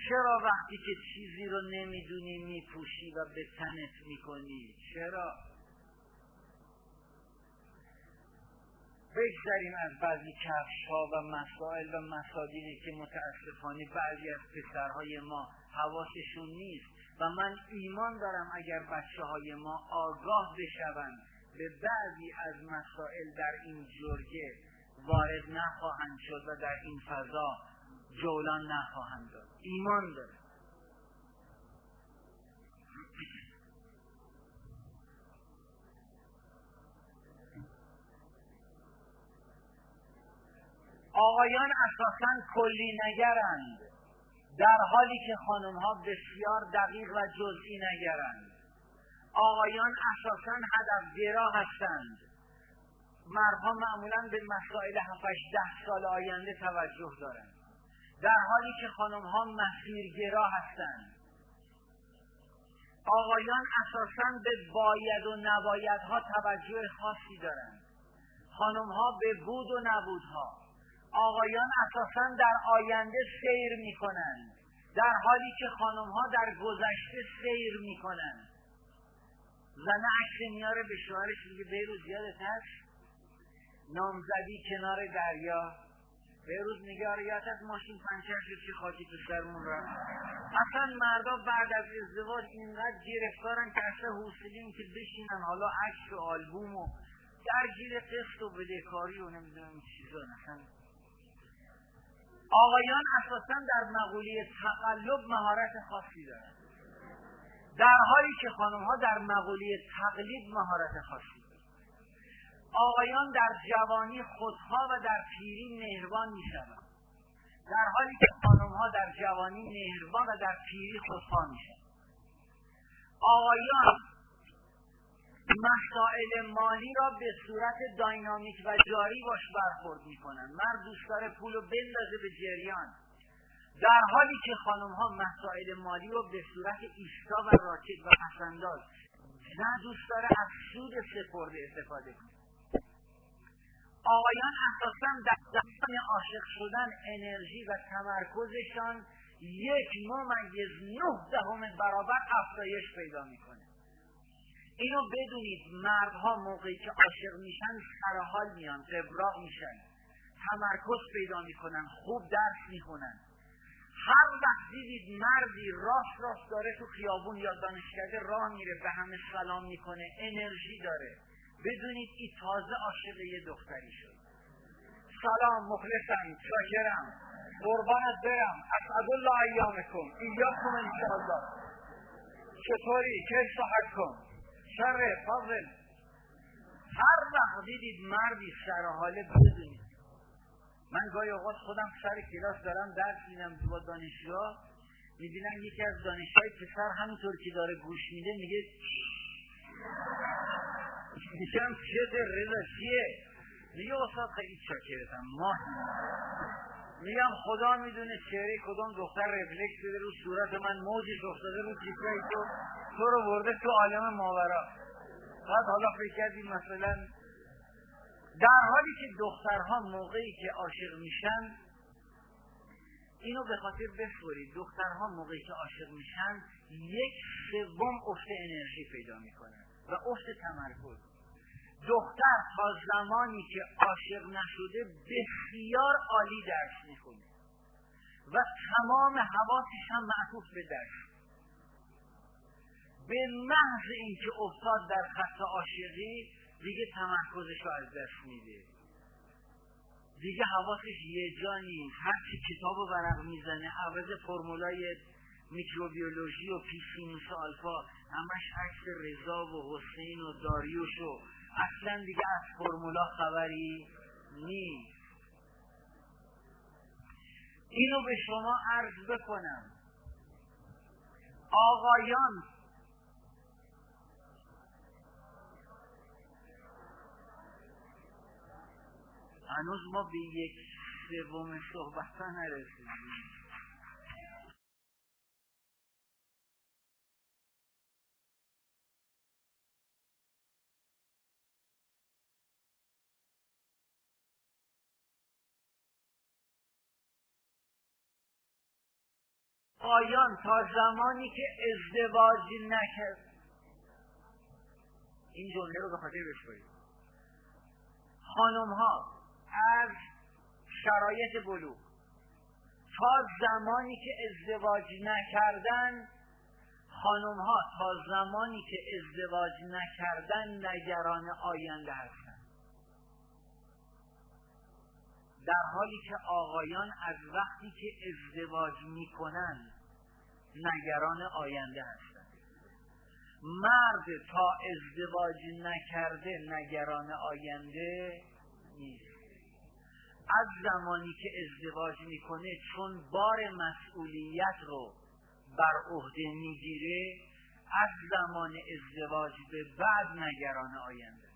چرا وقتی که چیزی رو نمی‌دونی میپوشی و به تنت می‌کنی؟ چرا؟ بگذریم از بعضی کفش ها و مسائل و مسادینی که متاسفانه بعضی از پسرهای ما حواسشون نیست. و من ایمان دارم اگر بچه های ما آگاه بشوند به بعضی از مسائل در این جرگه وارد نخواهند شد و در این فضا جولان نخواهند داد. ایمان دارم. آقایان اساسا کلی نگرند در حالی که خانم ها بسیار دقیق و جزئی نگرند. آقایان اساسا هدفگرا هستند. مردها معمولا به مسائل 7 ده سال آینده توجه دارند. در حالی که خانم ها مسیرگرا هستند. آقایان اساسا به باید و نبایدها توجه خاصی دارند. خانم ها به بود و نبودها. آقایان اساسا در آینده سیر می کنند در حالی که خانم ها در گذشته سیر می کنند زنه عکس میاره به شوهرش میگه بیروز یادت هست؟ نامزدی کنار دریا. بیروز میگه آره یادت از ماشین پنچر شد که خاکی تو سرمون رفت. اصلا مردا بعد از ازدواج اینقدر گرفتارن که اصلا حوصله که بشینن حالا عکس و آلبوم و درگیر قسط و بدهکاری و نمی‌دونم چیزا اصلا آقایان اساسا در مقوله تقلب مهارت خاصی دارند در حالی که خانم ها در مقوله تقلید مهارت خاصی دارند آقایان در جوانی خودها و در پیری مهربان می شوند در حالی که خانم ها در جوانی مهربان و در پیری خودها می شوند آقایان مسائل مالی را به صورت داینامیک و جاری باش برخورد می‌کنن. مرد دوست داره پول رو بندازه به جریان. در حالی که خانم ها مسائل مالی رو به صورت ایستا و راکت و پسنداز نه دوست داره از سود سپرده استفاده کنه آقایان اساسا در زمان عاشق شدن انرژی و تمرکزشان یک ممیز نه دهم برابر افزایش پیدا می‌کنه. اینو بدونید مردها موقعی که عاشق میشن سرحال میان قبراق میشن. تمرکز پیدا می‌کنن خوب درس می‌خونن. هر وقت دیدید مردی راست راست داره تو خیابون یا دانشکده راه میره به همه سلام می‌کنه انرژی داره. بدونید این تازه عاشق یه دختری شد. سلام مخلصم شاکرم قربانت برم الله ایامکم. ایاکم انشاءالله. چطوری؟ که صحت کن. شر فضل هر وقت دیدید مردی سر حاله بدونید. من گاهی اوقات خودم سر کلاس دارم درس میدم با دانشجو می‌بینم یکی از دانشجوهای پسر همینطور که داره گوش میده میگه میشم چه رضا چیه؟ میگه استاد خیلی چاکرتم. ماه. میگم خدا می‌دونه چهره کدوم دختر رفلکس بده رو صورت من موجش افتاده رو چیزایی تو تو رو برده تو عالم ماورا. بعد حالا فکر کردیم مثلا در حالی که دخترها موقعی که عاشق میشن اینو به خاطر بسپرید دخترها موقعی که عاشق میشن یک سوم افت انرژی پیدا می‌کنن و افت تمرکز. دختر تا زمانی که عاشق نشده بسیار عالی درس می‌خونه. و تمام حواسش هم معطوف به درس. به محض اینکه افتاد در خط عاشقی دیگه تمرکزش رو از دست میده. دیگه حواسش یه جا نیست. هر چی کتاب و ورق می‌زنه عوض فرمولای میکروبیولوژی و پیسینوس آلفا همش عکس رضا و حسین و داریوش و اصلا دیگه از فرمولا خبری نیست. اینو به شما عرض بکنم. آقایان هنوز ما به یک سوم صحبت نرسیدیم. آیان تا زمانی که ازدواج نکرد. این جمله رو به خاطر خانم ها از شرایط بلوغ تا زمانی که ازدواج نکردن خانم ها تا زمانی که ازدواج نکردن نگران آینده هستند. در حالی که آقایان از وقتی که ازدواج می‌کنن نگران آینده هستند مرد تا ازدواج نکرده نگران آینده نیست. از زمانی که ازدواج می‌کنه چون بار مسئولیت رو بر عهده می‌گیره از زمان ازدواج به بعد نگران آینده.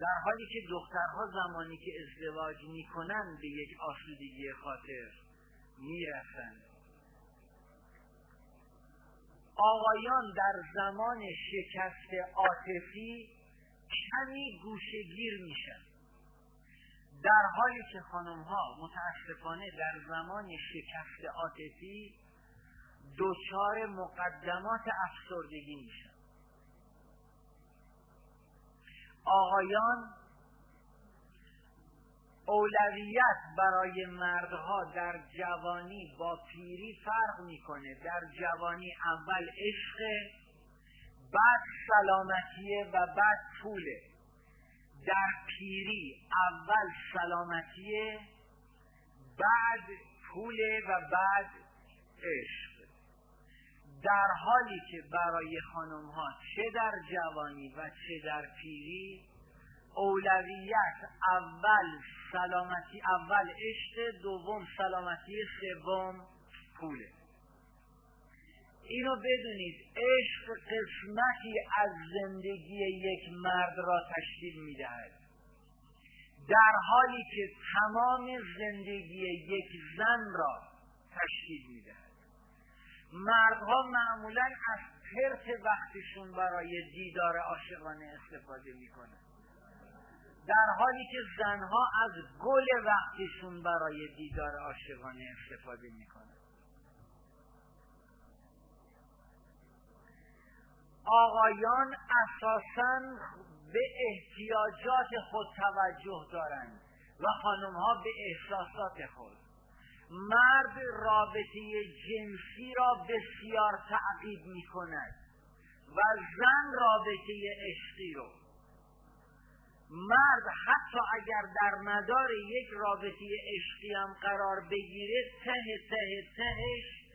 در حالی که دخترها زمانی که ازدواج می‌کنن به یک آسودگی خاطر می‌رسند آقایان در زمان شکست عاطفی کمی گوشگیر میشن. در حالی که خانم ها متاسفانه در زمان شکست عاطفی دچار مقدمات افسردگی میشن. آقایان اولویت برای مردها در جوانی با پیری فرق می‌کنه. در جوانی اول عشق بعد سلامتیه و بعد پوله در پیری اول سلامتیه بعد پوله و بعد عشق. در حالی که برای خانم ها چه در جوانی و چه در پیری اولویت اول سلامتی اول عشق دوم سلامتی سوم پوله. اینو بدونید عشق قسمتی از زندگی یک مرد را تشکیل می‌دهد. در حالی که تمام زندگی یک زن را تشکیل می‌دهد. مردها معمولا از پرت وقتشون برای دیدار عاشقانه استفاده می‌کنن. در حالی که زنها از گل وقتشون برای دیدار عاشقانه استفاده می‌کنن. آقایان اساسا به احتیاجات خود توجه دارند و خانمها به احساسات خود. مرد رابطه جنسی را بسیار تعقیب می کند و زن رابطه عشقی رو مرد حتی اگر در مدار یک رابطه عشقی هم قرار بگیره ته ته تهش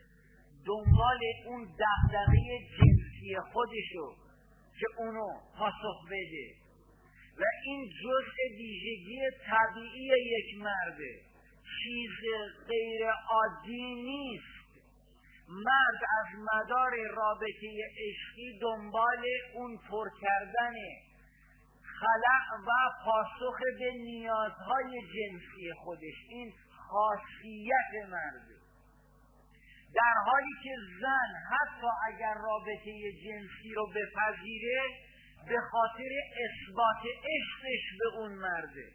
دنبال اون دغدغه جنسی خودشو که اونو پاسخ بده. و این جزء ویژگی طبیعی یک مرده. چیز غیر عادی نیست. مرد از مدار رابطه عشقی دنبال اون پر کردن خلق و پاسخ به نیازهای جنسی خودش. این خاصیت مرده در حالی که زن حتی اگر رابطه جنسی رو بپذیره به خاطر اثبات عشقش به اون مرده.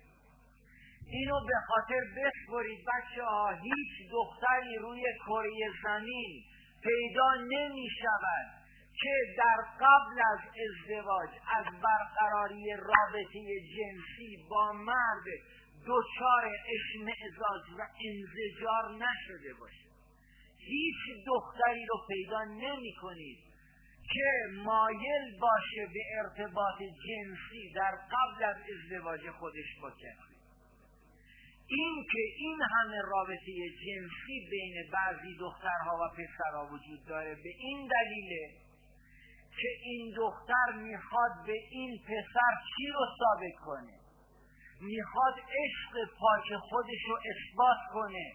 اینو به خاطر بسپرید بچه ها هیچ دختری روی کره زمین پیدا نمی شود که در قبل از ازدواج از برقراری رابطه جنسی با مرد دچار اشمعزاز و انزجار نشده باشه. هیچ دختری رو پیدا نمی کنید که مایل باشه به ارتباط جنسی در قبل از ازدواج خودش با کسی. این که این همه رابطه جنسی بین بعضی دخترها و پسرها وجود داره به این دلیله که این دختر می‌خواد به این پسر چی رو ثابت کنه؟ می‌خواد عشق پاک خودش رو اثبات کنه.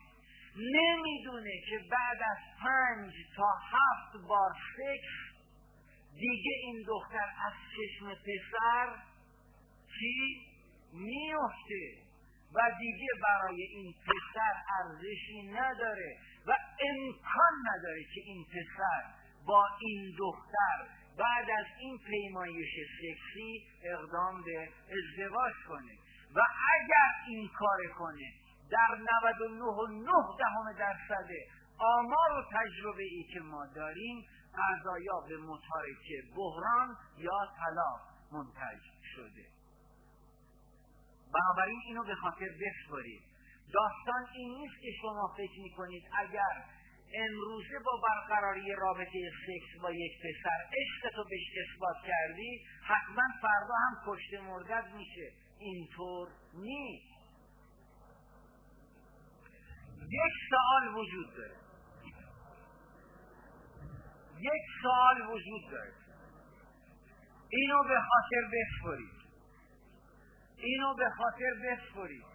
نمی‌دونه که بعد از پنج تا هفت بار سکس دیگه این دختر از چشم پسر چی میفته و دیگه برای این پسر ارزشی نداره و امکان نداره که این پسر با این دختر بعد از این پیمایش سکسی اقدام به ازدواج کنه. و اگر این کار کنه در 99 دهم درصد آمار و تجربه ای که ما داریم قضایا به متارکه بحران یا طلاق منتج شده. بنابراین اینو به خاطر بسپارید. داستان این نیست که شما فکر می‌کنید اگر امروزه با برقراری رابطه سکس با یک پسر عشق تو بهش اثبات کردی حتما فردا هم کشته مردد میشه. اینطور نیست. یک سوال وجود داره. یک سوال وجود داره. اینو به خاطر بسپرید. اینو به خاطر بسپرید.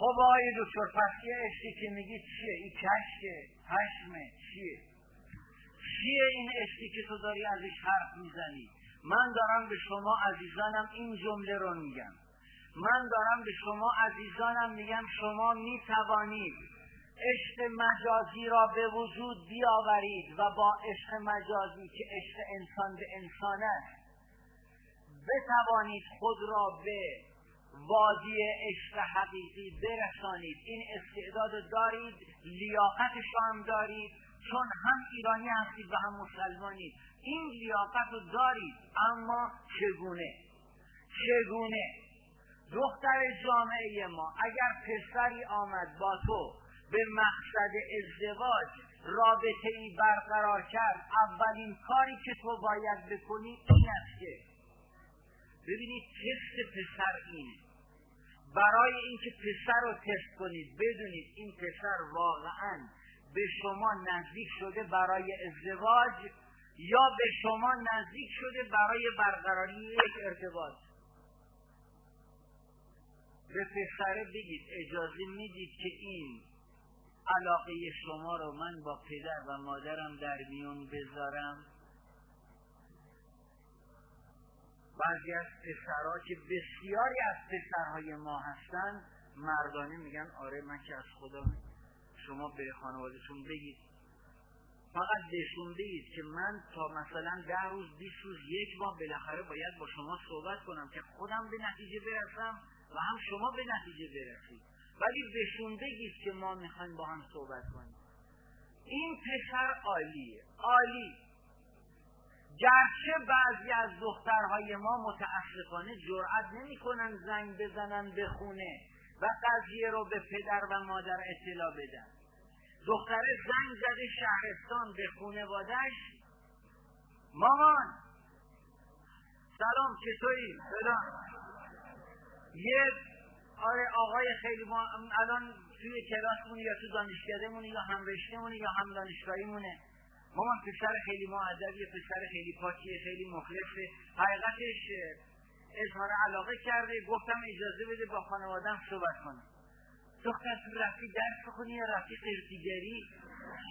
خب آقای دکتر پس یه عشقی که میگی چیه؟ این کشکه پشمه چیه؟ چیه این عشقی که تو داری ازش حرف می‌زنی؟ من دارم به شما عزیزانم این جمله رو میگم. من دارم به شما عزیزانم میگم شما می‌توانید عشق مجازی را به وجود بیاورید و با عشق مجازی که عشق انسان به انسان است بتوانید خود را به وادی عشق حقیقی برسانید. این استعداد دارید لیاقتش هم دارید. چون هم ایرانی هستید و هم مسلمانید. این لیاقت رو دارید. اما چگونه؟ چگونه؟ دختر جامعه ما اگر پسری آمد با تو به مقصد ازدواج رابطه ای برقرار کرد اولین کاری که تو باید بکنی این است که ببینید تست پسر اینه برای اینکه پسر رو تست کنید بدونید این پسر واقعا به شما نزدیک شده برای ازدواج یا به شما نزدیک شده برای برقراری یک ارتباط. به پسره بگید اجازه می‌دید که این علاقه شما رو من با پدر و مادرم در میون بذارم؟ بعضی از پسرها که بسیاری از پسرهای ما هستن مردانه میگن آره من که از خدا شما به خانوادهتون بگید. فقط بهشون بگید که من تا مثلا ده روز بیست روز یک ماه بالاخره باید با شما صحبت کنم که خودم به نتیجه برسم و هم شما به نتیجه برسید. ولی بهشون بگید که ما می‌خوایم با هم صحبت کنیم. این پسر عالیه. عالی. گرچه بعضی از دخترهای ما متاسفانه جرأت نمی‌کنن زنگ بزنن به خونه و قضیه رو به پدر و مادر اطلاع بدن. دختر زنگ زده شهرستان به خونوادش مامان سلام چطوری؟ سلام یه آره آقای خیلی ما الان توی کلاسمونه یا تو دانشکدهمونه یا هم رشتهمونه یا هم دانشگاهیمونه. مامان پسر خیلی معدبیه پسر خیلی پاکیه خیلی مخلصه. حقیقتش اظهار علاقه کرده. گفتم اجازه بده با خانوادم صحبت کنم. دختر تو رفتی درس بخونی یا رفتی قرتیگری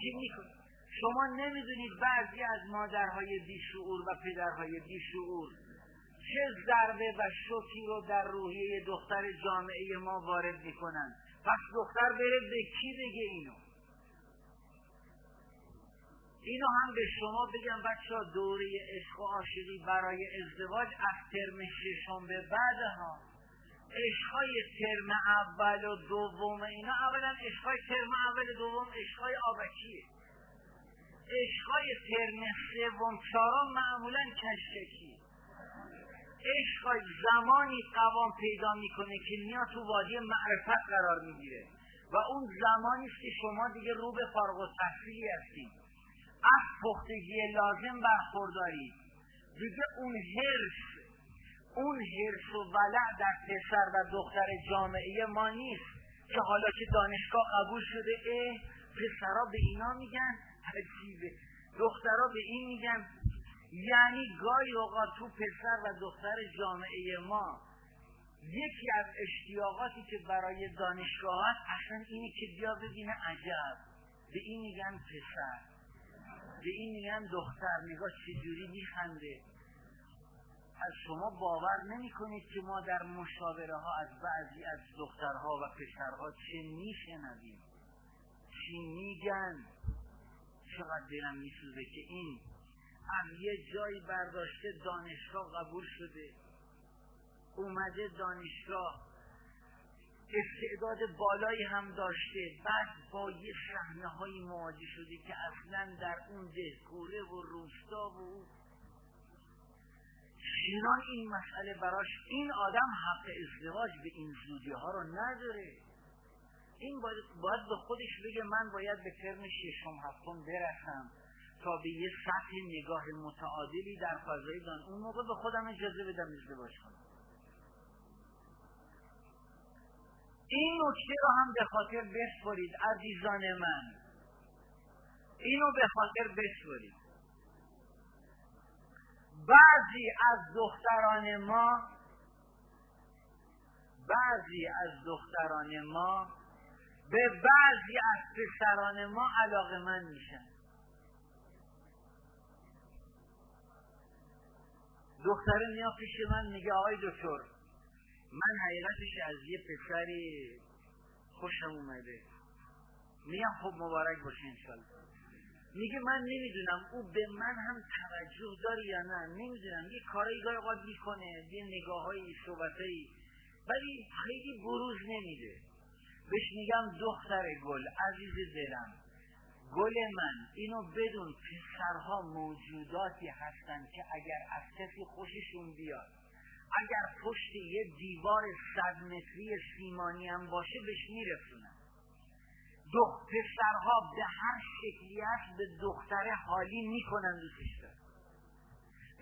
چی می‌کنی؟ شما نمی‌دونید بعضی از مادرهای بیشعور و پدرهای بیشعور چه ضربه و شوکی رو در روحیه دختر جامعه ما وارد می‌کنن. پس دختر بره به کی بگه اینو؟ اینو هم به شما بگم بچه ها دوره عشق و عاشقی برای ازدواج از ترم ششم به بعد ها. عشقای ترم اول و دوم اینا اولا عشقای ترم اول و دوم عشقای آبکیه. عشقای ترم سوم چهارم معمولا کشکی عشقای زمانی قوام پیدا می‌کنه که میاد تو وادی معرفت قرار می‌گیره. و اون زمانی که شما دیگه رو به فارغ و تحصیلی هستید. از پختگی لازم برخوردارید دیگه اون هرس اون هرس و ولع در پسر و دختر جامعه ما نیست. که حالا که دانشگاه قبول شده اه پسرا به اینا میگن عجیبه. دخترها به این میگن. یعنی گاهی اوقات تو پسر و دختر جامعه ما یکی از اشتیاقاتی که برای دانشگاه هست اصلا اینه که بیا ببینه عجب. به این میگن پسر. به این میگن دختر نگاه چجوری میخنده. از شما باور نمی کنید که ما در مشاوره ها از بعضی از دخترها و پسرها چه میشنویم. چی میگن؟ چقدر دلم میسوزه که این از یه جایی برداشته دانشگاه قبول شده. اومده دانشگاه استعداد بالایی هم داشته. بعد با یه صحنه های مواجه شده که اصلا در اون دهکوره و روستا و چنان این مسئله براش این آدم حق ازدواج به این زودی ها رو نداره. این باید, باید به خودش بگه من باید به ترم ششم هفتم برسم تا به یه سطح نگاه متعادلی در فضای دان اون موقع به خودم اجازه بدم ازدواج کنم. این نکته رو هم به خاطر بسپرید عزیزان من. اینو به خاطر بسپرید. بعضی از دختران ما بعضی از دختران ما به بعضی از پسران ما علاقه من میشن. دختره میاد پیش من میگه آقای دکتر من حقیقتش از یه پسری خوشم اومده. میگم خب مبارک باشه انشالله. میگه من نمی‌دونم او به من هم توجه داره یا نه. نمی‌دونم. یه کارایی گاهی اوقات می‌کنه. یه نگاه های صحبتایی ولی خیلی بروز نمیده. بهش میگم دختر گل عزیز دلم. گل من اینو بدون پسرها موجوداتی هستن که اگر از کسی خوششون بیاد اگر پشت یه دیوار صد متری سیمانی هم باشه بهش میرسونن دو پسرها به هر شکلی است به دختر حالی می‌کنن دوستش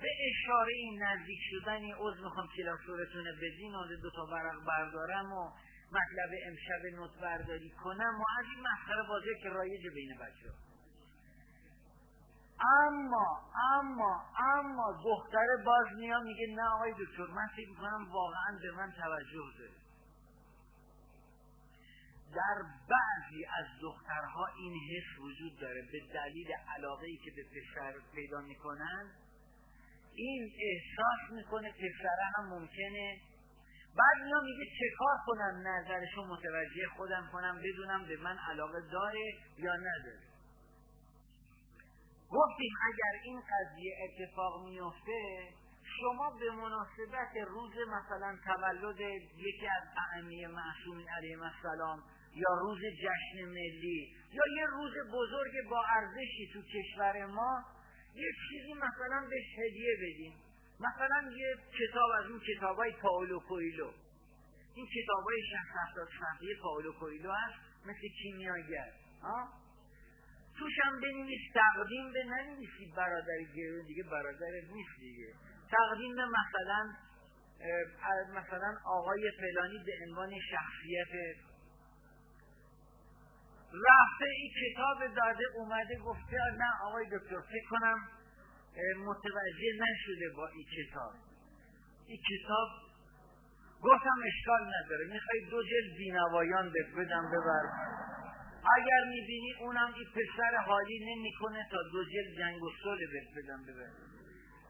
به اشاره این نزدیک شدنی عضو می‌خوام کلاس رو بدین و دو تا برق بردارم و مطلب امشب نوت برداری کنم و از این مسخره بازی که رایج بین بچه اما اما اما دختر باز میاد میگه نه آقای دکتر من فکر می‌کنم واقعا به من توجه داره. در بعضی از دخترها این حس وجود داره به دلیل علاقه ای که به پسر پیدا می‌کنن این احساس می‌کنه پسره هم ممکنه. بعد میاد میگه چه کار کنم؟ نظرشو متوجه خودم کنم بدونم به من علاقه داره یا نداره. گفتیم اگر این قضیه اتفاق میفته شما به مناسبت روز مثلا تولد یکی از ائمه معصومین علیه السلام یا روز جشن ملی یا یه روز بزرگ با ارزشی تو کشور ما یه چیزی مثلا بهش هدیه بدیم. مثلا یه کتاب از اون کتاب های پاولو کویلو. این کتاب های شخص پاولو کویلو هست مثل کیمیاگر. توش هم بنویس تقدیم به ننویسی برادر گرون دیگه برادر نیست دیگه. تقدیم به مثلا مثلا آقای فلانی به عنوان شخصیت رفته این کتاب داده اومده گفته نه آقای دکتر فکر کنم متوجه نشده با این کتاب. این کتاب گفتم اشکال نداره. می‌خوای دو جلد بینوایان بدم ببر. اگر می‌بینی اونم این پسر حالی نمی‌کنه تا دو جلد جنگ و صلح بدم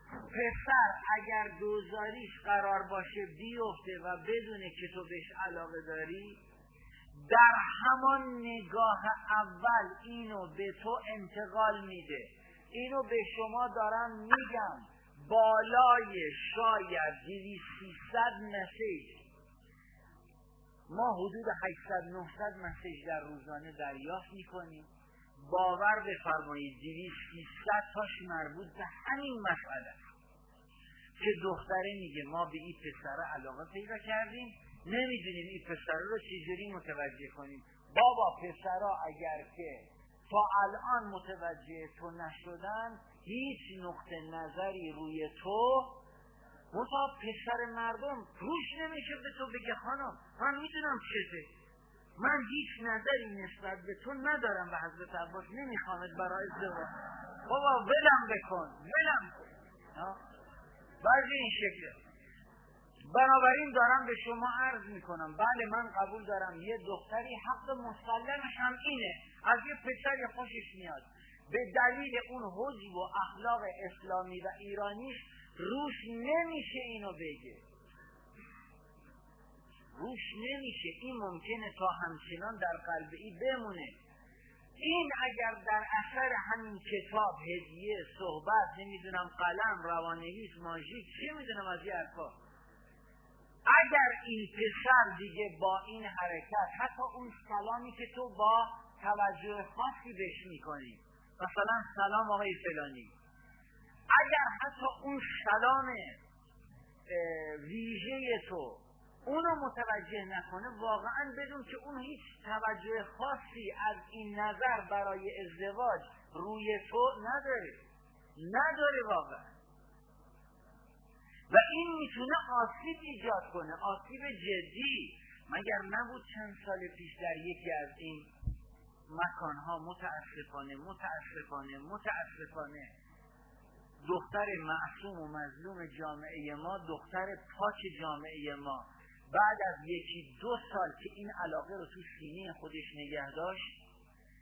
پسر اگر دوزاریش قرار باشه بیفته و بدونه که تو بهش علاقه داری در همان نگاه اول اینو به تو انتقال میده. اینو به شما دارم میگم. بالای شاید دیوی سیصد مسیج ما حدود 800 900 مسیج در روزانه دریافت می‌کنیم. باور بفرمایید دیوی سیصد تاش مربوط به همین مسئله که دختره میگه ما به این پسره علاقه پیدا کردیم. نمی‌دونیم این پسره رو چجوری متوجه کنیم. بابا پسرا اگر که تا الان متوجه تو نشدن هیچ نقطه نظری روی تو منتها پسر مردم روش نمیشه به تو بگه خانم من می‌دونم چته من هیچ نظری نسبت به تو ندارم به حضرت عباس نمیخوامت برای ازدواج. بابا ولم بکن ولم کن. بعضی این شکله. بنابراین دارم به شما عرض می‌کنم. بله من قبول دارم. یه دختری حق مسلمش هم اینه. از یه پسری خوشش میاد. به دلیل اون حجب و اخلاق اسلامی و ایرانیش روش نمیشه اینو بگه روش نمیشه این ممکنه تا همچنان در قلب ای بمونه این اگر در اثر همین کتاب هدیه صحبت نمی‌دونم قلم روانویس ماژیک چی می‌دونم از حرفا اگر این پسر دیگه با این حرکت حتی اون سلامی که تو با توجه خاصی بهش می‌کنی مثلا سلام آقای فلانی اگر حتی اون سلام ویژه تو اونو متوجه نکنه واقعا بدون که اون هیچ توجه خاصی از این نظر برای ازدواج روی تو نداره. نداره واقعا. و این می‌تونه آسیب ایجاد کنه. آسیب جدی. مگر نبود چند سال پیش در یکی از این مکانها متاسفانه متاسفانه متاسفانه دختر معصوم و مظلوم جامعه ما دختر پاک جامعه ما. بعد از یکی دو سال که این علاقه رو تو سینه خودش نگه داشت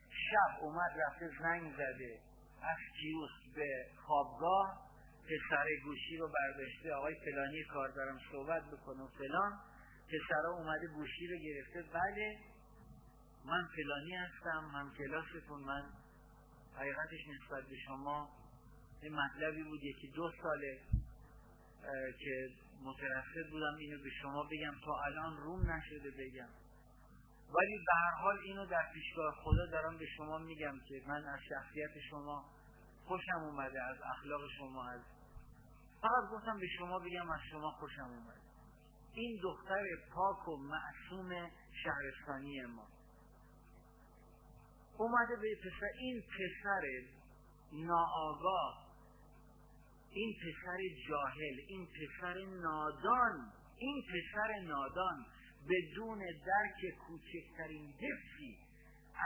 شب اومد رفته زنگ زده از کیوس به خوابگاه پسر گوشی رو برداشته آقای فلانی کار دارم صحبت بکنه و فلان. پسر اومده گوشی رو گرفته. بله من فلانی هستم هم کلاستون من حقیقتش نسبت به شما این مطلبی بود یکی دو ساله که مترسد بودم اینو به شما بگم تا الان روم نشده بگم. ولی به هر حال اینو در پیشگاه خدا دارم به شما میگم که من از شخصیت شما خوشم اومده از اخلاق شما از فقط گفتم به شما بگم از شما خوشم اومده. این دختر پاک و معصوم شهرستانی ما. اومده به پسر این پسر ناآگاه این پسر جاهل این پسر نادان این پسر نادان بدون درک کوچکترین حفظی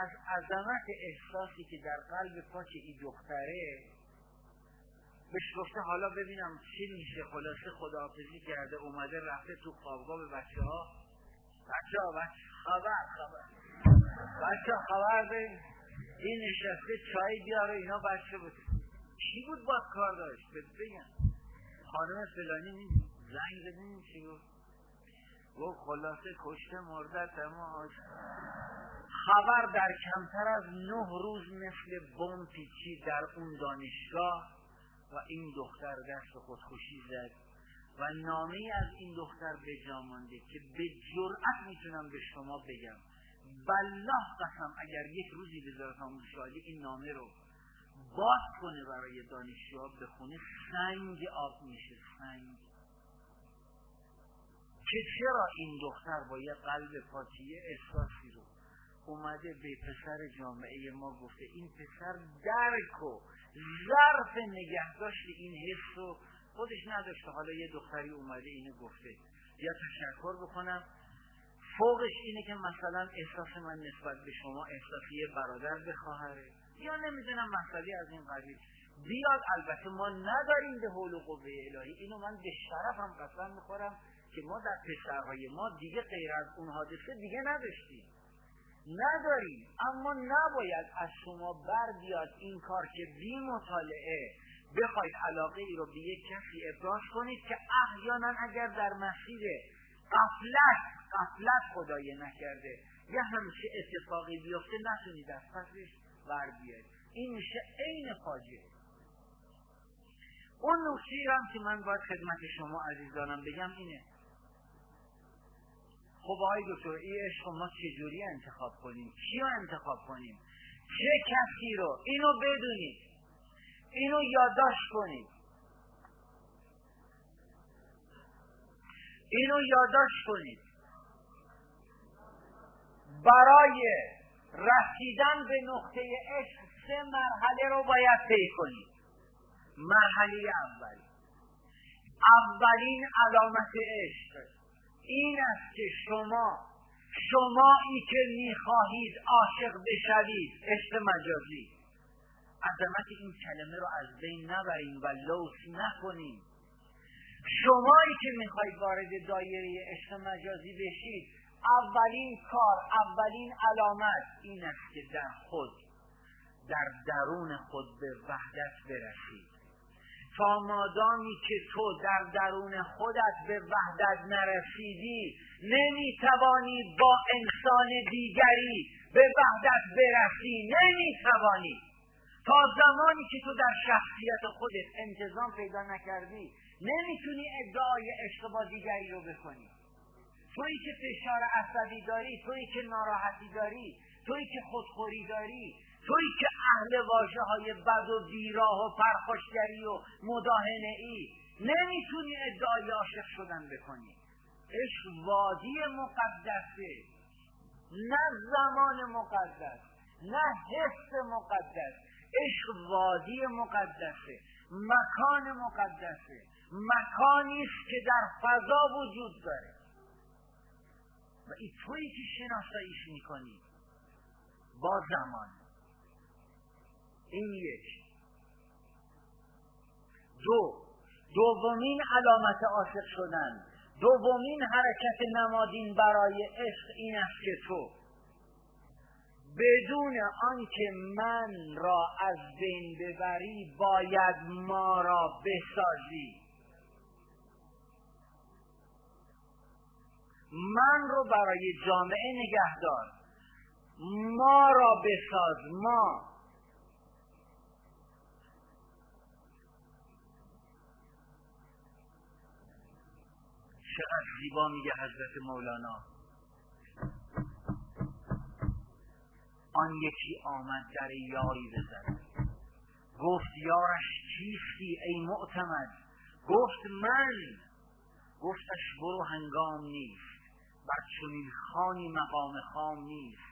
از عظمت احساسی که در قلب پاک این دختره بهش گفته حالا ببینم چی میشه. خلاصه خداحافظی کرده اومده رفته تو خوابگاه به بچه ها بچه ها بچه خبر خبر. بچه خبر به این نشسته چای بیاره اینا بچه بود چی بود با کار داشت؟ بگم. خانم فلانی زنگ زدین چی بود و خلاصه کشته مرده تمام خبر در کمتر از نه روز مثل بم پیچی در اون دانشگاه و این دختر دست خودکشی زد و نامه از این دختر به مانده که به جرأت می‌تونم به شما بگم. بالله قسم اگر یک روزی وزارت آموزش این نامه رو باز کنه برای دانشجوها بخونه سنگ آب میشه سنگ. که چرا این دختر با یه قلب پاکیه احساسی رو اومده به پسر جامعه ما گفته این پسر درک و ظرف نگهداشت این حس رو خودش نداشته. حالا یه دختری اومده اینو گفته. یا تشکر بکنم. فوقش اینه که مثلا احساس من نسبت به شما احساسی برادر به خواهره یا نمی‌دونم مسئله از این قبیل بیاد البته ما نداریم به حول و قوه الهی. اینو من به شرفم قسم می‌خورم که ما در پسرهای ما دیگه غیر از اون حادثه دیگه نداشتیم. نداریم. اما نباید از شما بر بیاد این کار که بی مطالعه بخواید علاقه ای رو به یک کسی ابراز کنید که احیانا اگر در مسیر قفلت قفلت خدای نکرده یه همچه اتفاقی بیفته نتونید از پسش بر بیاید این میشه عین فاجعه. اون نکته هم که من باید خدمت شما عزیزانم بگم اینه. خب آقای دکتر این عشق ما چجوری انتخاب کنیم؟ کیو انتخاب کنیم؟ چه کسی رو؟ اینو بدونید. اینو یادداشت کنید. اینو یادداشت کنید. برای رسیدن به نقطه عشق سه مرحله رو باید طی کنید مرحله اول اولین علامت عشق این است که شما شمایی که می‌خواهید عاشق بشوید عشق مجازی. عظمت این کلمه رو از بین نبریم و لوس نکنیم. شمایی که می‌خواهید وارد دایره عشق مجازی بشید اولین کار اولین علامت این است که در خود در درون خود به وحدت برسید تا مادامی که تو در درون خودت به وحدت نرسیدی نمی‌توانی با انسان دیگری به وحدت برسی نمی‌توانی. تا زمانی که تو در شخصیت خودت انتظام پیدا نکردی نمی‌تونی ادعای عشق با دیگری رو بکنی. تویی که فشار عصبی داری تویی که ناراحتی داری تویی که خودخوری داری تویی که اهل واجه های بد و بیراه و پرخوشگری و مداهنه ای نمی‌تونی ادعای عاشق شدن بکنی. عشق وادی مقدسه نه زمان مقدس نه حس مقدس. عشق وادی مقدسه مکان مقدسه مکانی است که در فضا وجود داره. و این تویی که شناساییش می‌کنی. با زمان. این یک. دو. دومین علامت عاشق شدن. دومین حرکت نمادین برای عشق این است که تو بدون آنکه من را از بین ببری باید ما را بسازی. من رو برای جامعه نگهدار ما را بساز ما. چقدر زیبا میگه حضرت مولانا. آن یکی آمد در یاری بزد. گفت یارش چیستی ای معتمد؟ گفت من. گفتش برو هنگام نیست. بر چنین خانی مقام خام نیست.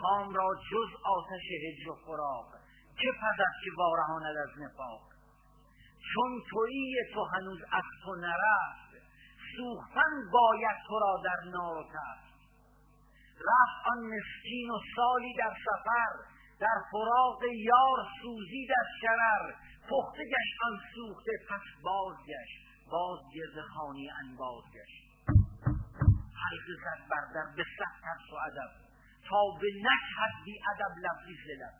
خام را جز آتش هجر و فراق که پزد که وارهاند از نفاق؟ چون تویی تو هنوز از تو نرفت سوختن باید تو را در نار و تفت رفت آن مسکین و سالی در سفر در فراق یار سوزی در شرر. پخته گشت آن سوخته پس بازگشت. باز گرد خانی انباز گشت حلقه زد بر در به ترس و ادب تا به نکهد بی ادب لفظی زلب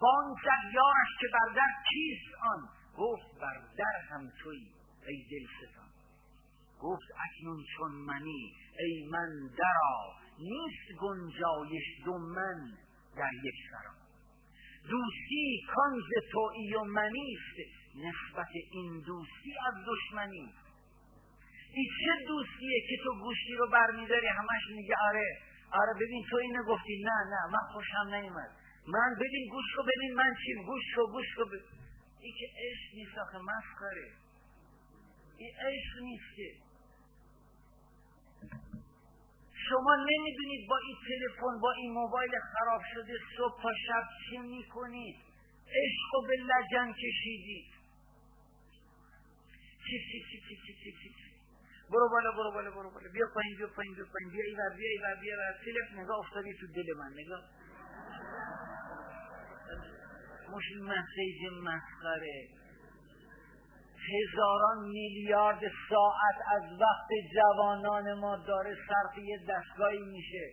بان زد یارش که بر در کیست آن؟ گفت بر در هم توی ای دل ستان گفت اکنون چون منی ای من درا نیست گنجایش دو من در یک سرا. دوستی کنز تویی و منیست. نسبت این دوستی از دشمنی. این چه دوستیه که تو گوشتی رو برمیداری همش میگه آره آره ببین تو اینو گفتی. نه نه من خوشم نیومد. من ببین گوش کو ببین من چیم. گوش کو گوش کو این که عشق نیست آخه مسخره. این عشق نیست که. شما نمی‌دونید با این تلفن با این موبایل خراب شده صبح تا شب چی می‌کنید عشق و به لجن کشیدید چی چی چی چی چی چی چی. برو بالا برو بالا برو بالا. بیا پایین بیا پایین بیا پایین. بیا ایور بیا ایور بیا ایور تلفن نگاه افتادی تو دل من. نگاه. مش مسیج مسخره. هزاران میلیارد ساعت از وقت جوانان ما داره صرف یه دستگاهی میشه.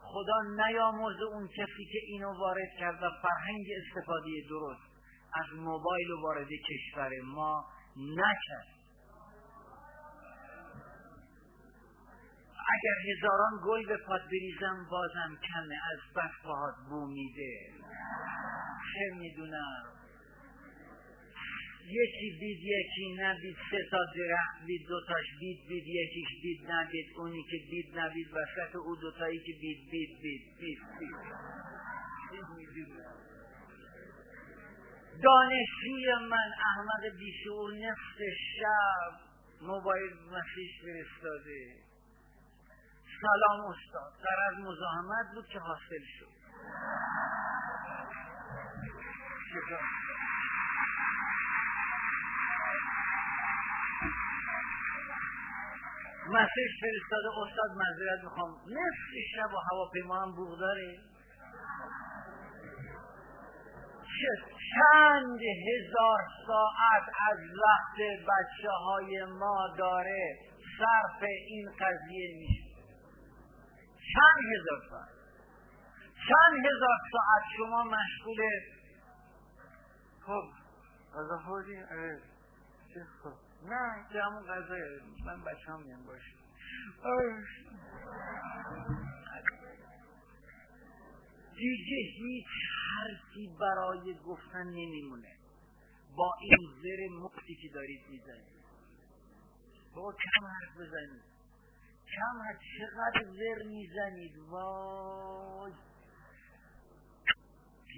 خدا نیامرزه اون کسی که اینو وارد کرد و فرهنگ استفاده درست از موبایل وارد کشور ما نکرد. اگر هزاران گل به پاد بریزم بازم کمه. از بس باهات بو میده. چه می‌دونم؟ یکی دید یکی ندید سه تا درخت دید دوتاش دید دید یکیش دید ندید اونی که دید ندید وسط او دوتایی که دید دید دید دید دید دانشجوی من احمد بیشعور نصف شب موبایل مسیج فرستاده. سلام استاد در از مزاحمت بود که حاصل شد. مسیج فرستاده استاد معذرت می‌خوام. نصف شب و هواپیما هم بوغ داره. چند هزار ساعت از وقت بچه های ما داره؟ صرف این قضیه میشه چند هزار ساعت؟ چند هزار ساعت شما مشغول خب غذا خوردی؟ خب. نه که همون غذای من بچه هم میان باشه دیگه هیچ حرفی برای گفتن نمیمونه. با این زر مفتی که دارید می‌زنید. با کم حرف بزنید. کم چقدر ور می‌زنید؟ وای.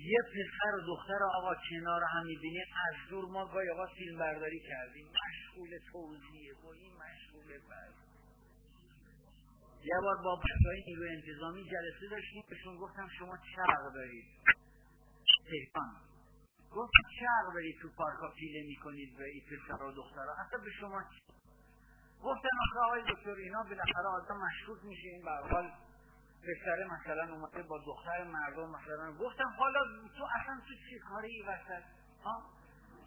یه پسر و دختر آقا کنار هم می‌بینیم از دور ما گاهی آقا فیلم برداری کردیم. مشغول توضیحه با این مشغول برد یه بار با بچهای نیرو انتظامی جلسه داشتیم بهشون گفتم شما عقل دارید. تهران. گفت عقل دارید تو پارکا پیله می‌کنید به این پسر و دخترها. اصلا به شما گفتن آخه آقای دکتر اینا بالاخره آدم مشکوک میشه. این به پسره مثلا اومده با دختر مردم مثلا. گفتم حالا تو اصلا تو چی کاری وسط؟ ها؟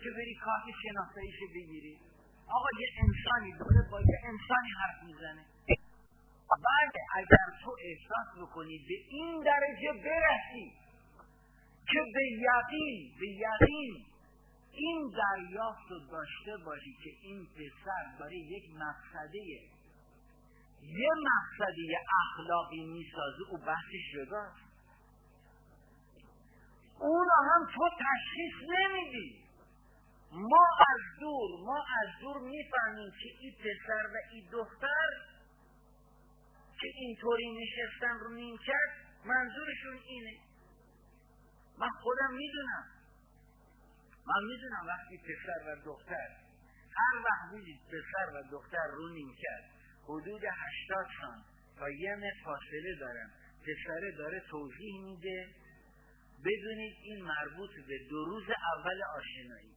که بری کارت شناساییش بگیری. آقا یه انسانی داره با یه انسانی حرف می‌زنه. بله اگر تو احساس بکنی به این درجه برسی که به یقین به یقین این دریافت رو داشته باشی که این پسر برای یک مقصده یه مقصدی اخلاقی می‌سازه او بحثش جداست اون هم تو تشخیص نمیدی. ما از دور ما از دور می‌فهمیم که این پسر و این دختر که اینطوری نشستن رو نیمکت منظورشون اینه. من خودم می‌دونم. من می‌دونم وقتی پسر و دختر هر وقت دیدید پسر و دختر رو نیمکت حدود هشتاد سان تا یه فاصله دارن. پسره داره توضیح میده. بدونید این مربوط به دو روز اول آشنایی.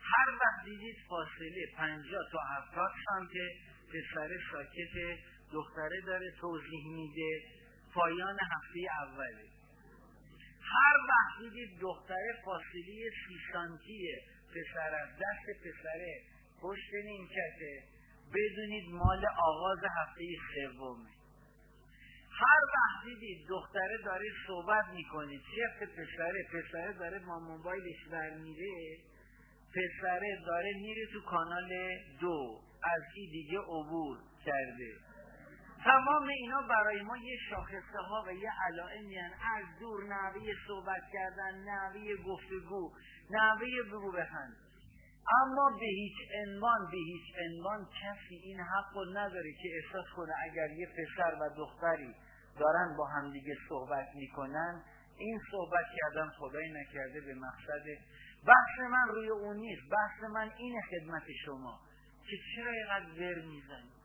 هر وقت دیدید فاصله پنجاه تا هفتاد سانته پسره ساکت دختره داره توضیح میده. پایان هفته اوله. هر وقت دیدید دختره فاصله سی سانتیه پسر از دست پسره پشت نیمکته بدونید مال آغاز هفته سومه. هر وقت دیدید دختره داره صحبت می‌کنید چه پسره پسره داره با موبایلش برمیره پسره داره میره تو کانال دو از این دیگه عبور کرده. تمام اینا برای ما یه شاخصه ها و یه علائمی از دور نحوه صحبت کردن نحوه گفتگو نحوه بگو بخند. اما به هیچ عنوان به هیچ عنوان کسی این حق رو نداره که احساس کنه اگر یه پسر و دختری دارن با همدیگه صحبت می‌کنن این صحبت کردن خدای نکرده به مقصد بحث من روی اون نیست. بحث من این خدمت شما که چرا اینقدر ور می‌زنید؟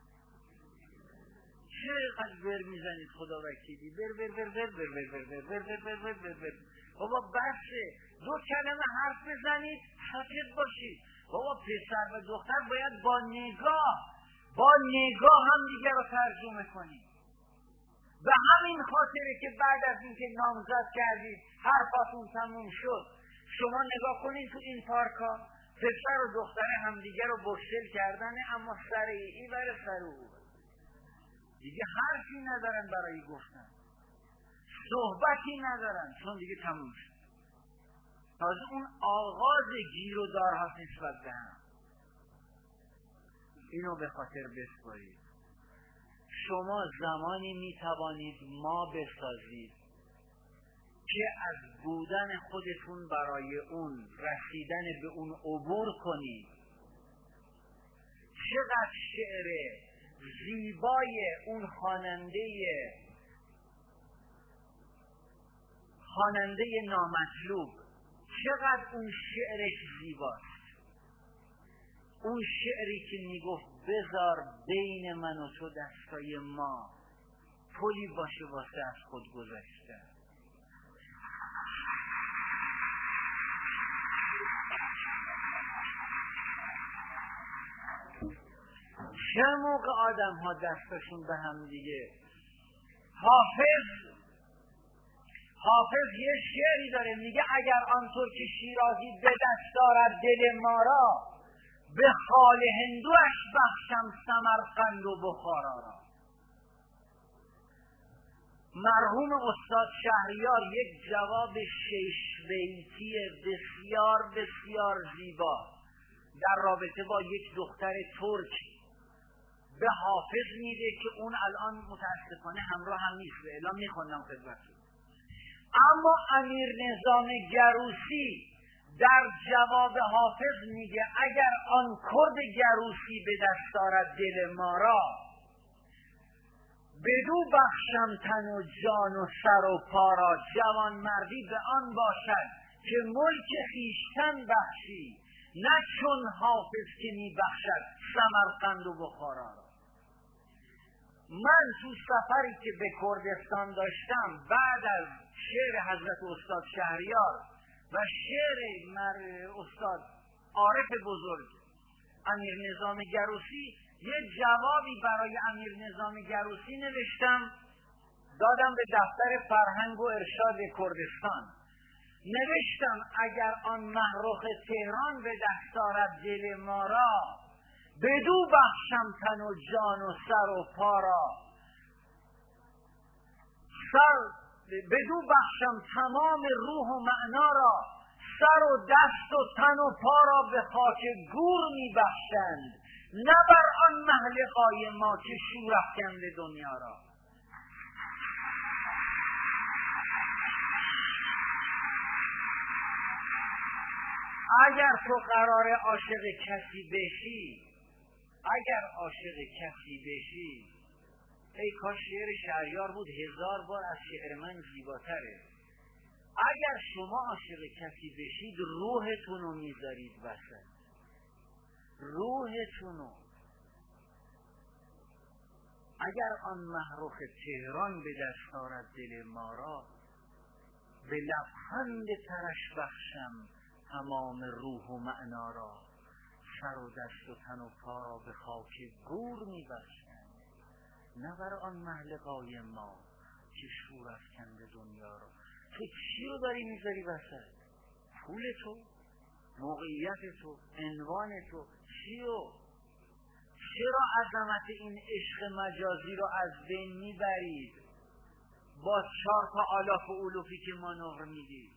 اینقدر ور می‌زنید خدا وکیلی ور ور ور ور ور ور ور ور ور ور ور ور ور بابا بحثه دو کلمه حرف بزنید ساکت باشید بابا پسر و دختر باید با نگاه با نگاه هم دیگه رو ترجمه کنید به همین خاطره که بعد از اینکه نامزد کردید حرفاتون تموم شد شما نگاه کنید تو این پارکا پسر و دختر همدیگه رو بشتل کردنه اما سر ای سر او دیگه حرفی ندارن برای گفتن. صحبتی ندارن چون دیگه تموم شد. تازه اون آغاز گیر و دار هست نسبت به هم. اینو به خاطر بسپارید. شما زمانی می توانید ما بسازید که از بودن خودتون برای اون رسیدن به اون عبور کنید. چقدر شعر زیبای اون خواننده خواننده نامطلوب. چقدر اون شعرش زیباست. اون شعری که می‌گفت بذار بین من و تو دستای ما پلی باشه واسه از خود گذشته. چه موقع آدم ها دستشون به هم دیگه. حافظ حافظ یه شعری داره میگه اگر آنطور که شیرازی به دست دارد دل ما را به خال هندوش بخشم سمرقند و بخارا را. مرحوم استاد شهریار یک جواب شش بیتی بسیار بسیار زیبا در رابطه با یک دختر ترک به حافظ میده که اون الان متاسفانه همراه هم نیست. اعلام میخوندم خدمتتون. اما امیر نظام گروسی در جواب حافظ میگه اگر آن کرد گروسی به دست دارد دل ما را بدو بخشم تن و جان و سر و پارا جوان مردی به آن باشد که ملک خیشتن بخشی نه چون حافظ که می بخشد سمرقند و بخارا را. من تو سفری که به کردستان داشتم بعد از شعر حضرت استاد شهریار و شعر مر استاد عارف بزرگ امیر نظام گروسی یه جوابی برای امیر نظام گروسی نوشتم دادم به دفتر فرهنگ و ارشاد کردستان. نوشتم اگر آن محروخ تهران به دست دل ما را بدو بخشم تن و جان و سر و پا را. سر بدو بخشم تمام روح و معنا را. سر و دست و تن و پا را به خاک گور می بخشند. نه بر آن محلقای ما که شور افکند دنیا را. اگر تو قرار عاشق کسی بشی اگر عاشق کسی بشی ای کاش شعر شهریار بود هزار بار از شعر من زیباتره. اگر شما عاشق کسی بشید روحتون رو می‌ذارید وسط. روحتونو اگر آن محروخ تهران به دست آرد دل ما را به لبخند ترش بخشم تمام روح و معنا را. سر و دست و تن و پا را به خاک گور می بخشم نه بر آن محلقای ما که شور افکنده دنیا را تو چی رو داری می‌ذاری وسط پول تو موقعیت تو عنوان تو. چیو؟ چرا عظمت این عشق مجازی رو از بین می‌برید؟ با چهار تا آلاف و علوفی که مانور می‌دید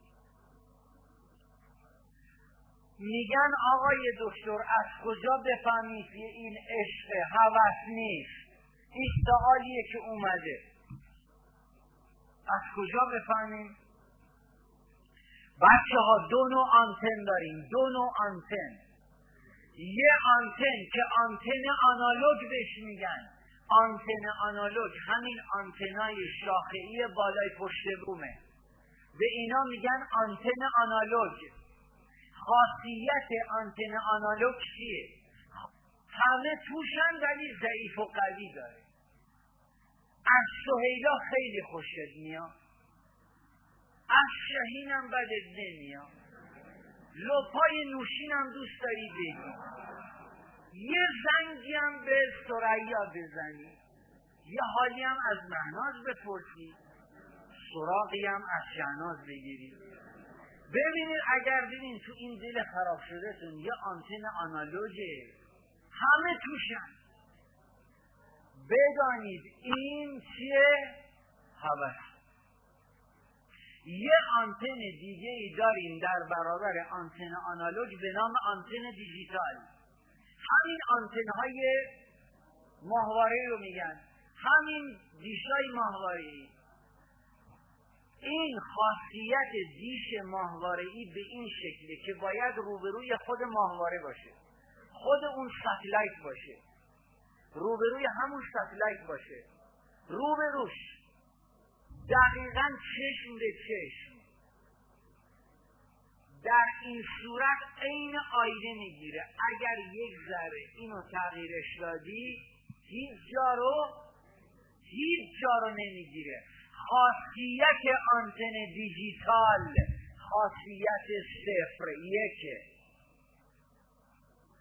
میگن آقای دکتر از کجا بفهمید که این عشق هوس نیست؟ این سوالیه که اومده. از کجا بفهمیم بچه ها دو نوع آنتن داریم. دو نوع آنتن. یه آنتن که آنتن آنالوگ بهش میگن. آنتن آنالوگ همین آنتنای شاخهای بالای پشت بومه. به اینا میگن آنتن آنالوگ. خاصیت آنتن آنالوگ چیه؟ همه توشن ولی ضعیف و قوی داره. از سهیلا خیلی خوشت میاد. از شهینم بدت نمیاد. لپای نوشینم دوست داری بگی یه زنگی هم به سریا بزنی. یه حالی هم از مهناز بپرسی. سراغی هم از شهناز بگیری. ببینید اگر ببین تو این دل خراب شده تون یه آنتن آنالوگه. همه توشن. بدانید این چیه؟ حوث یه آنتن دیگه ای داریم در برابر آنتن آنالوگ به نام آنتن دیجیتال. همین آنتن های ماهواره رو میگن. همین دیشای ماهواره این خاصیت دیش ماهواره ای به این شکله که باید روبروی خود ماهواره باشه خود اون satellite باشه روبروی همون satellite باشه روبروش دقیقا چشم به چشم در این صورت عین آینه می‌گیره. اگر یک ذره اینو تغییرش دادی هیچ جا رو هیچ جا رو نمی‌گیره. خاصیت آنتن دیجیتال خاصیت صفر یکه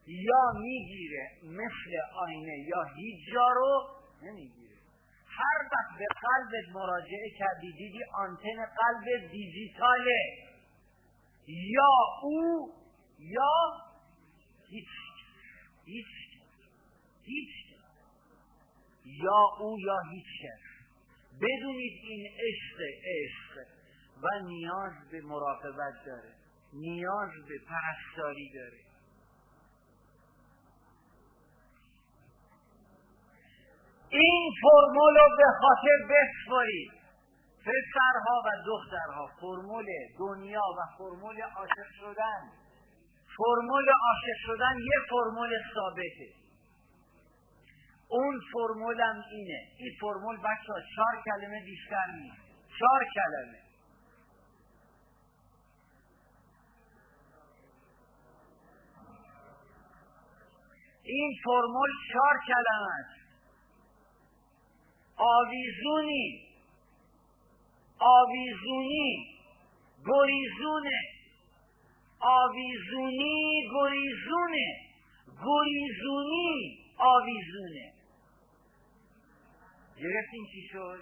یا می‌گیره مثل آینه یا هیچ جا رو نمی‌گیره. هر وقت به قلبت مراجعه کردی دیدی آنتن قلب دیجیتاله. یا او یا هیچ هیچ هیچ. یا او یا هیچ. بدونید این عشق عشق و نیاز به مراقبت داره نیاز به پرستاری داره. این فرمول رو به خاطر بسپارید. پسرها و دخترها فرمول دنیا و فرمول عاشق شدن. فرمول عاشق شدن یه فرمول ثابته. اون فرمولم اینه. این فرمول بچه ها چهار کلمه بیشتر نیست. چهار کلمه. این فرمول چهار کلمه است. آویزونی. آویزونی. گریزونه. آویزونی گریزونه. گریزونی آویزونه. گرفتین چی شد؟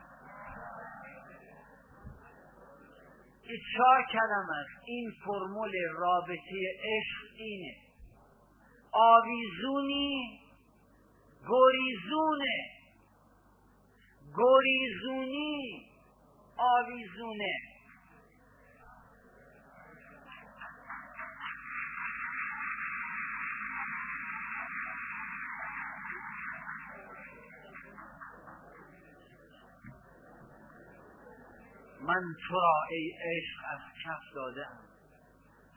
این چهار کلم است. این فرمول رابطه عشق اینه. آویزونی گریزونه. گریزونی آویزونه. من تو را ای عشق از کف داده ام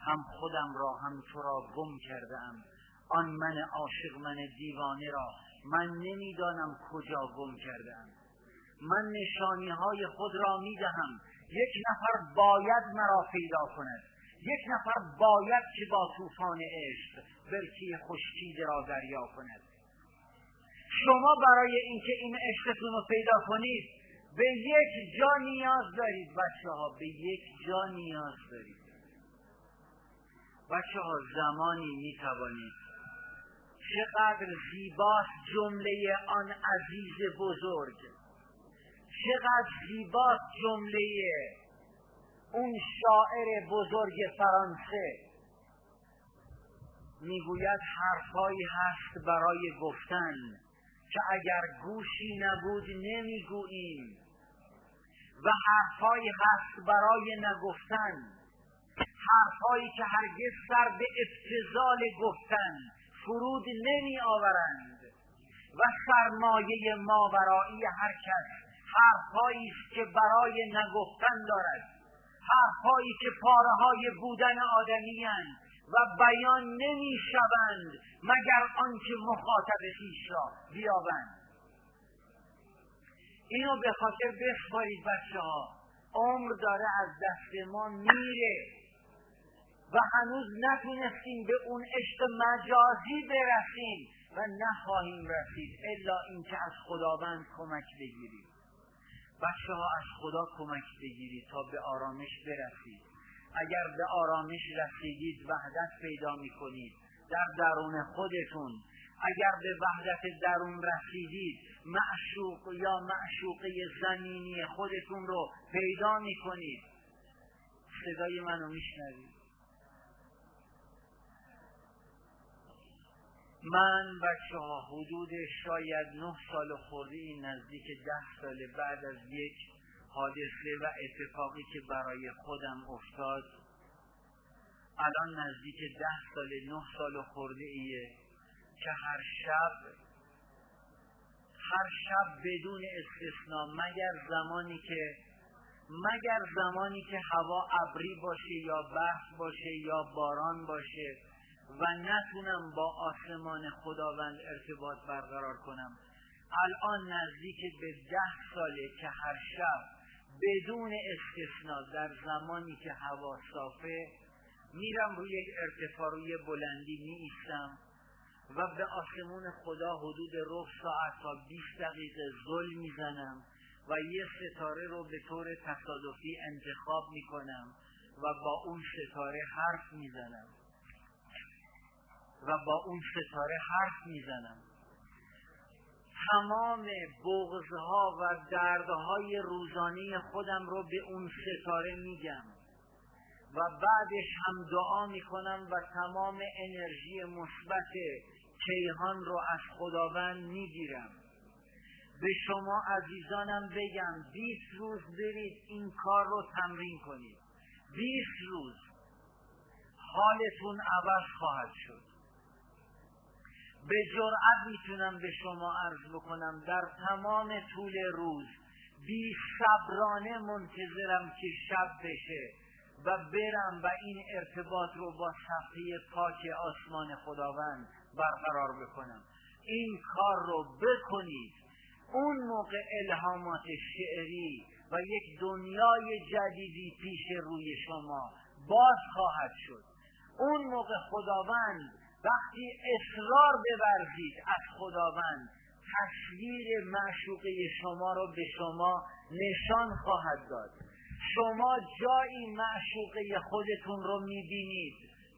هم خودم را هم تو را گم کرده ام آن من عاشق من دیوانه را من نمی‌دانم کجا گم کرده ام من نشانی های خود را می‌دهم. یک نفر باید مرا پیدا کند. یک نفر باید که با طوفان عشق برکی خشکیده را دریا کند. شما برای اینکه این عشقتون رو پیدا کنید به یک جا نیاز دارید بچه ها به یک جا نیاز دارید. بچه ها زمانی می توانید چقدر زیباست جمله آن عزیز بزرگ. چقدر زیباست جمله اون شاعر بزرگ فرانسه. می‌گوید حرفهایی هست برای گفتن. که اگر گوشی نبود نمی‌گوییم. و حرفهایی هست برای نگفتن حرفهایی که هرگز سر به افتضال گفتن فرود نمی آورند و سرمایه ماورایی هر کس حرفهایی است که برای نگفتن دارد. حرفهایی که پاره های بودن آدمی و بیان نمی شوند مگر آنکه مخاطب خیش را بیابند. اینو به خاطر بسپارید بچه ها عمر داره از دست ما میره و هنوز نتونستیم به اون عشق مجازی برسیم و نخواهیم رسید الا اینکه از خداوند کمک بگیرید بچه ها از خدا کمک بگیرید تا به آرامش برسید. اگر به آرامش رسیدید وحدت پیدا می کنید در درون خودتون. اگر به وحدت درون رسیدید معشوق یا معشوقه زمینی خودتون رو پیدا می کنید صدای منو میشنوید. من بچه ها حدود شاید نه سال خورده نزدیک ده سال بعد از یک حادثه و اتفاقی که برای خودم افتاد الان نزدیک ده سال نه سال خورده ایه که هر شب هر شب بدون استثنا مگر زمانی که مگر زمانی که هوا ابری باشه یا برف باشه یا باران باشه و نتونم با آسمان خداوند ارتباط برقرار کنم. الان نزدیک به ده ساله که هر شب بدون استثنا در زمانی که هوا صافه میرم روی یک ارتفاع روی بلندی می و به آسمون خدا حدود ربع ساعت تا 20 دقیقه زل می‌زنم و یه ستاره رو به طور تصادفی انتخاب می‌کنم و با اون ستاره حرف می‌زنم. و با اون ستاره حرف می‌زنم. تمام بغزها و دردهای روزانه خودم رو به اون ستاره میگم. و بعدش هم دعا می‌کنم و تمام انرژی مثبت کیهان رو از خداوند می‌گیرم. به شما عزیزانم بگم 20 روز برید این کار رو تمرین کنید. 20 روز حالتون عوض خواهد شد. به جرأت می‌تونم به شما عرض بکنم در تمام طول روز بی صبرانه منتظرم که شب بشه و برم و این ارتباط رو با صفحه پاک آسمان خداوند برقرار بکنم. این کار رو بکنید. اون موقع الهامات شعری و یک دنیای جدیدی پیش روی شما باز خواهد شد. اون موقع خداوند وقتی اصرار بورزید از خداوند تصویر معشوقه شما رو به شما نشان خواهد داد. شما جایی معشوقه خودتون رو می‌بینید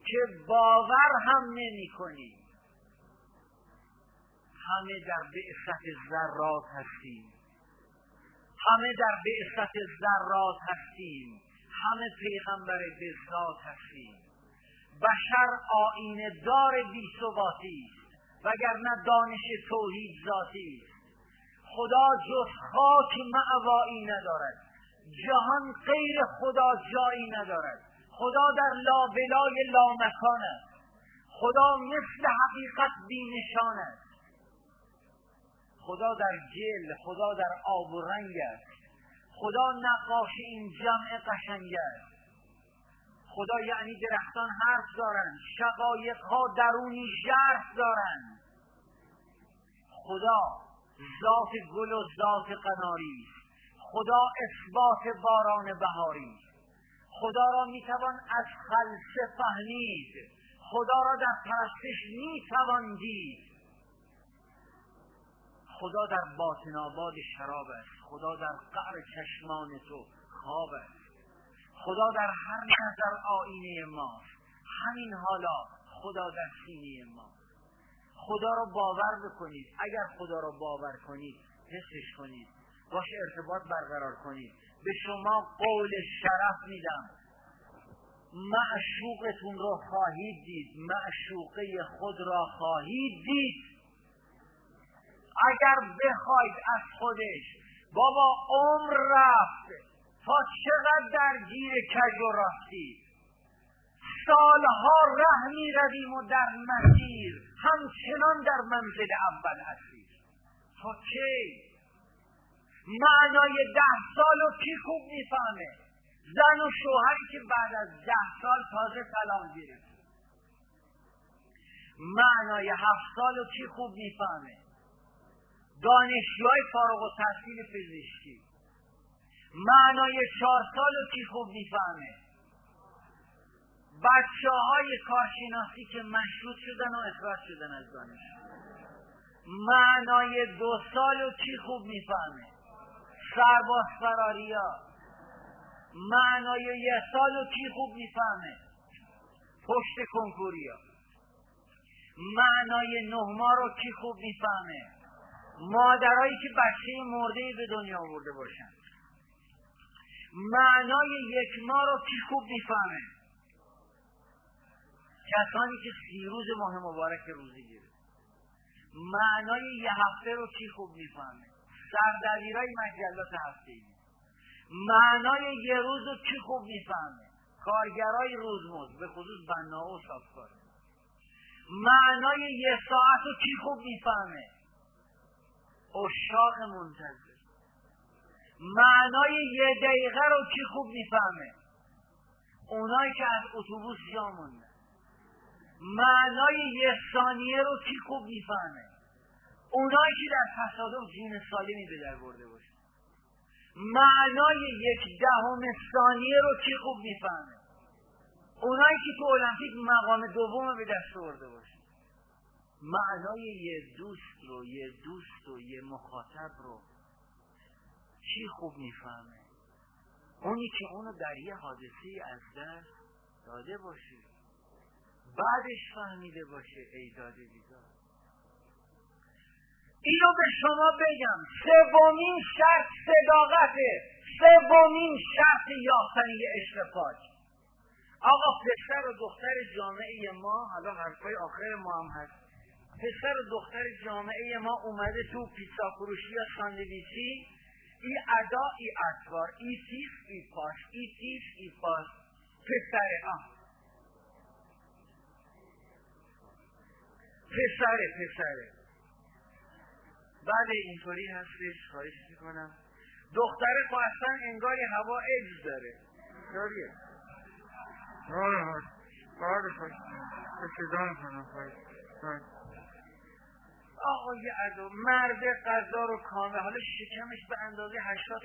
که باور هم نمی کنید همه در بعثت ذرات هستیم. همه در بعثت ذرات هستیم. همه پیغمبر بزاد هستیم. بشر آینه دار بی ثباتی است وگرنه دانش توحید ذاتی است. خدا جز خاک معوایی ندارد جهان غیر خدا جایی ندارد. خدا در لابلای لامکان است. خدا مثل حقیقت بینشان است. خدا در جل خدا در آب و رنگ است. خدا نقاش این جمع قشنگ است. خدا یعنی درختان حرف دارند شقایق ها درونی ژرف دارند خدا ذات گل و ذات قناری خدا اثبات باران بهاری خدا را می‌توان از خلصه فهمید. خدا را در پرستش می‌توان دید. خدا در باطن آباد شراب است. خدا در قعر چشمان تو خواب است. خدا در هر نظر آینه ماست همین حالا خدا در سینه ما. خدا را باور بکنید. اگر خدا را باور کنید حسش کنید. باش ارتباط برقرار کنید. به شما قول شرف میدم. معشوقتون رو خواهید دید. معشوقه خود را خواهید دید. اگر بخواید از خودش بابا عمر رفت. تا چقدر درگیر کج و راستی. سالها ره می و در مسیر همچنان در منزل اول هستیم. تا کی؟ معنای ده سال و کی خوب می‌فهمه؟ زن و شوهری که بعد از ده سال تازه سلام گرفت معنای هفت سال و کی خوب می‌فهمه؟ دانشجوهای فارغ و تحصیل پزشکی معنای چهار سال رو کی خوب می‌فهمه. بچه های کارشناسی که مشروط شدن و اخراج شدن از دانشگاه معنای دو سال رو کی خوب می‌فهمه. سرباز فراریا معنای یه سال رو کی خوب می‌فهمه. پشت کنکوریا. معنای نه ماه رو کی خوب می‌فهمه. مادرایی که بچه مرده به دنیا آورده باشن. معنای یک ماه رو کی خوب می‌فهمه؟ کسانی که سی روز ماه مبارک روزی گیره. معنای یه هفته رو کی خوب می‌فهمه؟ سردبیرای مجلات هفته ای معنای یه روز رو کی خوب می‌فهمه؟ کارگرای روزمز به خصوص بنا و صافکار معنای یه ساعت رو کی خوب می‌فهمه؟ اشاق منتظر. معنای یه دقیقه رو کی خوب می‌فهمه؟ اونایی که از اتوبوس جا موندن معنای یه ثانیه رو کی خوب می‌فهمه؟ اونایی که در تصادف جین سالمی به در برده باشه. معنای یک دهم ثانیه رو کی خوب می‌فهمه؟ اونایی که تو المپیک مقام دوم به دست برده باشه. معنای یه دوست رو یه دوست و یه مخاطب رو چی خوب می‌فهمه. اونی که اونو در یه حادثه از دست داده باشه بعدش فهمیده باشه ای داده بیدار. اینو به شما بگم سومین شرط صداقته سومین شرط یافتن یه عشق آقا پسر و دختر جامعه ما حالا حرفای آخر ما هم هست. پسر و دختر جامعه ما اومده تو پیتزا فروشی یا ساندویچی ای ادا ای اتوار ای تیف ای پاش ای تیف ای پاش. پسر آه پسره پسره بعد اینطوری هستش. خواهش می‌کنم. دختره خب اصلا انگاری هوا اجز داره. داریه آره آره. آره آقای عدو مرد غذا رو کامل حالا شکمش به اندازه هشتاد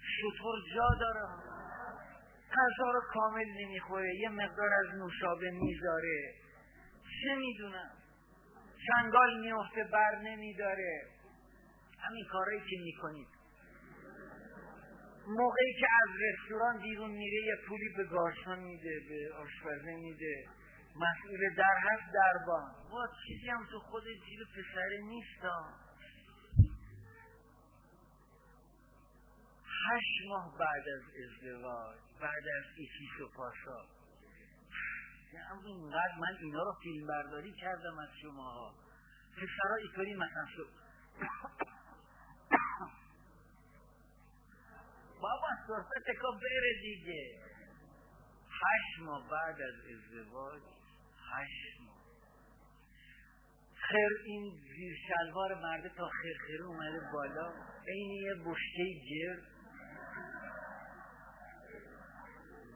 شطور جا داره. غذا رو کامل نمی‌خوره. یه مقدار از نوشابه می‌ذاره. چه می‌دونم؟ چنگال میفته بر نمیداره. همین کارهایی که می‌کنید. موقعی که از رستوران بیرون میره یه پولی به گارسون میده به آشپزه میده. مسئول در هست دربان. با چیزی هم تو خود جیب پسره نیستا هشت ماه بعد از ازدواج بعد از ایکیس و پاسا اینقدر من اینا رو فیلم برداری کردم از شماها. پسرها اینطوری مثلا شد. بابا صحبت که بره دیگه. هشت ماه بعد از ازدواج خیر این زیر شلوار مرده تا خیر اومده بالا. این یه بشته گرد.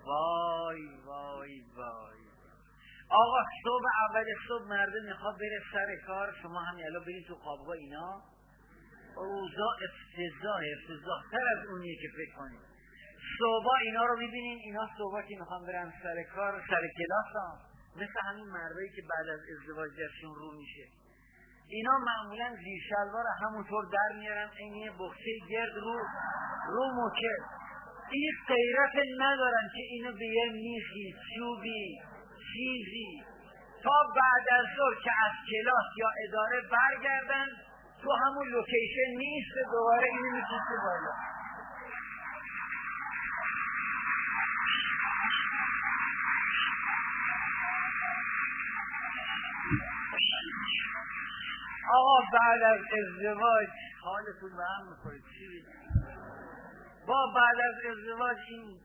وای وای وای. آقا صبح اول صبح مرده می‌خواد بره سر کار. شما هم الان برید تو خوابگاه اینا. اوضاع افتضاح افتضاح تر از اونیه که فکر کنید. صبح اینا رو می‌بینین. اینا صبح که می‌خوام برن سر کار سر کلاس هم مثل همین مردایی که بعد از ازدواج جشن رو میشه. اینا معمولا زیر شلوار همونطور در میارن این یه بخچه گرد رو رو موکه. این غیرت ندارن که اینو به یه میخی چوبی چیزی. تا بعد از ظهر که از کلاس یا اداره برگردن تو همون لوکیشن نیست دوباره اینو می‌کشه بالا. آقا بعد از ازدواج حالتون به هم می‌خورید چی؟ با بعد از ازدواج این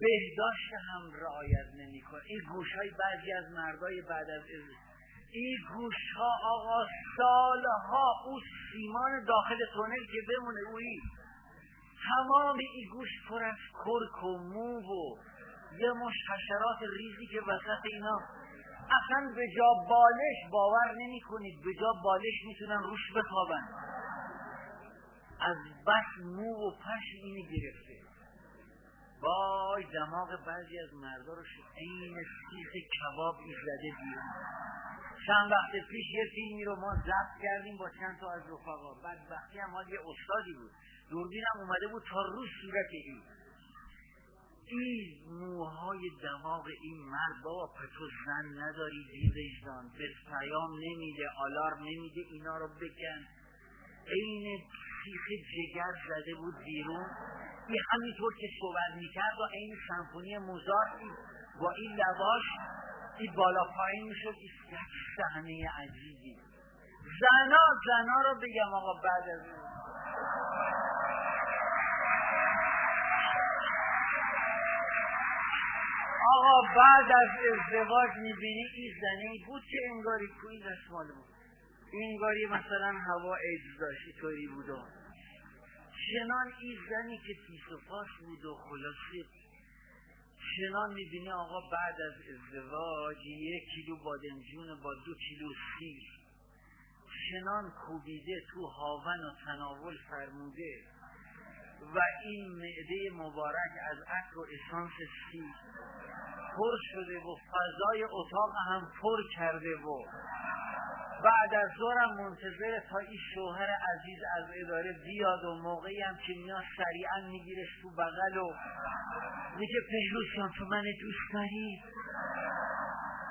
بهداشت هم رعایت نمی‌کنه. این گوش های بعضی از مردای بعد از ازدواج این گوش ها آقا سالها او سیمان داخل تونل که بمونه اوی تمام این گوش پر از کرک و مو و یه مش حشرات ریزی که وسط اینا اصلا به جا بالش باور نمی کنید به جا بالش می‌تونن روش بخوابن. از بس مو و پش اینی گرفته. وای دماغ بعضی از مردا رو این سیخ کباب ایزده بیرون. چند وقت پیش یه فیلمی رو ما ضبط کردیم با چند تا از رفقا. بدبختی هم یه استادی بود. دوربینم اومده بود تا رو صورت این. این موهای دماغ این مرد بابا پتو زن نداری دیزشان به پیام نمیده آلارم نمیده اینا رو بکن. عین سیخ جگر زده بود بیرون. این همینطور که صحبت می‌کرد و این سمفونی موزار با این لباش این بالا پایین می‌شد. یک صحنه عجیبی. زنا زنا رو بگم آقا بعد از آقا بعد از ازدواج می‌بینی این زنه بود که انگاری؟ کوی دستمال بود. انگاری مثلا هوا ایدز داشت طوری بود و چنان این زنی که پیس و پاس بود و خلاصه. چنان می‌بینی آقا بعد از ازدواج یک کیلو بادمجون با دو کیلو سیر چنان کوبیده تو هاون و تناول فرموده. و این معده مبارک از عطر و اسانس سیر پر شده و فضای اتاق هم پر کرده و بعد از ظهرم منتظر تا این شوهر عزیز از اداره بیاد و موقعی هم که میاد سریعا میگیرش تو بغل و میگه پهلوز جان تو من دوست داری؟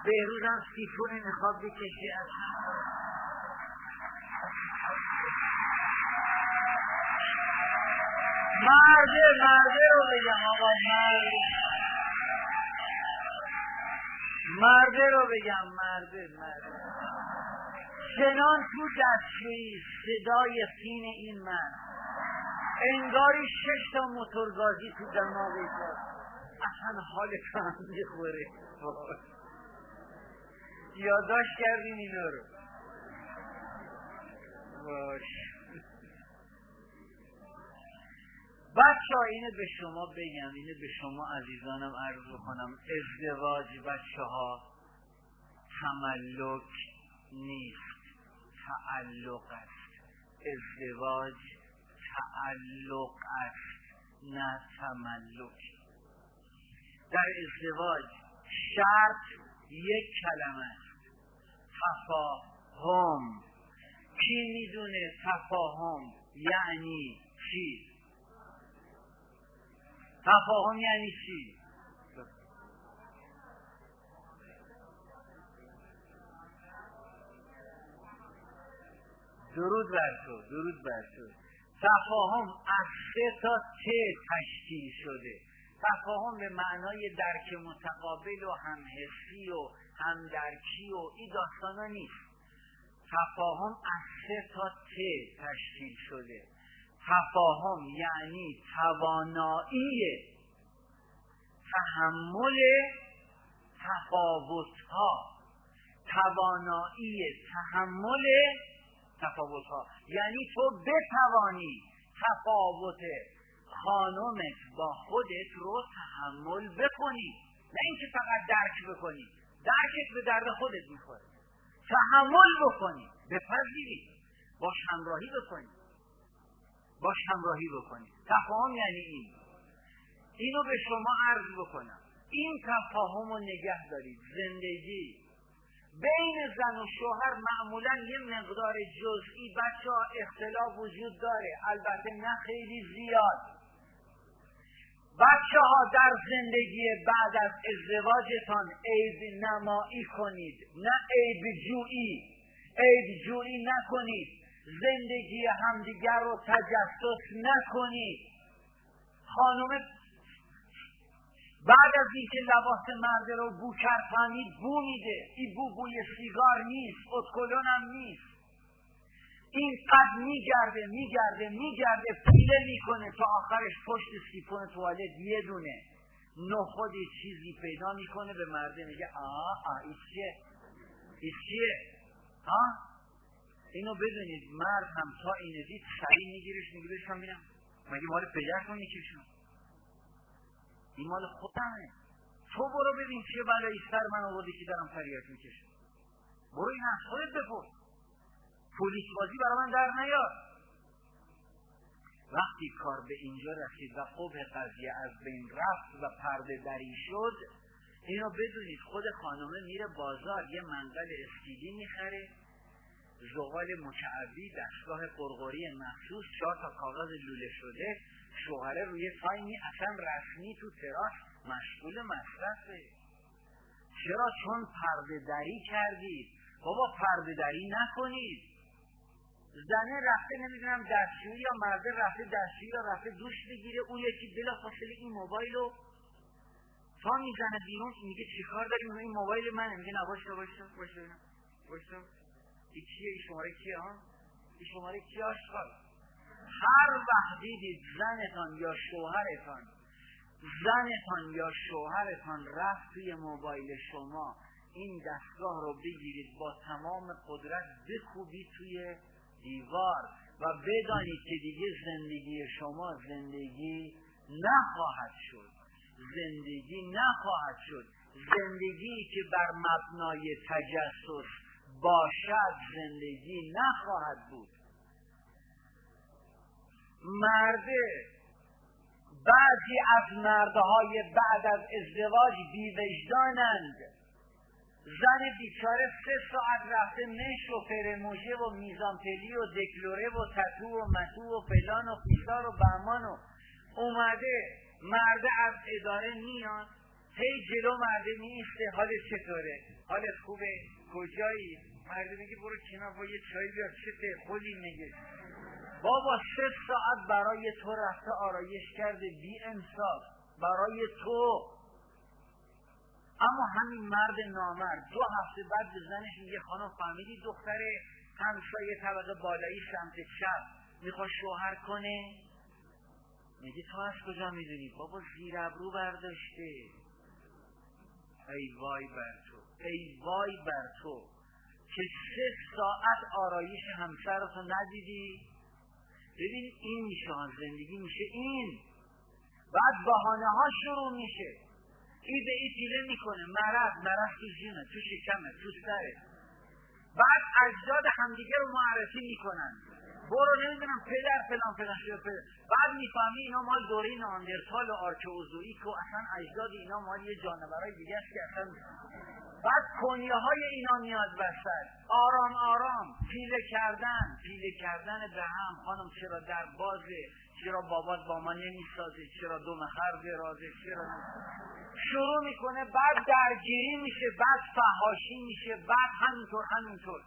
بهروز هم سیفون می‌خواد بکشی از مرده مرده رو بگم آقا مرده مرده رو بگم مرده مرده چنان تو دستشویی صدای فین این من. انگاری شش تا موتورگازی تو دماغی اصلا حال هم می‌خوره. یادداشت کردین اینا رو. باش. بچه اینه به شما بگم اینه به شما عزیزانم عرض کنم ازدواج بچه ها تملک نیست تعلق است. ازدواج تعلق است نه تملک. در ازدواج شرط یک کلمه است تفاهم. کی می‌دونه تفاهم یعنی چی؟ تفاهم یعنی چی؟ درود بر تو درود بر تو. تفاهم از سه تا ت تشکیل شده. تفاهم به معنای درک متقابل و همحسی و همدرکی و این داستانا نیست. تفاهم از سه تا ت تشکیل شده. تفاهم یعنی توانایی تحمل تفاوت ها توانایی تحمل تفاوت ها یعنی تو بتوانی تفاوت خانمت با خودت رو تحمل بکنی. نه اینکه فقط درک بکنی. درکت به درد خودت می‌خوره. تحمل بکنی. بپذیری. باش همراهی بکنی. باش همراهی بکنی. تفاهم یعنی این. اینو به شما عرض بکنم. این تفاهم رو نگه دارید. زندگی. بین زن و شوهر معمولا یه مقدار جزئی بچه ها اختلاف وجود داره. البته نه خیلی زیاد. بچه ها در زندگی بعد از ازدواجتان عیب نمایی کنید. نه عیب جویی. عیب جویی نکنید. زندگی همدیگر رو تجسس نکنید. خانم بعد از اینکه لباس مرد رو بو کرد بو میده. این بو بوی سیگار نیست اتکلون هم نیست. این قد میگرده میگرده میگرده پیله می‌کنه تا آخرش پشت سیفون توالت یه دونه. نخودی چیزی پیدا می‌کنه به مرده میگه آه آه این چیه؟ این چیه؟ ها اینو بدونید مرد هم تا اینه دید سریع میگیرش میگه بشم میرم. مگه مال پدرتون می‌کشم این مال خودمه. تو برو ببین چه بلایی سر من آوردی که دارم فریاد می‌کشم. برو این از خودت بپرس. پلیس بازی برای من در نیار وقتی کار به اینجا رسید و قبه قضیه از بین رفت و پرده دری شد اینو بدونید خود خانمه میره بازار یه منقل اسکیدی می‌خره. زغال مکعبی دستگاه قرقری مخصوص چهار تا کاغذ لوله شده شوهره روی تایمی اصلا رسمی تو تراس مشغول مصرفه. چرا؟ چون پرده دری کردید. بابا پرده دری نکنید. زنه رفته نمی‌دونم دستشویی یا مرده رفته دستشویی یا رفته دوش بگیره اون یکی بلا فاصله این موبایل رو تا می‌زنه بیرون میگه چیکار داریم؟ این موبایل منه. میگه نباشه باشه باشه باشه. این چیه این شماره کیه ها؟ این شماره کیه آشقال هر وقت دیدید زنتان یا شوهرتان زنتان یا شوهرتان رفت توی موبایل شما این دستگاه رو بگیرید با تمام قدرت بکوبید توی دیوار و بدانید که دیگه زندگی شما زندگی نخواهد شد. زندگی نخواهد شد. زندگی که بر مبنای تجسس باشد زندگی نخواهد بود. مرده بعضی از مردهای بعد از ازدواج بیوجدانند. زن بیچاره سه ساعت رفته مش و فرموژه و میزانپلی و دکلوره و تتو و متو و فلان و فیزار و بهمان و اومده مرده از اداره میاد هی جلو مرده میسته حالت چطوره؟ حالت خوبه؟ کجایی؟ مرده میگه برو کنار با یه چای بیار چه خودی میگه. بابا سه ساعت برای تو رفته آرایش کرده بی انصاف. برای تو. اما همین مرد نامرد. دو هفته بعد به زنش میگه خانم فهمیدی دختره؟ همسایه طبقه بالایی سمت چپ. می‌خواد شوهر کنه؟ میگه تو از کجا می‌دونی؟ بابا زیر ابرو برداشته. ای وای بر تو ای وای بر تو. که سه ساعت آرایش همسرتو ندیدی. ببین این میشه زندگی میشه این. بعد بحانه ها شروع میشه. ای به ای پیله می‌کنه. مرض مرض تو جونه تو شکمه تو سره. بعد اجداد همدیگه رو معرفی می‌کنن. برو نمی‌دونم پدر فلان فلان شده پدر بعد می‌فهمی اینا مال دوره ناندرتال و آرکئوزوئیک و اصلا اجداد اینا مال یه جانورای دیگه است که اصلا بعد کنیه های اینا میاد آرام آرام پیله کردن پیله کردن به هم. خانم چرا در بازه؟ چرا بابات با ما نمی‌سازه؟ چرا دو خر درازه چرا شروع می‌کنه بعد درگیری میشه بعد فهاشی میشه بعد همینطور همینطور.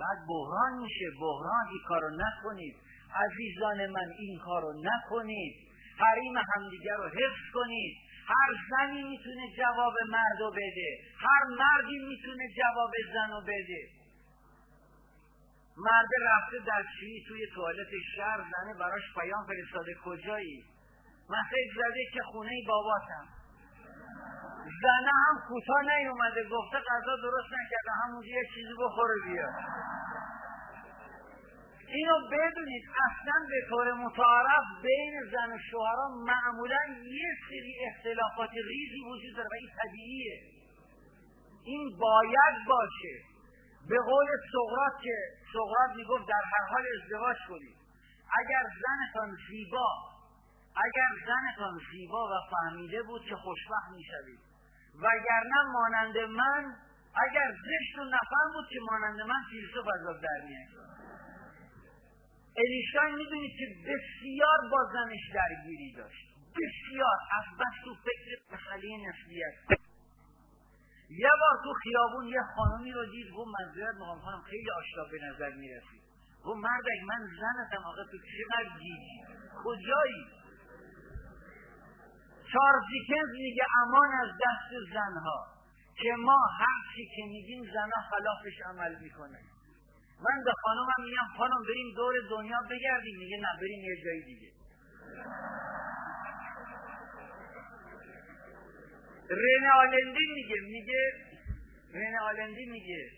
بعد بحران میشه. بحران این کارو نکنید. عزیزان من این کارو نکنید. حریم همدیگر رو حفظ کنید. هر زنی می‌تونه جواب مردو بده. هر مردی می‌تونه جواب زنو بده. مرد رفته در چی توی توالت شهر زنه براش پیام فرستاده. کجایی؟ مسیج زده که خونه باباتم. زنه هم کوتاه نیومده. گفته غذا درست نکرده. همونجا یه چیزی بخوره بیاد. اینو بدونید اصلا به طور متعارف بین زن و شوهران معمولا یه سری اختلافات ریزی وجود داره و این طبیعیه. این باید باشه. به قول سقرات که سقرات می‌گفت در هر حال ازدواج کنید. اگر زنتان زیبا اگر زنتان زیبا و فهمیده بود که خوشبخت می‌شوید. وگرنه مانند من اگر زشت و نفهم بود که مانند من فیلسوف از در میاد الینشتاین می‌دونید که بسیار با زنش درگیری داشت. بسیار. از بس تو فکر مسئله نسلیت یه بار تو خیابون یه خانمی رو دید گفت منظورت می‌خوام خانم خیلی آشنا به نظر می‌رسید گفت مردک من زنتم آقا تو چقدر گیجی کجایی؟ چارلز دیکنز میگه امان از دست زنها. که ما هر چی که میگیم زنها خلافش عمل می‌کنه من به خانمم میگم خانم بریم دور دنیا بگردیم. میگه نه بریم یه جایی دیگه. رن آلندی میگه میگه رن آلندی میگه.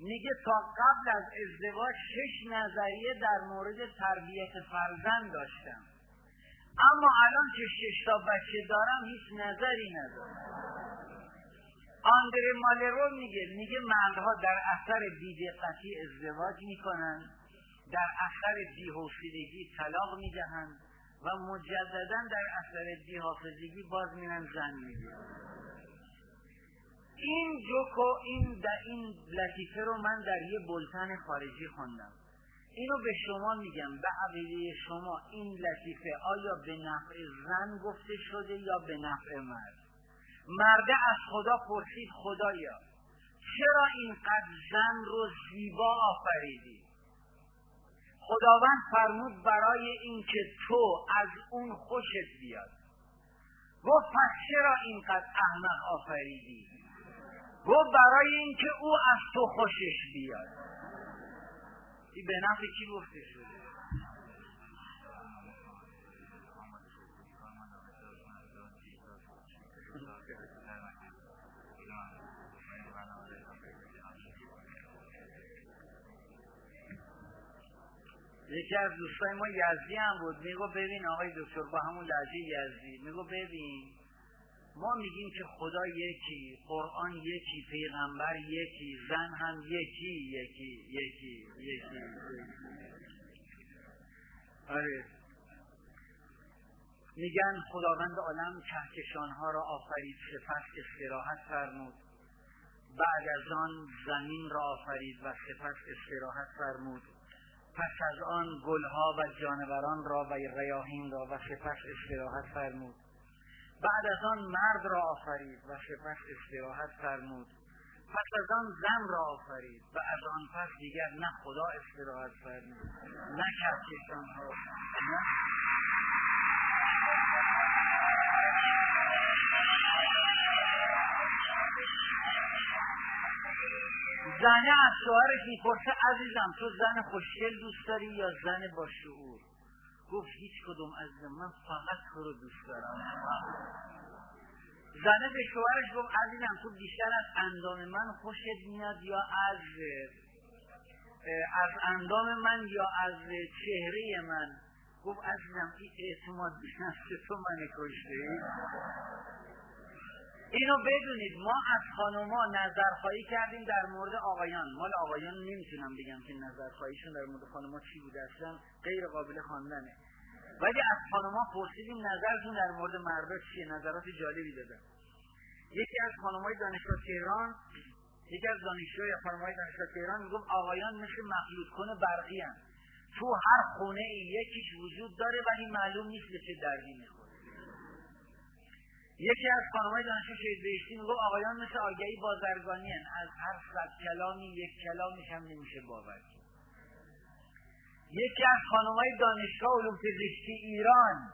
میگه تا قبل از ازدواج شش نظریه در مورد تربیت فرزند داشتم. اما الان که شش تا بچه دارم هیچ نظری ندارم. آندر مالرو میگه میگه مردها در اثر بیدقتی ازدواج می‌کنن در اثر بیحوصلگی طلاق می‌دهند و مجددا در اثر بیحافظگی باز میرن زن می‌گیرن این جوکو این در این لطیفه رو من در یه بلتن خارجی خوندم. اینو به شما میگم به عقیده شما این لطیفه آیا به نفع زن گفته شده یا به نفع مرد؟ مرده از خدا پرسید خدایا چرا اینقدر زن رو زیبا آفریدی؟ خداوند فرمود برای اینکه تو از اون خوشت بیاد. گفت پس چرا اینقدر احمق آفریدی؟ گفت برای اینکه او از تو خوشش بیاد. این به نفع کی گفته شده؟ یکی از دوستای ما یزدی هم بود. میگو ببین آقای دکتر با همون لحجه یزدی. میگو ببین ما میگیم که خدا یکی قرآن یکی پیغمبر یکی زن هم یکی یکی یکی یکی, آره. میگن خداوند عالم کهکشانها را آفرید سپس استراحت فرمود. بعد از آن زمین را آفرید و سپس استراحت فرمود. پس از آن گلها و جانوران را و ریاهین را و سپس استراحت فرمود. بعد از آن مرد را آفرید و سپس استراحت فرمود. پس از آن زن را آفرید و از آن پس دیگر نه خدا استراحت فرمود نه کهکشان ها نه زنه از شوهرش می‌پرسه عزیزم تو زن خوشگل دوست داری یا زن با شعور؟ گفت هیچ کدوم از من فقط تو رو دوست دارم. زنه به شوهرش گفت عزیزم تو بیشتر از اندام من خوشت میاد یا از از اندام من یا از چهره من؟ گفت عزیزم این اعتماد به تو من کشته. اینو بدونید. ما از خانوما نظرخواهی کردیم در مورد آقایان. مال آقایان نمی‌تونم بگم که نظرخواهیشون در مورد خانوما چی بوده. اصلا غیر قابل خواندنه. ولی از خانوما پرسیدیم نظرشون در مورد مردا چیه؟ نظرات جالبی دادن یکی از خانمای دانشگاه تهران یکی از دانشجوی خانمای دانشگاه تهران می‌گفت آقایان مثل مخلوط کنه برقی هم. تو هر خونه یکیش وجود داره ولی معلوم نیست به چه دردی می‌خوره. یکی از خانمای دانشجو شهید بهشتی می‌گفت آقایان مثل آگهی بازرگانی هن. از هر صد کلامی یک کلامیش هم نمیشه باور کرد. یکی از خانمای دانشگاه علوم پزشکی ایران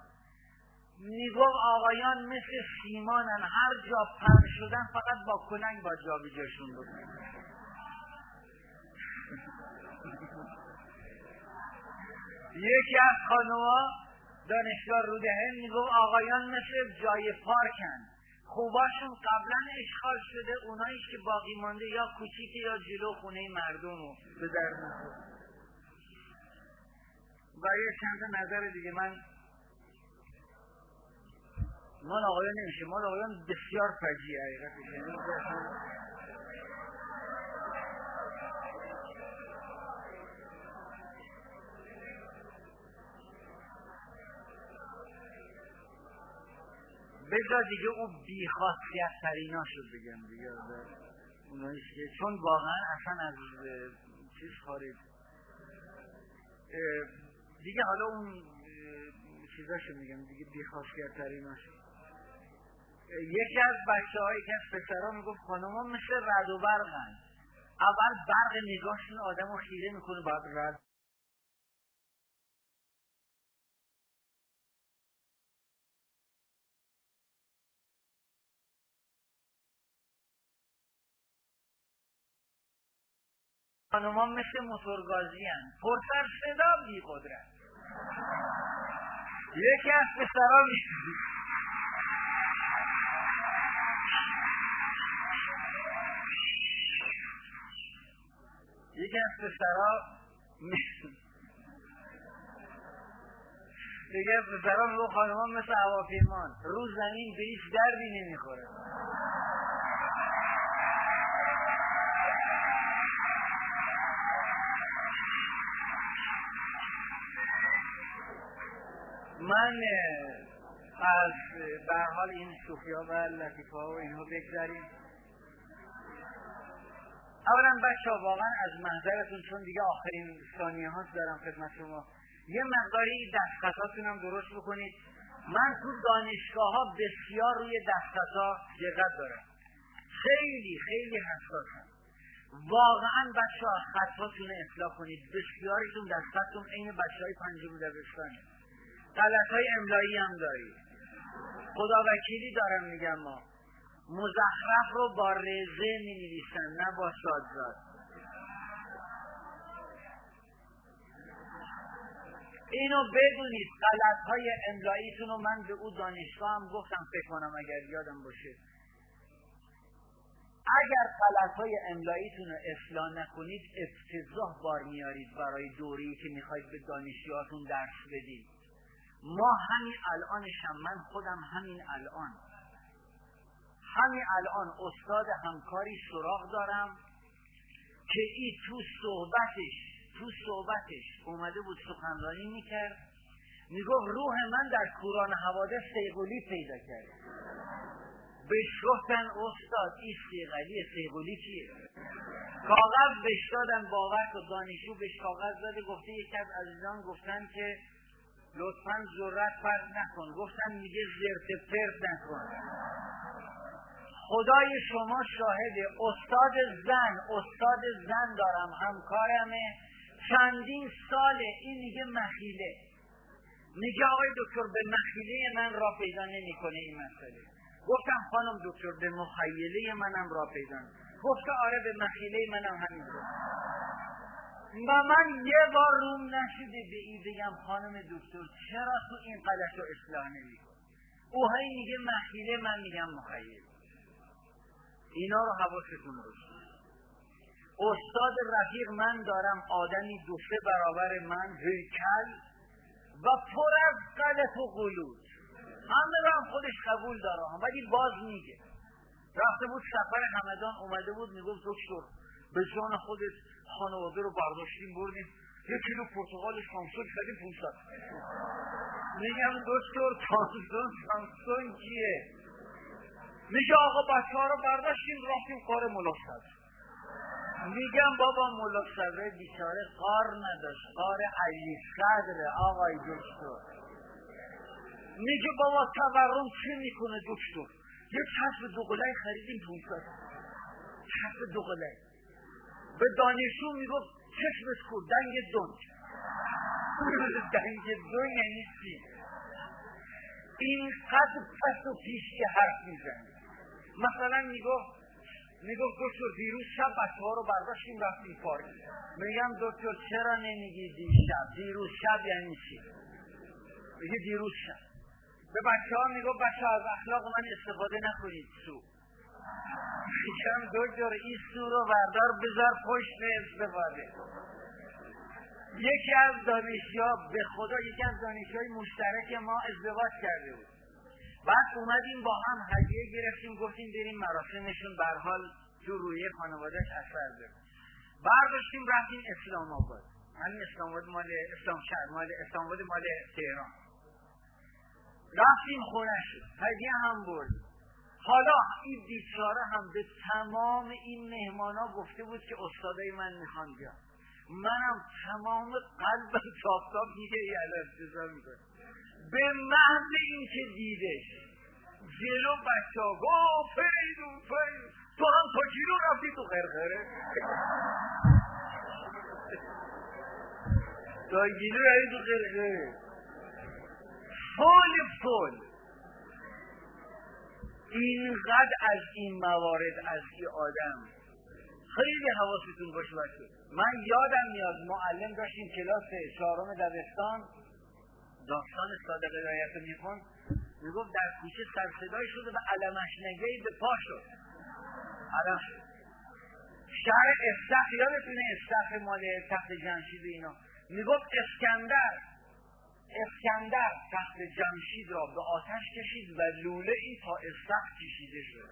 می‌گفت آقایان مثل سیمانن هر جا پر شدن فقط با کننگ با جابجاشون بکنن یکی از خانوما دانشگاه رودهن می‌گفت آقایان مثل جای پارکن. خوباشون قبلا اشغال شده اوناییش که باقی مانده یا کوچیک یا جلو خونه مردم رو به در و یه چند نظر دیگه. من مال آقایان نمیشه. مال آقایان بسیار فجیه حقیقتش بذار دیگه او بیخاصیت ترینا شد بگم دیگه. چون واقعا اصلا از چیز خارج. دیگه حالا اون چیزاشو میگم دیگه بیخاصیت شد یکی از بچه های که از پسرها می‌گفت خانم مثل رد و برقن اول برق نگاهشون آدم رو خیره می‌کنه بعد رد خانوما مثل موتورگازی هن. پرسر صدا بی قدرت یکی از پسرها یکی از پسرها دیگه پسرها میگو خانوما مثل هواپیمان. رو زمین به هیچ دردی نمی‌خوره. من از به حال این شوخیا و لطیفه ها و اینها بگذاریم اولا بچه واقعا از منظرتون چون دیگه آخرین ثانیه هاست دارم خدمت شما. یه مقداری دستخطاتون هم درست بکنید. من تو دانشگاه ها بسیار روی دستخطا دقت دارم. خیلی خیلی حساسم. واقعا بچه ها خطاتون اصلاح کنید. بسیاریتون دستخطتون عین بچه های پنجم دبستانه غلط های املایی هم دارید خدا وکیلی دارم میگم ما. مزخرف رو با رزه می نویسن نه با شادزاد. اینو بدونید غلط های املاییتون رو من به او دانشگاه هم گفتم فکر کنم اگر یادم باشه. اگر غلط های املاییتون رو اصلاح نکنید افتضاح بار میارید برای دوری که می‌خواید به دانشجوهاتون درس بدید. ما همین الانشم من خودم همین الان. همین الان استاد همکاری سراغ دارم که ای تو صحبتش تو صحبتش اومده بود سخنرانی می‌کرد. می‌گفت روح من در کوران حوادث سیغولی پیدا کرد. بهش گفتن استاد این سیغلی سیغولی چیه کاغذ بهش دادن باور و دانشجو بهش کاغذ داده گفته یکی از عزیزان گفتن که لطفا ذرت فرد نکن. گفتن میگه زرت فرد نکن. خدای شما شاهد استاد زن. استاد زن دارم همکارمه چندین ساله. این میگه مخیله. میگه آقای دکتر به مخیله من را پیدا نمی‌کنه این مسئله. گفتم خانم دکتر به مخیله منم را پیدا گفته آره به مخیله منم همینطور و من یه بار روم نشده به این بگم خانم دکتر چرا تو این قلت رو اصلاح نمی او هی میگه مخیله من میگم مخیله. اینا رو حواستون باشه. استاد رفیق من دارم آدمی دو برابر من هیکل و پر از قلط و قلوت همه هم خودش قبول داره ولی باز میگه. رفته بود سفر همدان اومده بود می‌گفت دکتر به جان خودت خانواده رو برداشتیم بردیم. یه کیلو پرتقال سامسون خیلی 500 میگم دکتر تامسون سامسون کیه؟ میگه آقا بچه ها رو برداشتیم رفتیم قار ملاصد میگم بابا ملاصده بیچاره قار نداشت قار علی صدره آقای دکتر. میگه بابا تورم چه می‌کنه دکتر؟ یه چسب دوقلای خریدیم 500 چسب دوقلای به دانشجو می‌گفت چشمش کو دنگ دون دنگ دون یعنی چی؟ این قد پس و پیش که حرف می‌زنه. مثلا می‌گفت می‌گفت دکتر دیروز شب بچه ها رو برداشتیم رفتیم پارک. میگم دکتر چرا نمیگی دیشب؟ دیروز شب یعنی چی؟ میگه دیروز شب. به بچه ها می‌گفت بچه از اخلاق من استفاده نکنید سو. میگم دکتر این سو رو بردار بذار پشت استفاده. یکی از دانشجوها به خدا یکی از دانشجوهای مشترک ما ازدواج کرده بود. بعد اومدیم با هم هدیه گرفتیم گفتیم بریم مراسمشون بر حال تو روی خانوادهش اثر داره. برداشتیم رفتیم اسلام آباد. همین اسلام آباد مال اسلام شهر مال اسلام آباد مال تهران. رفتیم خونش هدیه هم برد حالا این بیچاره هم به تمام این مهمان ها گفته بود که استادای من می‌خوان بیان. منم تمام قلبم تاپ میگه یه می‌کنه به محض اینکه دیدش جلو بچه ها گفت فیدون فیدون تو هم تا کیلو رفتی تو خرخره. تا کیلو رفتی تو خرخره. فول فول. اینقدر از این موارد از این آدم خیلی حواستون باشه بچه من یادم میاد معلم داشتیم کلاس چهارم دبستان داستان صادق هدایت رو می‌خوند. می‌گفت در کوچه سرصدای شده و علمش نگهی به پا شد. علم شهر استخ یادتونه استخ مال تخت جمشید اینا. می‌گفت اسکندر اسکندر تخت جمشید را به آتش کشید و لوله ای تا استخ کشیده شد.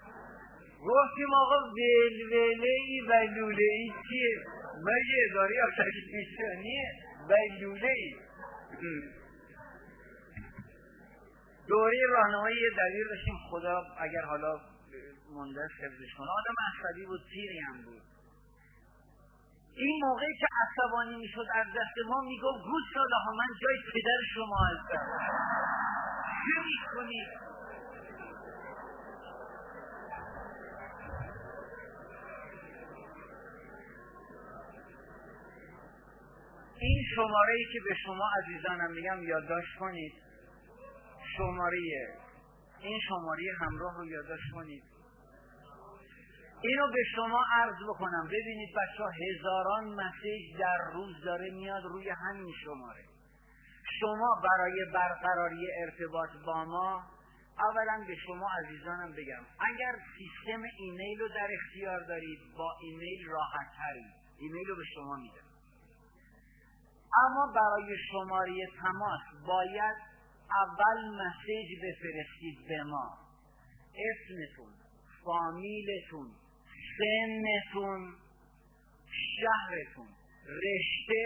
گفتیم آقا ولوله ای و لوله ای چیه مگه اداره آتش کشیدنیه و لوله ای دوره راهنمایی دلیل داشتیم خدا اگر حالا مونده حفظش کنه آدم عصبی بود تیری هم بود. این موقعی که عصبانی می‌شد از دست ما می‌گفت گوش داده ها من جای پدر شما هستم. چه می‌کنید این شماره ای که به شما عزیزانم میگم یادداشت کنید. شماره این شماره همراه رو یادداشت کنید. اینو به شما عرض بکنم. ببینید بچه هزاران مسیج در روز داره میاد روی همین شماره. شما برای برقراری ارتباط با ما اولا به شما عزیزانم بگم اگر سیستم ایمیل رو در اختیار دارید با ایمیل راحت ترید ایمیل رو به شما میدم. اما برای شماره تماس باید اول مسیج بفرستید به ما. اسمتون فامیلتون سنتون شهرتون رشته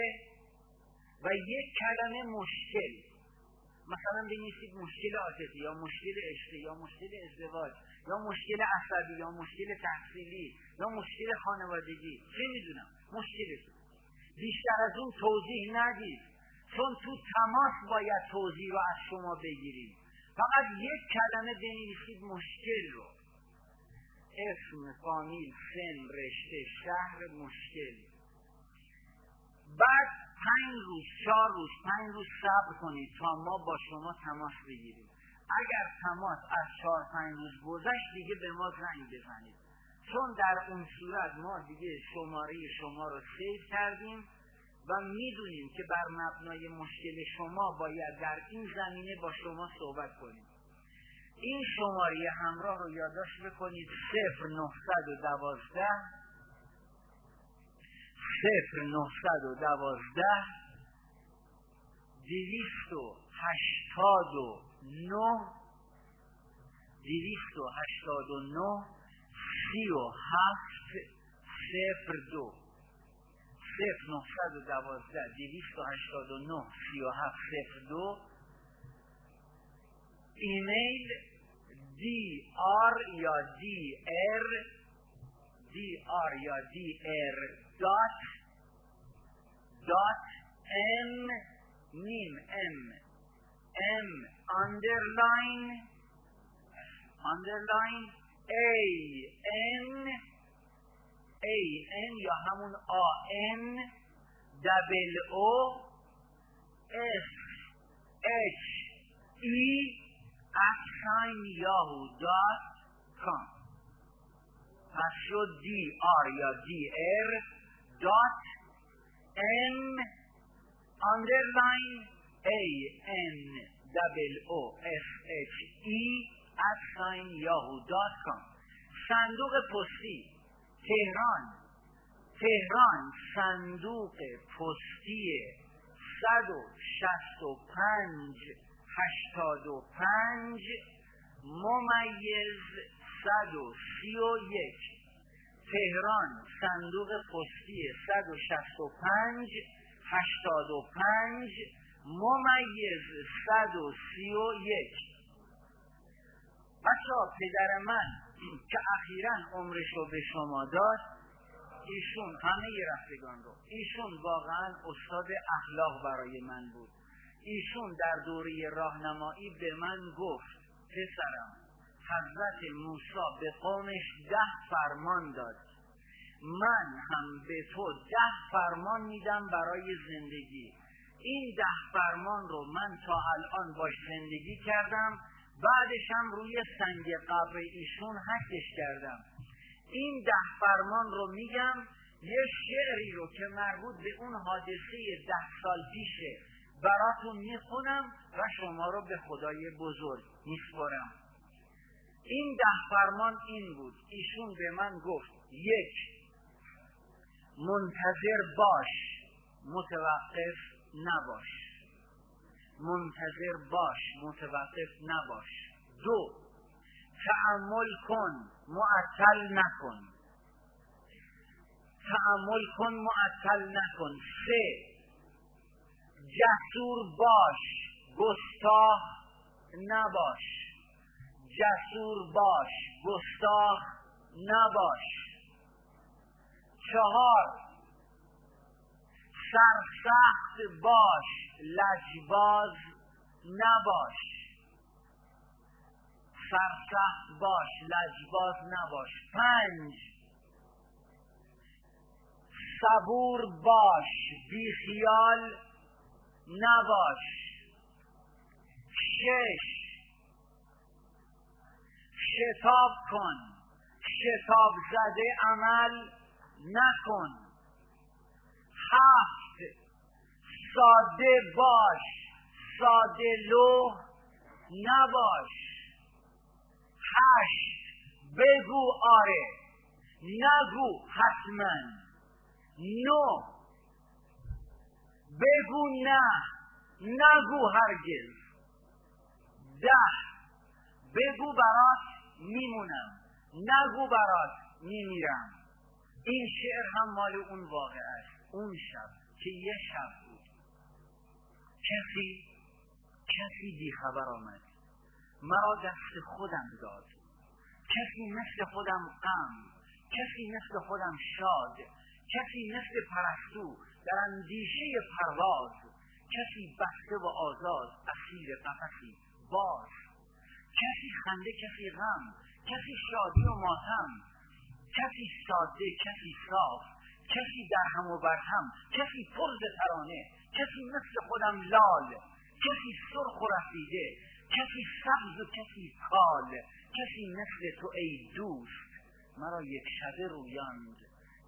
و یک کلمه مشکل. مثلا بنویسید مشکل عاطفی یا مشکل عشقی یا مشکل ازدواج یا مشکل عصبی یا مشکل تحصیلی یا مشکل خانوادگی. چه می‌دونم مشکلتون. بیشتر از اون توضیح ندید. چون تو تماس باید توضیح رو از شما بگیریم فقط یک کلمه بنویسید مشکل رو. اسم فامیل سن رشته شهر مشکل. بعد پنج روز چهار روز پنج روز صبر کنید تا ما با شما تماس بگیریم. اگر تماس از چهار پنج روز گذشت دیگه به ما زنگ بزنید. چون در اون صورت ما دیگه شماره شما رو سیو کردیم و می‌دونیم که بر مبنای مشکل شما باید در این زمینه با شما صحبت کنیم. این شماره همراه رو یادداشت بکنید. صفر نهصد و دوازده. صفر نهصد و دوازده. دویست و هشتاد و نه. دویست و هشتاد و نه. سی و هفت. صفر دو. صفر نهصد و دوازده. دویست و هشتاد و نه. سی و هفت. صفر دو. ایمیل دی آر یا دی ایر دی آر یا دی ایر دات دات ایم نیم ایم M underline underline A N A N یا همون آ N double O S H E at sign yahoo dot com پس شد DR یا DR dot N underline A N double O S H E at sign yahoo.com صندوق پستی تهران تهران صندوق پستی 165 85 ممیز 131 تهران صندوق پستی 165 85 ممیز 131 بچه پدر من که اخیرا عمرش رو به شما داد ایشون همه رفتگان رو ایشون واقعا استاد اخلاق برای من بود. ایشون در دوره راهنمایی به من گفت پسرم حضرت موسی به قومش ده فرمان داد. من هم به تو ده فرمان میدم برای زندگی. این ده فرمان رو من تا الان باش زندگی کردم بعدش هم روی سنگ قبر ایشون حکش کردم. این ده فرمان رو میگم یه شعری رو که مربوط به اون حادثه ده سال پیشه. براتون می‌خونم و شما رو به خدای بزرگ میسپرم این ده فرمان این بود. ایشون به من گفت یک منتظر باش متوقف نباش. منتظر باش متوقف نباش. دو تعمل کن معطل نکن. تعمل کن معطل نکن. سه جسور باش گستاخ نباش. جسور باش گستاخ نباش. چهار سرسخت باش لجباز نباش. سرسخت باش لجباز نباش. پنج صبور باش بیخیال نباش. شش. شتاب کن. شتاب زده عمل نکن. هفت. ساده باش. ساده لو نباش. هشت. بگو آره. نگو حتما. نو بگو نه نگو هرگز. ده بگو برات میمونم. نگو برات میمیرم. این شعر هم مال اون واقع است. اون شب که یه شب بود. کسی کسی بیخبر آمد. مرا دست خودم داد. کسی مثل خودم غم کسی مثل خودم شاد کسی مثل پرستو. در اندیشه پرواز کسی بسته و آزاد اسیر قفسی باز. کسی خنده کسی غم کسی شادی و ماتم کسی ساده کسی صاف کسی در هم و بر هم کسی پرز ترانه کسی مثل خودم لال کسی سرخ و رسیده کسی سبز و کسی کال کسی مثل تو ای دوست مرا یک شبه رویاند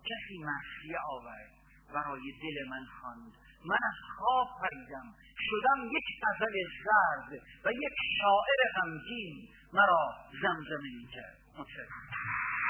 کسی مسیح آورد. برای دل من خواند. من از خواب پریدم شدم یک غزل زرد و یک شاعر غمگین. مرا زمزمه می‌کرد. متشکرم.